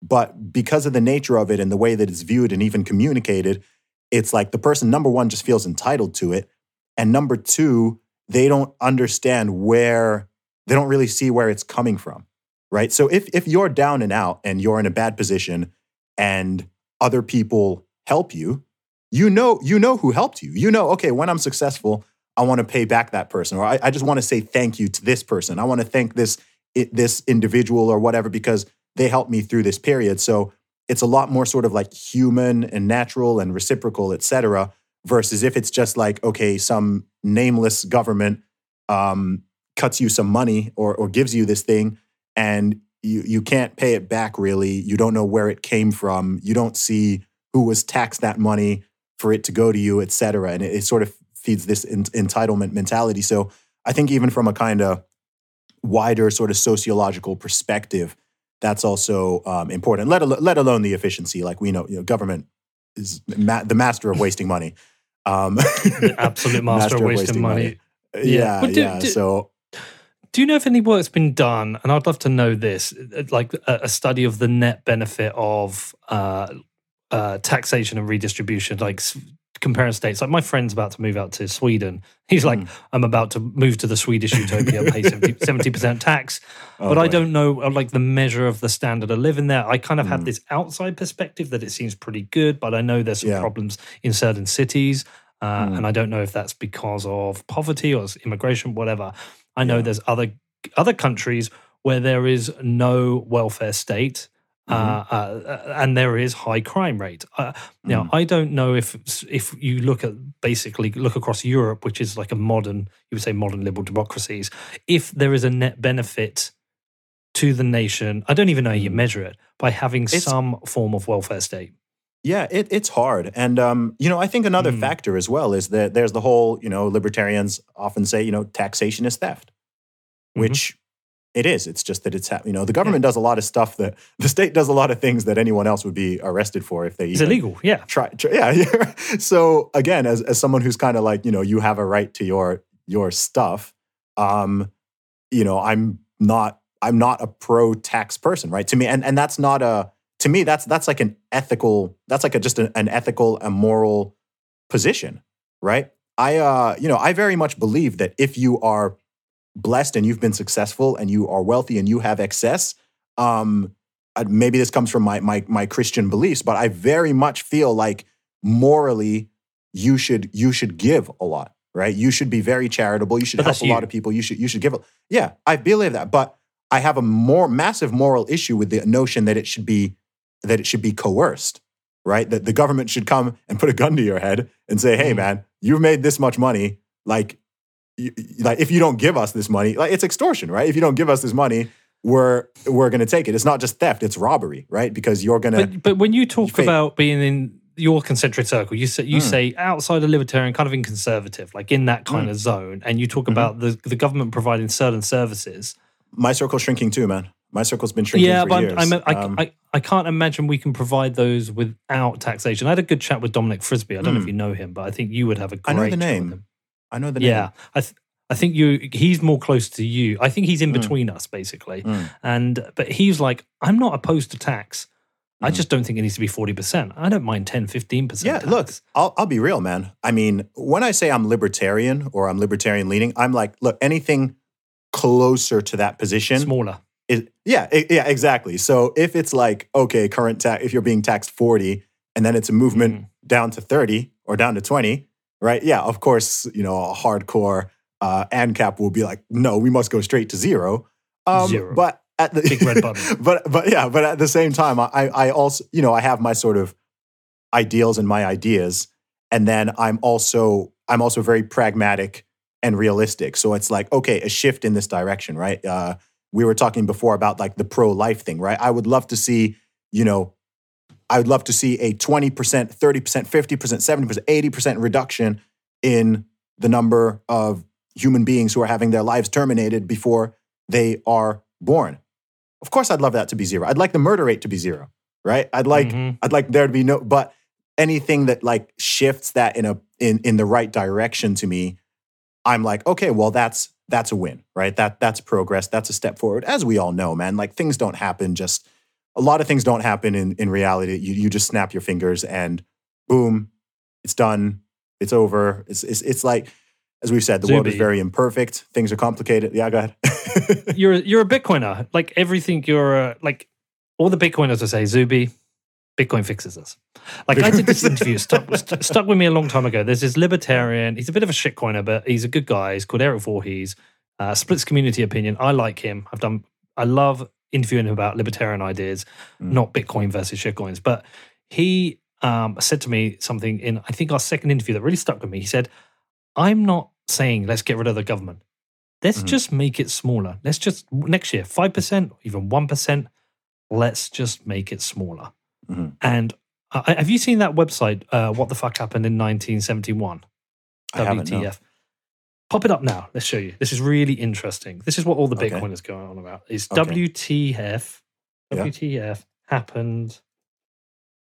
But because of the nature of it and the way that it's viewed and even communicated, it's like the person, number one, just feels entitled to it. And number two, they don't understand where, they don't really see where it's coming from, right? So if, if you're down and out and you're in a bad position and other people help you, you know, you know who helped you. You know, okay, when I'm successful, I want to pay back that person, or I, I just want to say thank you to this person. I want to thank this i- this individual or whatever because they helped me through this period. So it's a lot more sort of like human and natural and reciprocal, et cetera, versus if it's just like okay, some nameless government um, cuts you some money or or gives you this thing, and you you can't pay it back really. You don't know where it came from. You don't see who was taxed that money for it to go to you, et cetera. And it, it sort of feeds this en- entitlement mentality. So I think even from a kind of wider sort of sociological perspective, that's also um, important. Let, al- let alone the efficiency. Like we know, you know, government is ma- the master of wasting money. Um, Absolute master, of wasting, money. Yeah, Yeah. Do- yeah. do- so Do you know if any work's been done? And I'd love to know this, uh, like a, a study of the net benefit of uh, uh, taxation and redistribution, like comparing states. Like my friend's about to move out to Sweden. He's like, Mm. I'm about to move to the Swedish utopia, pay 70 percent tax, oh but I don't know uh, like the measure of the standard of living there. I kind of have Mm. this outside perspective that it seems pretty good, but I know there's some Yeah. problems in certain cities. Uh, Mm. And I don't know if that's because of poverty or immigration, whatever. I know Yeah. there's other other countries where there is no welfare state. Uh, Mm-hmm. uh, and there is high crime rate. Uh, now, Mm. I don't know if if you look at basically look across Europe, which is like a modern, you would say modern liberal democracies, if there is a net benefit to the nation, I don't even know how you Mm. measure it by having It's- some form of welfare state. Yeah, it, it's hard. And, um, you know, I think another Mm. factor as well is that there's the whole, you know, libertarians often say, you know, taxation is theft, Mhm. which it is. It's just that it's, you know, the government does a lot of stuff that the state does a lot of things that anyone else would be arrested for if they It's even illegal. Yeah. try, try yeah, yeah. so again as, as someone who's kind of like you know you have a right to your your stuff um you know i'm not i'm not a pro tax person right to me and and that's not a to me that's that's like an ethical that's like a just an, an ethical and moral position right i uh you know i very much believe that if you are blessed and you've been successful and you are wealthy and you have excess um maybe this comes from my my my Christian beliefs, but I very much feel like morally you should you should give a lot, right? You should be very charitable. You should help that's a lot of people. You should you should give. A, yeah, I believe that, but I have a more massive moral issue with the notion that it should be that it should be coerced, right? That the government should come and put a gun to your head and say, "Hey, Mm. man, you've made this much money. Like, you, like if you don't give us this money, like it's extortion, right? If you don't give us this money." We're we're gonna take it. It's not just theft; it's robbery, right? Because you're gonna But, but when you talk about being in your concentric circle, you say you Mm. say outside of libertarian, kind of in conservative, like in that kind Mm. of zone, and you talk Mhm. about the the government providing certain services. my circle's shrinking too, man. My circle's been shrinking yeah, for but. I'm, I'm, I, Um, I, I can't imagine we can provide those without taxation. I had a good chat with Dominic Frisby. I don't know if Mm. you know him, but I think you would have a I great know the name. I know the Yeah, name. I th- I think you he's more close to you. I think he's in Mm. between us basically. Mm. And but he's like, I'm not opposed to tax. I Mm. just don't think it needs to be 40%. I don't mind 10, 15%. Yeah, tax. look, I'll, I'll be real, man. I mean, when I say I'm libertarian or I'm libertarian leaning, I'm like, look, anything closer to that position smaller. is, yeah, yeah, exactly. So if it's like, okay, current tax, if you're being taxed 40 and then it's a movement Mm. down to 30 or down to 20, right? Yeah, of course, you know, a hardcore uh, ANCAP will be like, no, we must go straight to zero. Um, Zero. But at the Big red button. but but yeah, but at the same time, I I also you know I have my sort of ideals and my ideas, and then I'm also I'm also very pragmatic and realistic. So it's like okay, a shift in this direction, right? Uh, we were talking before about like the pro life thing, right? I would love to see you know. I would love to see a 20%, 30%, 50%, 70%, 80% reduction in the number of human beings who are having their lives terminated before they are born. Of course, I'd love that to be zero. I'd like the murder rate to be zero, right? I'd like Mhm. I'd like there to be no, but anything that like shifts that in a in in the right direction to me, I'm like, okay, well, that's that's a win, right? That that's progress. That's a step forward. As we all know, man, like things don't happen just. A lot of things don't happen in in reality. You you just snap your fingers and boom, it's done. It's over. It's it's it's like. As we've said, the world is very imperfect. Things are complicated. Yeah, go ahead. You're you're a Bitcoiner. Like everything you're a, like all the Bitcoiners I say, Zuby, Bitcoin fixes us. Like I did this interview, stuck, stuck with me a long time ago. There's this libertarian. He's a bit of a shitcoiner, but he's a good guy. He's called Eric Voorhees. Uh, splits community opinion. I like him. I've done. I love interviewing him about libertarian ideas, Mm. not Bitcoin versus shitcoins. But he um, said to me something in I think our second interview that really stuck with me. He said, "I'm not saying let's get rid of the government. Let's Mhm. just make it smaller. Let's just next year, 5%, even 1%. Let's just make it smaller. Mhm. And uh, have you seen that website, uh, What the Fuck Happened in 1971? I haven't, no. Pop it up now. Let's show you. This is really interesting. This is what all the Okay. Bitcoin is going on about. Is Okay. WTF? Yeah. WTF happened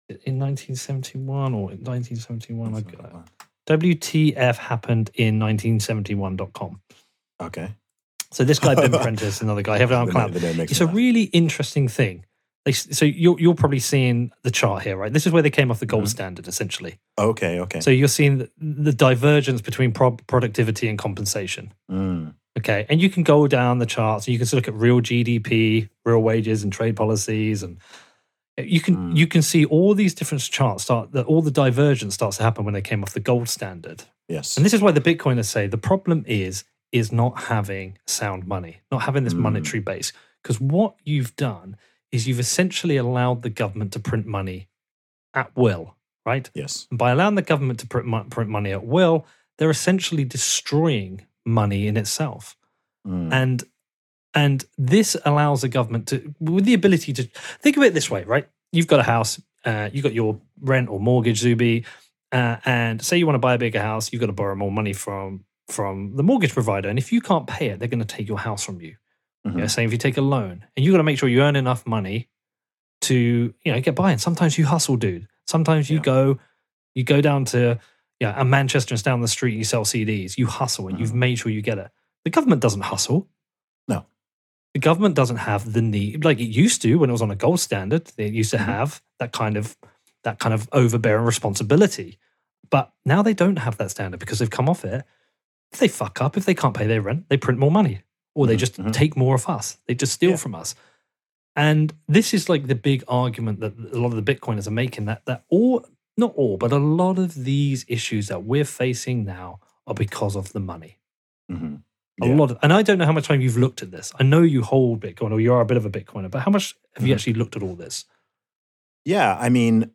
in 1971 or in 1971? I got. WTF happened in 1971.com. Okay. So this guy Ben Prentice, another guy, have it on The cloud. name- the name makes It's a really interesting thing. They, so you're you're probably seeing the chart here, right? This is where they came off the gold Mhm. standard, essentially. Okay. Okay. So you're seeing the, the divergence between pro- productivity and compensation. Mm, Okay, and you can go down the charts and you can look at real GDP, real wages, and trade policies, and you can Mm. you can see all these different charts start. That all the divergence starts to happen when they came off the gold standard. yes. And this is why the Bitcoiners say the problem is is not having sound money, not having this Mm. monetary base. Because what you've done is you've essentially allowed the government to print money at will, right? yes. And by allowing the government to print, mo- print money at will, they're essentially destroying money in itself. Mm, And and this allows the government to, with the ability to think of it this way, right? You've got a house, uh, you've got your rent or mortgage, Zuby, uh, and say you want to buy a bigger house, you've got to borrow more money from from the mortgage provider, and if you can't pay it, they're going to take your house from you. Mhm. You know, saying if you take a loan, and you've got to make sure you earn enough money to you know get by. And sometimes you hustle, dude. Sometimes you Yeah. go, you go down to yeah, a Manchester and down the street, and you sell CDs. You hustle, and you've Mhm. made sure you get it. The government doesn't hustle. No. The government doesn't have the need like it used to when it was on a gold standard. They used to Mhm. have that kind of that kind of overbearing responsibility. But now they don't have that standard because they've come off it. If they fuck up, if they can't pay their rent, they print more money or they Mhm, just mhm. take more of us. They just steal Yeah. from us. And this is like the big argument that a lot of the Bitcoiners are making that that all not all, but a lot of these issues that we're facing now are because of the money. Mhm. A lot of, and I don't know how much time you've looked at this. I know you hold Bitcoin or you are a bit of a Bitcoiner, but how much have you Mhm. actually looked at all this? Yeah, I mean,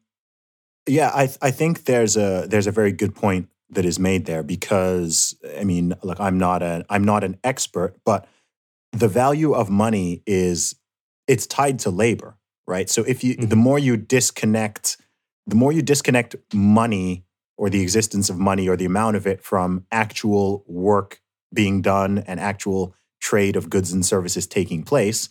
yeah, I I think there's a there's a very good point that is made there because I mean, look, I'm not a I'm not an expert, but the value of money is it's tied to labor, right? So if you the Mhm. more you disconnect the more you disconnect money or the existence of money or the amount of it from actual work being done and actual trade of goods and services taking place,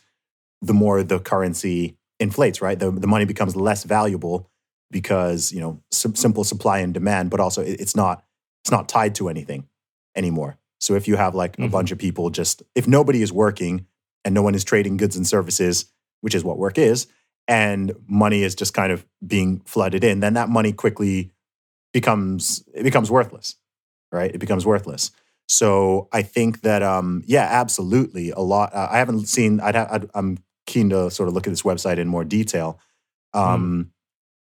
the more the currency inflates, right? The, the money becomes less valuable because, you know, sim- simple supply and demand, but also it- it's not it's not tied to anything anymore. So if you have like a Mhm. bunch of people just if nobody is working and no one is trading goods and services, which is what work is, and money is just kind of being flooded in, then that money quickly becomes it becomes worthless, right? It becomes worthless. So I think that um yeah, absolutely a lot. Uh, I haven't seen. I'd, ha- I'd I'm keen to sort of look at this website in more detail. Um,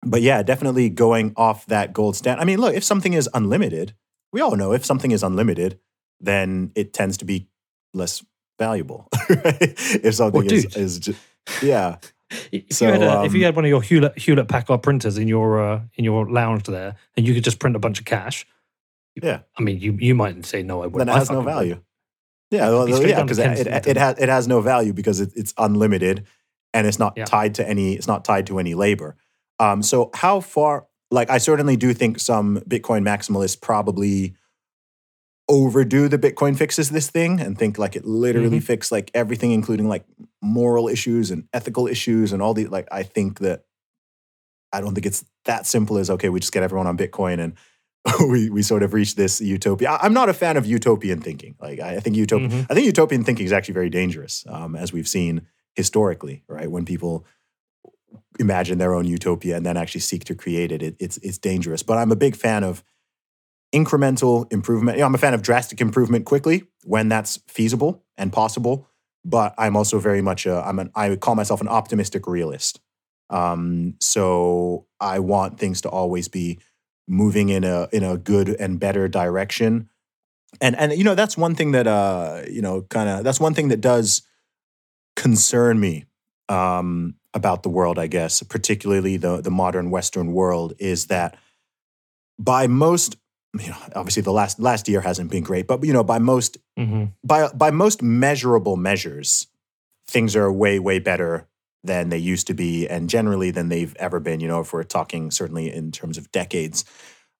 But yeah, definitely going off that gold standard. I mean, look, if something is unlimited, we all know if something is unlimited, then it tends to be less valuable. right? if something Well, is, is just, yeah, If So, you had a, if you um, had one of your Hewlett Hewlett Packard printers in your uh, in your lounge there, and you could just print a bunch of cash, yeah, I mean, you you might say no, I wouldn't. it has no would. value. Yeah, well, yeah, because it, it, it has it has no value because it, it's unlimited and it's not Yeah. tied to any it's not tied to any labor. Um, so how far? Like, I certainly do think some Bitcoin maximalists probably overdo the Bitcoin fixes this thing and think like it literally Mm-hmm. fixed like everything, including like moral issues and ethical issues and all the like. I think that I don't think it's that simple as okay, we just get everyone on Bitcoin and we we sort of reach this utopia. I, I'm not a fan of utopian thinking. Like I, I think utopia. Mhm. I think utopian thinking is actually very dangerous, um, as we've seen historically. Right when people imagine their own utopia and then actually seek to create it, it it's it's dangerous. But I'm a big fan of incremental improvement. You know, I'm a fan of drastic improvement quickly when that's feasible and possible. But I'm also very much a I'm an I would call myself an optimistic realist. Um, so I want things to always be moving in a in a good and better direction. And and you know that's one thing that uh you know kind of that's one thing that does concern me um about the world, I guess, particularly the the modern Western world, is that by most you know, obviously the last last year hasn't been great, but you know, by most hmm by by most measurable measures, things are way way better than they used to be, and generally than they've ever been. You know, if we're talking certainly in terms of decades.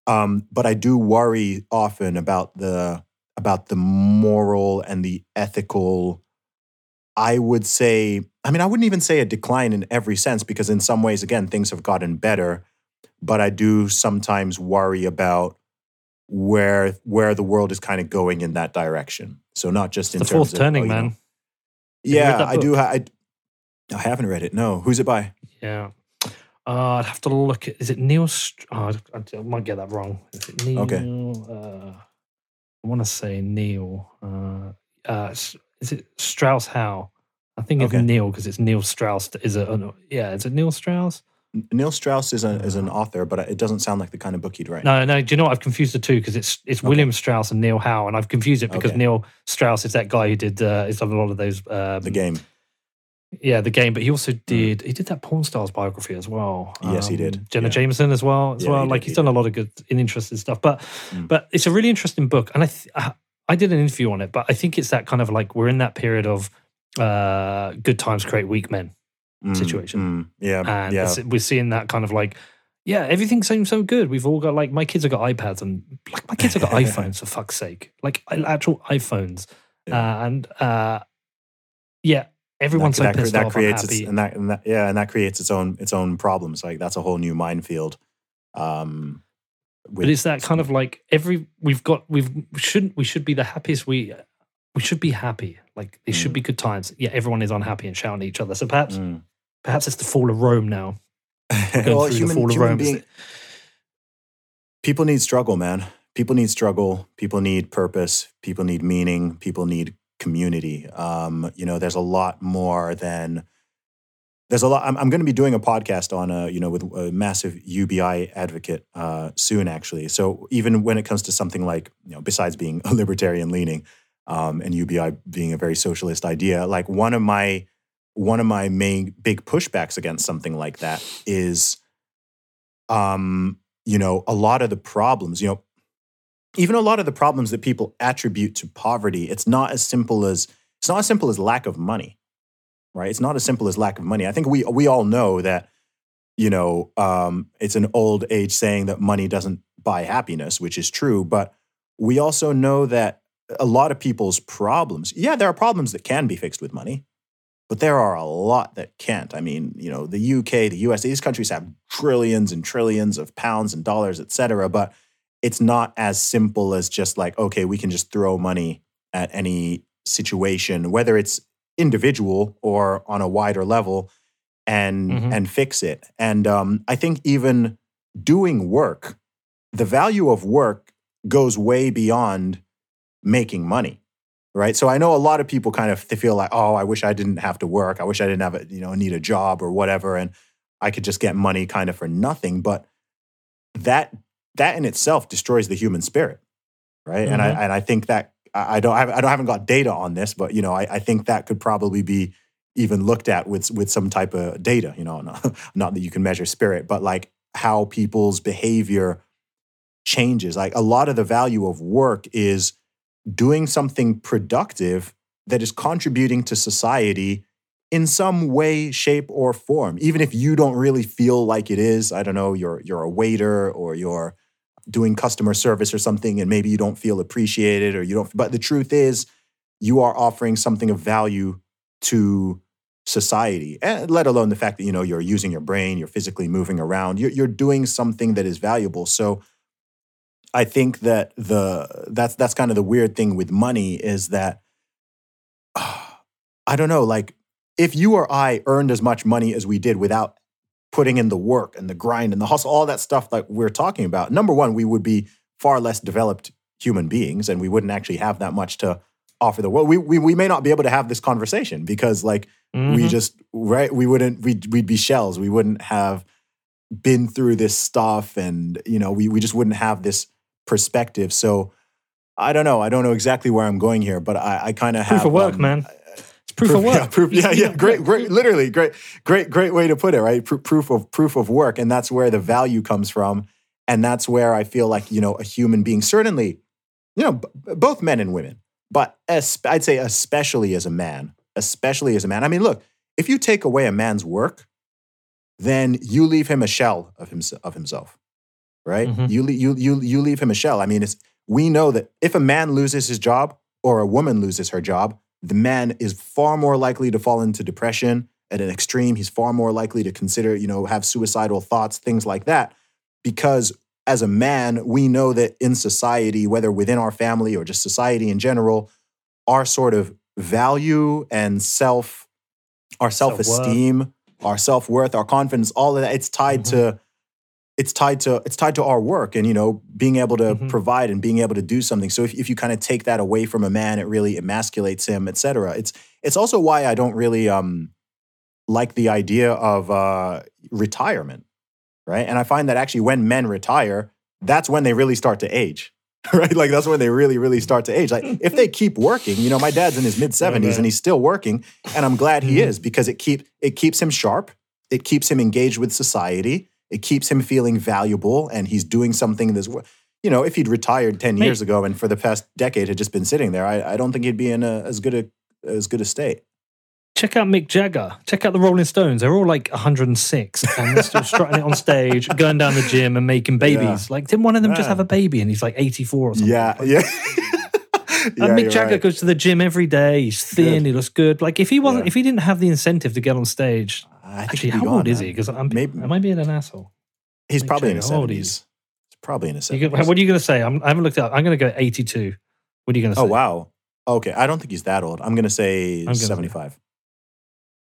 Um, but I do worry often about the about the moral and the ethical. I would say, I mean, I wouldn't even say a decline in every sense because in some ways, again, things have gotten better. But I do sometimes worry about where where the world is kind of going in that direction. So not just in the terms fourth of turning, oh, you know, man. yeah, I do. Ha- I, I haven't read it. No, who's it by? Yeah. Uh, I'd have to look at. Is it Neil? St- oh, I, I might get that wrong. Is it Neil? Okay. Uh, I want to say Neil. Uh, uh, is it Strauss Howe? I think it's Okay. Neil because it's Neil Strauss. Is it? Yeah, is it Neil Strauss? Neil Strauss is, a, is an author, but it doesn't sound like the kind of book he'd write. No, no. Do you know what? I've confused the two because it's it's William Strauss and Neil Howe, and I've confused it because Okay. Neil Strauss is that guy who did uh, he's done a lot of those. Um, The game. Yeah, the game, but he also did he did that porn stars biography as well. Yes, he did. Jenna Yeah. Jameson as well, as Yeah, well. he like did, he's he done a lot of good and interesting stuff. But Mm. but it's a really interesting book, and I th- I- I did an interview on it, but I think it's that kind of like we're in that period of uh, good times create weak men, Mm, situation. mm, yeah, and yeah. we're seeing that kind of like. Yeah, everything seems so good. We've all got like my kids have got iPads and like my kids have got iPhones for fuck's sake, like actual iPhones, Yeah. uh, and uh, yeah, everyone's that, so pissed that off. creates its, and that, and that yeah, and that creates its own its own problems. Like that's a whole new minefield. Um, but it's that kind of like every we've got we've we shouldn't we should be the happiest we we should be happy like it should Mm. be good times yeah everyone is unhappy and shouting at each other so perhaps Mm. perhaps it's the fall of rome now going well, human, human rome being, people need struggle, man. People need struggle. People need purpose. People need meaning. People need community. Um, you know, there's a lot more than there's a lot. I'm, I'm going to be doing a podcast on a, you know, with a massive UBI advocate uh, soon, actually. So even when it comes to something like, you know, besides being a libertarian leaning um, and UBI being a very socialist idea, like one of my one of my main big pushbacks against something like that is, um, you know, a lot of the problems, you know, even a lot of the problems that people attribute to poverty, it's not as simple as it's not as simple as lack of money, right? It's not as simple as lack of money. I think we we all know that, you know, um, it's an old age saying that money doesn't buy happiness, which is true, but we also know that a lot of people's problems, yeah, there are problems that can be fixed with money, but there are a lot that can't. I mean, you know, the UK, the US, these countries have trillions and trillions of pounds and dollars, et cetera, but it's not as simple as just like, okay, we can just throw money at any situation, whether it's individual or on a wider level, and Mhm. and fix it. And um, I think even doing work, the value of work goes way beyond making money right so i know a lot of people kind of they feel like oh i wish i didn't have to work i wish i didn't have a you know need a job or whatever and i could just get money kind of for nothing but that that in itself destroys the human spirit right and i Mhm. and i think that i don't i don't haven't got data on this but you know i, I think that could probably be even looked at with with some type of data you know not, not that you can measure spirit but like how people's behavior changes. Like a lot of the value of work is doing something productive that is contributing to society in some way shape or form. Even if you don't really feel like it is i don't know you're you're a waiter or you're doing customer service or something and maybe you don't feel appreciated or you don't but the truth is you are offering something of value to society and let alone the fact that you know you're using your brain you're physically moving around you're, you're doing something that is valuable. So I think that the that's that's kind of the weird thing with money is that I don't know, like if you or I earned as much money as we did without putting in the work and the grind and the hustle, all that stuff that we're talking about, number one, we would be far less developed human beings and we wouldn't actually have that much to offer the world. We, we, we may not be able to have this conversation because like we Mhm. just right we wouldn't we'd, we'd be shells we wouldn't have been through this stuff and you know we, we just wouldn't have this perspective so i don't know i don't know exactly where i'm going here but i, I kind of have proof of work um, man it's proof, of work yeah, proof, yeah, yeah, great, great, literally, great, great, great way to put it, right? Pro- proof of proof of work, and that's where the value comes from. And that's where I feel like, you know, a human being, certainly, you know, b- both men and women, but es- I'd say especially as a man, especially as a man. I mean, look, if you take away a man's work, then you leave him a shell of, hims- of himself, right? Mhm. You, you, you, you leave him a shell. I mean, it's, we know that if a man loses his job or a woman loses her job, the man is far more likely to fall into depression at an extreme. He's far more likely to consider, you know, have suicidal thoughts, things like that. Because as a man, we know that in society, whether within our family or just society in general, our sort of value and self, our Self-worth. self-esteem, our self-worth, our confidence, all of that, it's tied Mhm. to it's tied to it's tied to our work and you know being able to Mhm. provide and being able to do something so if, if you kind of take that away from a man it really emasculates him etc it's it's also why i don't really um like the idea of uh retirement right and i find that actually when men retire that's when they really start to age right like that's when they really really start to age like if they keep working you know my dad's in his mid 70s man. and he's still working and i'm glad he Mhm. is because it keep it keeps him sharp it keeps him engaged with society it keeps him feeling valuable and he's doing something that's wo- you know if he'd retired 10 Mate. years ago and for the past decade had just been sitting there i, I don't think he'd be in a, as good a as good a state Check out Mick Jagger. Check out the Rolling Stones. They're all like 106 and they're still strutting it on stage, going down the gym and making babies. Like, didn't one of them just have a baby and he's like 84 or something? yeah Like, yeah And Yeah, Mick Jagger right. goes to the gym every day. He's thin. He looks good. Like if he wasn't, Yeah. if he didn't have the incentive to get on stage, I think actually, how old is he? Because I'm, Maybe- am I being an asshole? he's probably in his Jagger, how old 70s he's probably in his 70s what are you going to say? I'm, I haven't looked it up. I'm going to go 82. What are you going to say? oh wow okay i don't think he's that old i'm gonna say gonna say- 75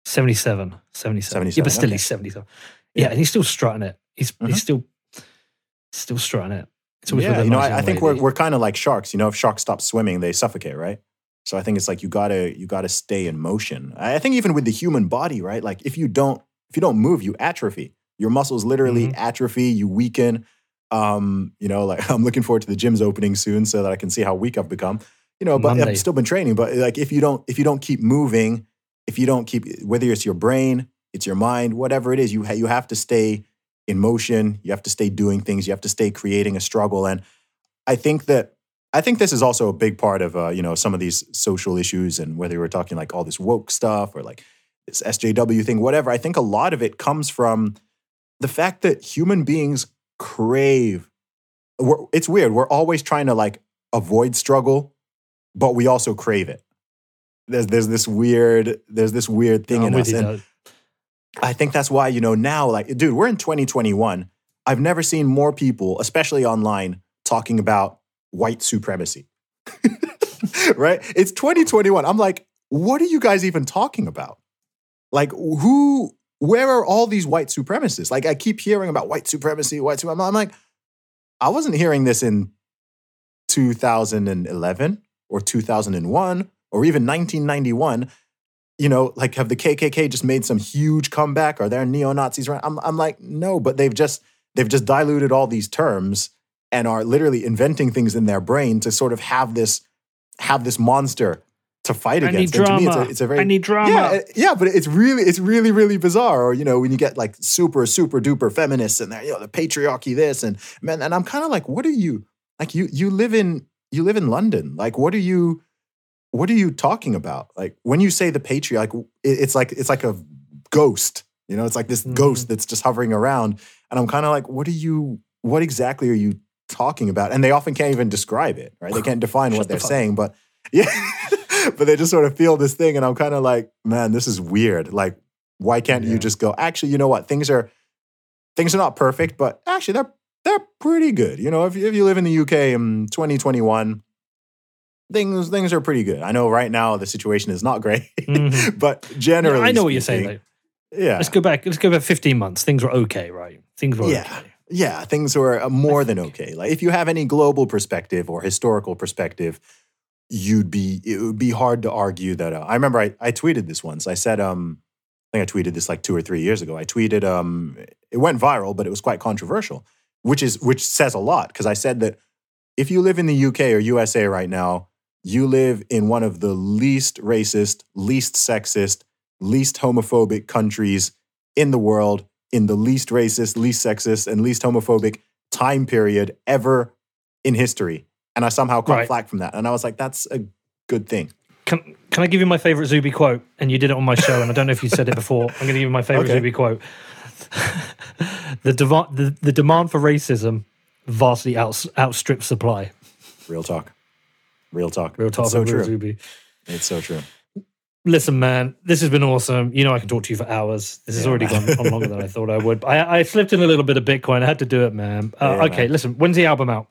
77. 77. Yeah, but still, okay. he's 77. Yeah. Yeah. and he's still strutting it. He's Mhm. he's still still strutting it. It's always yeah you know i, I think we're, we're kind of like sharks you know if sharks stop swimming they suffocate right so i think it's like you gotta you gotta stay in motion. I think even with the human body right? Like if you don't if you don't move you atrophy. Your muscles literally Mhm. atrophy you weaken. Um you know like i'm looking forward to the gym's opening soon so that i can see how weak i've become. You know but Monday. i've still been training but like if you don't if you don't keep moving if you don't keep whether it's your brain it's your mind whatever it is you ha- you have to stay in motion. You have to stay doing things. You have to stay creating a struggle. And i think that i think this is also a big part of uh, you know some of these social issues and whether we're talking like all this woke stuff or like this sjw thing whatever i think a lot of it comes from the fact that human beings crave we're, it's weird we're always trying to like avoid struggle but we also crave it there's there's this weird there's this weird thing I'm in us and. I think that's why, you know, now, like, dude, we're in 2021. I've never seen more people, especially online, talking about white supremacy. right? It's 2021. I'm like, what are you guys even talking about? Like, who, where are all these white supremacists? Like, I keep hearing about white supremacy, white supremacy. I'm like, I wasn't hearing this in 2011 or 2001 or even 1991 you know, like have the KKK just made some huge comeback? Are there neo Nazis around? I'm, I'm like, no, but they've just they've just diluted all these terms and are literally inventing things in their brain to sort of have this have this monster to fight I against. need And to me, drama. it's a, it's a very I need drama. yeah, yeah, but it's really it's really really bizarre. Or you know, when you get like super super duper feminists and they're you know the patriarchy this and man, and I'm kind of like, what are you like? You you live in you live in London. Like, what are you? What are you talking about? Like when you say the patriarch, it- it's like it's like a ghost. You know, it's like this Mhm. ghost that's just hovering around. And I'm kind of like, what are you? What exactly are you talking about? And they often can't even describe it, right? They can't define what they're fuck saying, but yeah, but they just sort of feel this thing, and I'm kind of like, man, this is weird. Like, why can't Yeah. you just go? Actually, you know what? Things are things are not perfect, but actually, they're they're pretty good. You know, if you, if you live in the UK in 2021, things things are pretty good. I know right now the situation is not great, Mhm. but Yeah, generally, I know what you're saying. speaking, Though. Yeah, Let's go back. Let's go back 15 months. Things were okay, right? Things were Yeah. okay. Yeah, things were uh, more than okay. Like if you have any global perspective or historical perspective, you'd be it would be hard to argue that. Uh, I remember I, I tweeted this once. I said, um, I think I tweeted this like two or three years ago. I tweeted, um, it went viral, but it was quite controversial, which is which says a lot because I said that if you live in the UK or USA right now, you live in one of the least racist, least sexist, least homophobic countries in the world, in the least racist, least sexist, and least homophobic time period ever in history. And I somehow caught Right. flack from that. And I was like, that's a good thing. Can, can I give you my favorite Zuby quote? And you did it on my show, and I don't know if you said it before. I'm going to give you my favorite Okay. Zuby quote. the, dev- the the demand for racism vastly outs outstrips supply. Real talk. Real talk. Real talk, It's so real true. Zuby. It's so true. Listen, man, this has been awesome. You know, I can talk to you for hours. This has Yeah, already man. gone on longer than I thought I would. I, I slipped in a little bit of Bitcoin. I had to do it, man. Uh, Yeah, okay, man. listen. When's the album out?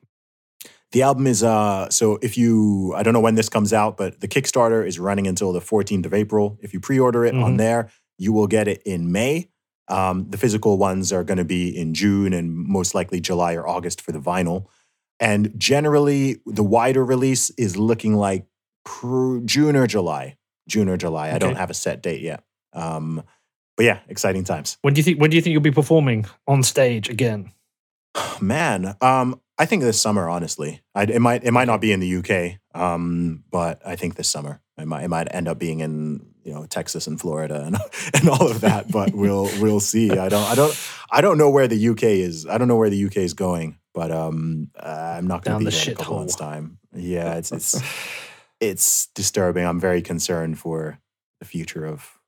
The album is uh so if you I don't know when this comes out, but the Kickstarter is running until the 14th of April. If you pre-order it on Mhm. there, you will get it in May. Um, the physical ones are going to be in June and most likely July or August for the vinyl. And generally, the wider release is looking like pr- June or July. June or July. I don't have a set date yet. Um, but yeah, exciting times. When do you think? When do you think you'll be performing on stage again? Man, um, I think this summer, honestly, I, it might it might not be in the UK, um, but I think this summer it might it might end up being in you know Texas and Florida and and all of that. But we'll we'll see. I don't I don't I don't know where the UK is. I don't know where the UK is going, but um, uh, I'm not going to be there in a couple shithole. months' time. Yeah, it's it's it's disturbing. I'm very concerned for the future of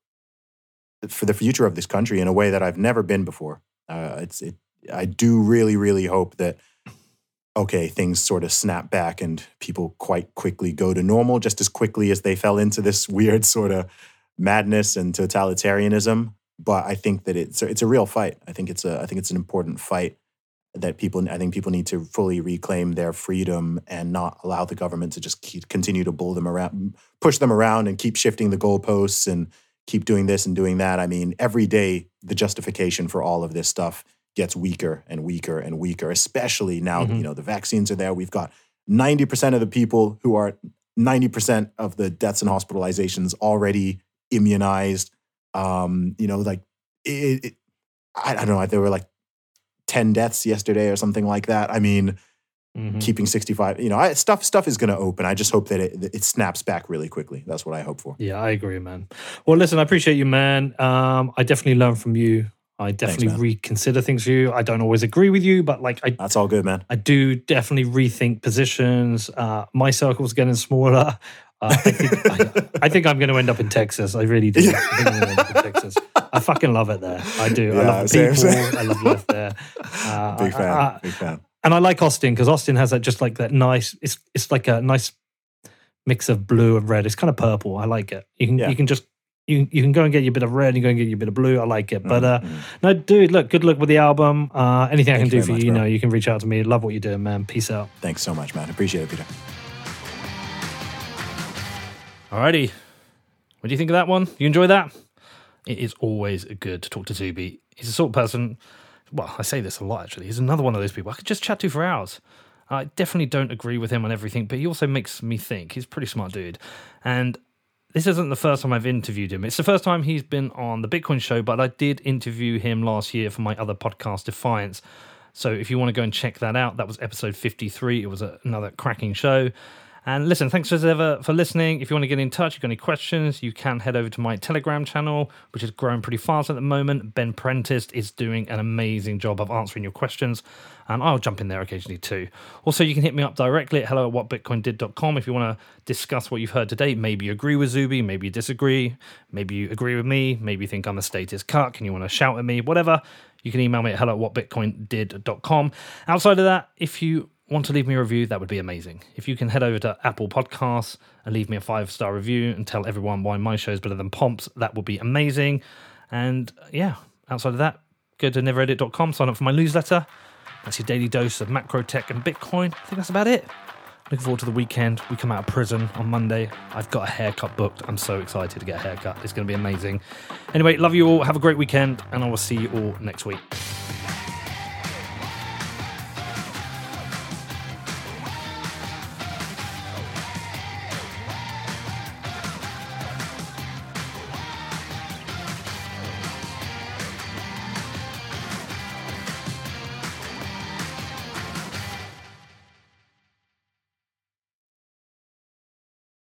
for the future of this country in a way that I've never been before. Uh, it's it. I do really, really hope that okay, things sort of snap back and people quite quickly go to normal, just as quickly as they fell into this weird sort of madness and totalitarianism. But I think that it's it's a real fight. I think it's a I think it's an important fight that people I think people need to fully reclaim their freedom and not allow the government to just keep, continue to bull them around, push them around, and keep shifting the goalposts and keep doing this and doing that. I mean, every day the justification for all of this stuff gets weaker and weaker and weaker, especially now Mhm. you know the vaccines are there. We've got 90% of the people who are 90% of the deaths and hospitalizations already immunized. Um, you know, like it, it I, I don't know, there were like 10 deaths yesterday or something like that. I mean, Mhm. keeping 65, you know, I, stuff stuff is going to open. I just hope that it, it snaps back really quickly. That's what I hope for. Yeah, I agree, man. Well, listen, I appreciate you, man. Um, I definitely learn from you. I definitely man. reconsider things for you. I don't always agree with you, but like I, That's all good, man. I do definitely rethink positions. Uh, my circle's getting smaller. Uh, I, think, I, I think I'm going to end up in Texas. I really do. I think I'm going to end up in Texas. I fucking love it there. I do. I love the people. same. I love life there. Uh, Big fan. I- big fan. and I like Austin because Austin has that just like that nice. It's it's like a nice mix of blue and red. It's kind of purple. I like it. You can Yeah. you can just you you can go and get your bit of red. And you go and get your bit of blue. I like it. But uh, Mhm, mhm. no, dude, look, good luck with the album. Uh, anything I can do for much, you, you know, you can reach out to me. Love what you're doing, man. Peace out. Thanks so much, man. Appreciate it, Peter. Alrighty. What do you think of that one? You enjoy that? It is always good to talk to Zuby. He's the sort of person, well, I say this a lot actually. He's another one of those people I could just chat to for hours. I definitely don't agree with him on everything, but he also makes me think. He's a pretty smart dude. And this isn't the first time I've interviewed him. It's the first time he's been on the Bitcoin show, but I did interview him last year for my other podcast, Defiance. So if you want to go and check that out, that was episode 53. It was a, another cracking show. And listen, thanks as ever for listening. If you want to get in touch, you've got any questions, you can head over to my Telegram channel, which is growing pretty fast at the moment. Ben Prentice is doing an amazing job of answering your questions, and I'll jump in there occasionally too. Also, you can hit me up directly at hello at whatbitcoindid.com if you want to discuss what you've heard today. Maybe you agree with Zuby, maybe you disagree, maybe you agree with me, maybe you think I'm a statist cuck and you want to shout at me, whatever. You can email me at hello at whatbitcoindid.com. Outside of that, if you want to leave me a review, that would be amazing. If you can head over to Apple Podcasts and leave me a five star review and tell everyone why my show is better than Pomp's, that would be amazing. And yeah, outside of that, go to neveredit.com, sign up for my newsletter. That's your daily dose of macro tech and Bitcoin. I think that's about it. Looking forward to the weekend. We come out of prison on Monday. I've got a haircut booked. I'm so excited to get a haircut. It's going to be amazing. Anyway, love you all. Have a great weekend, and I will see you all next week.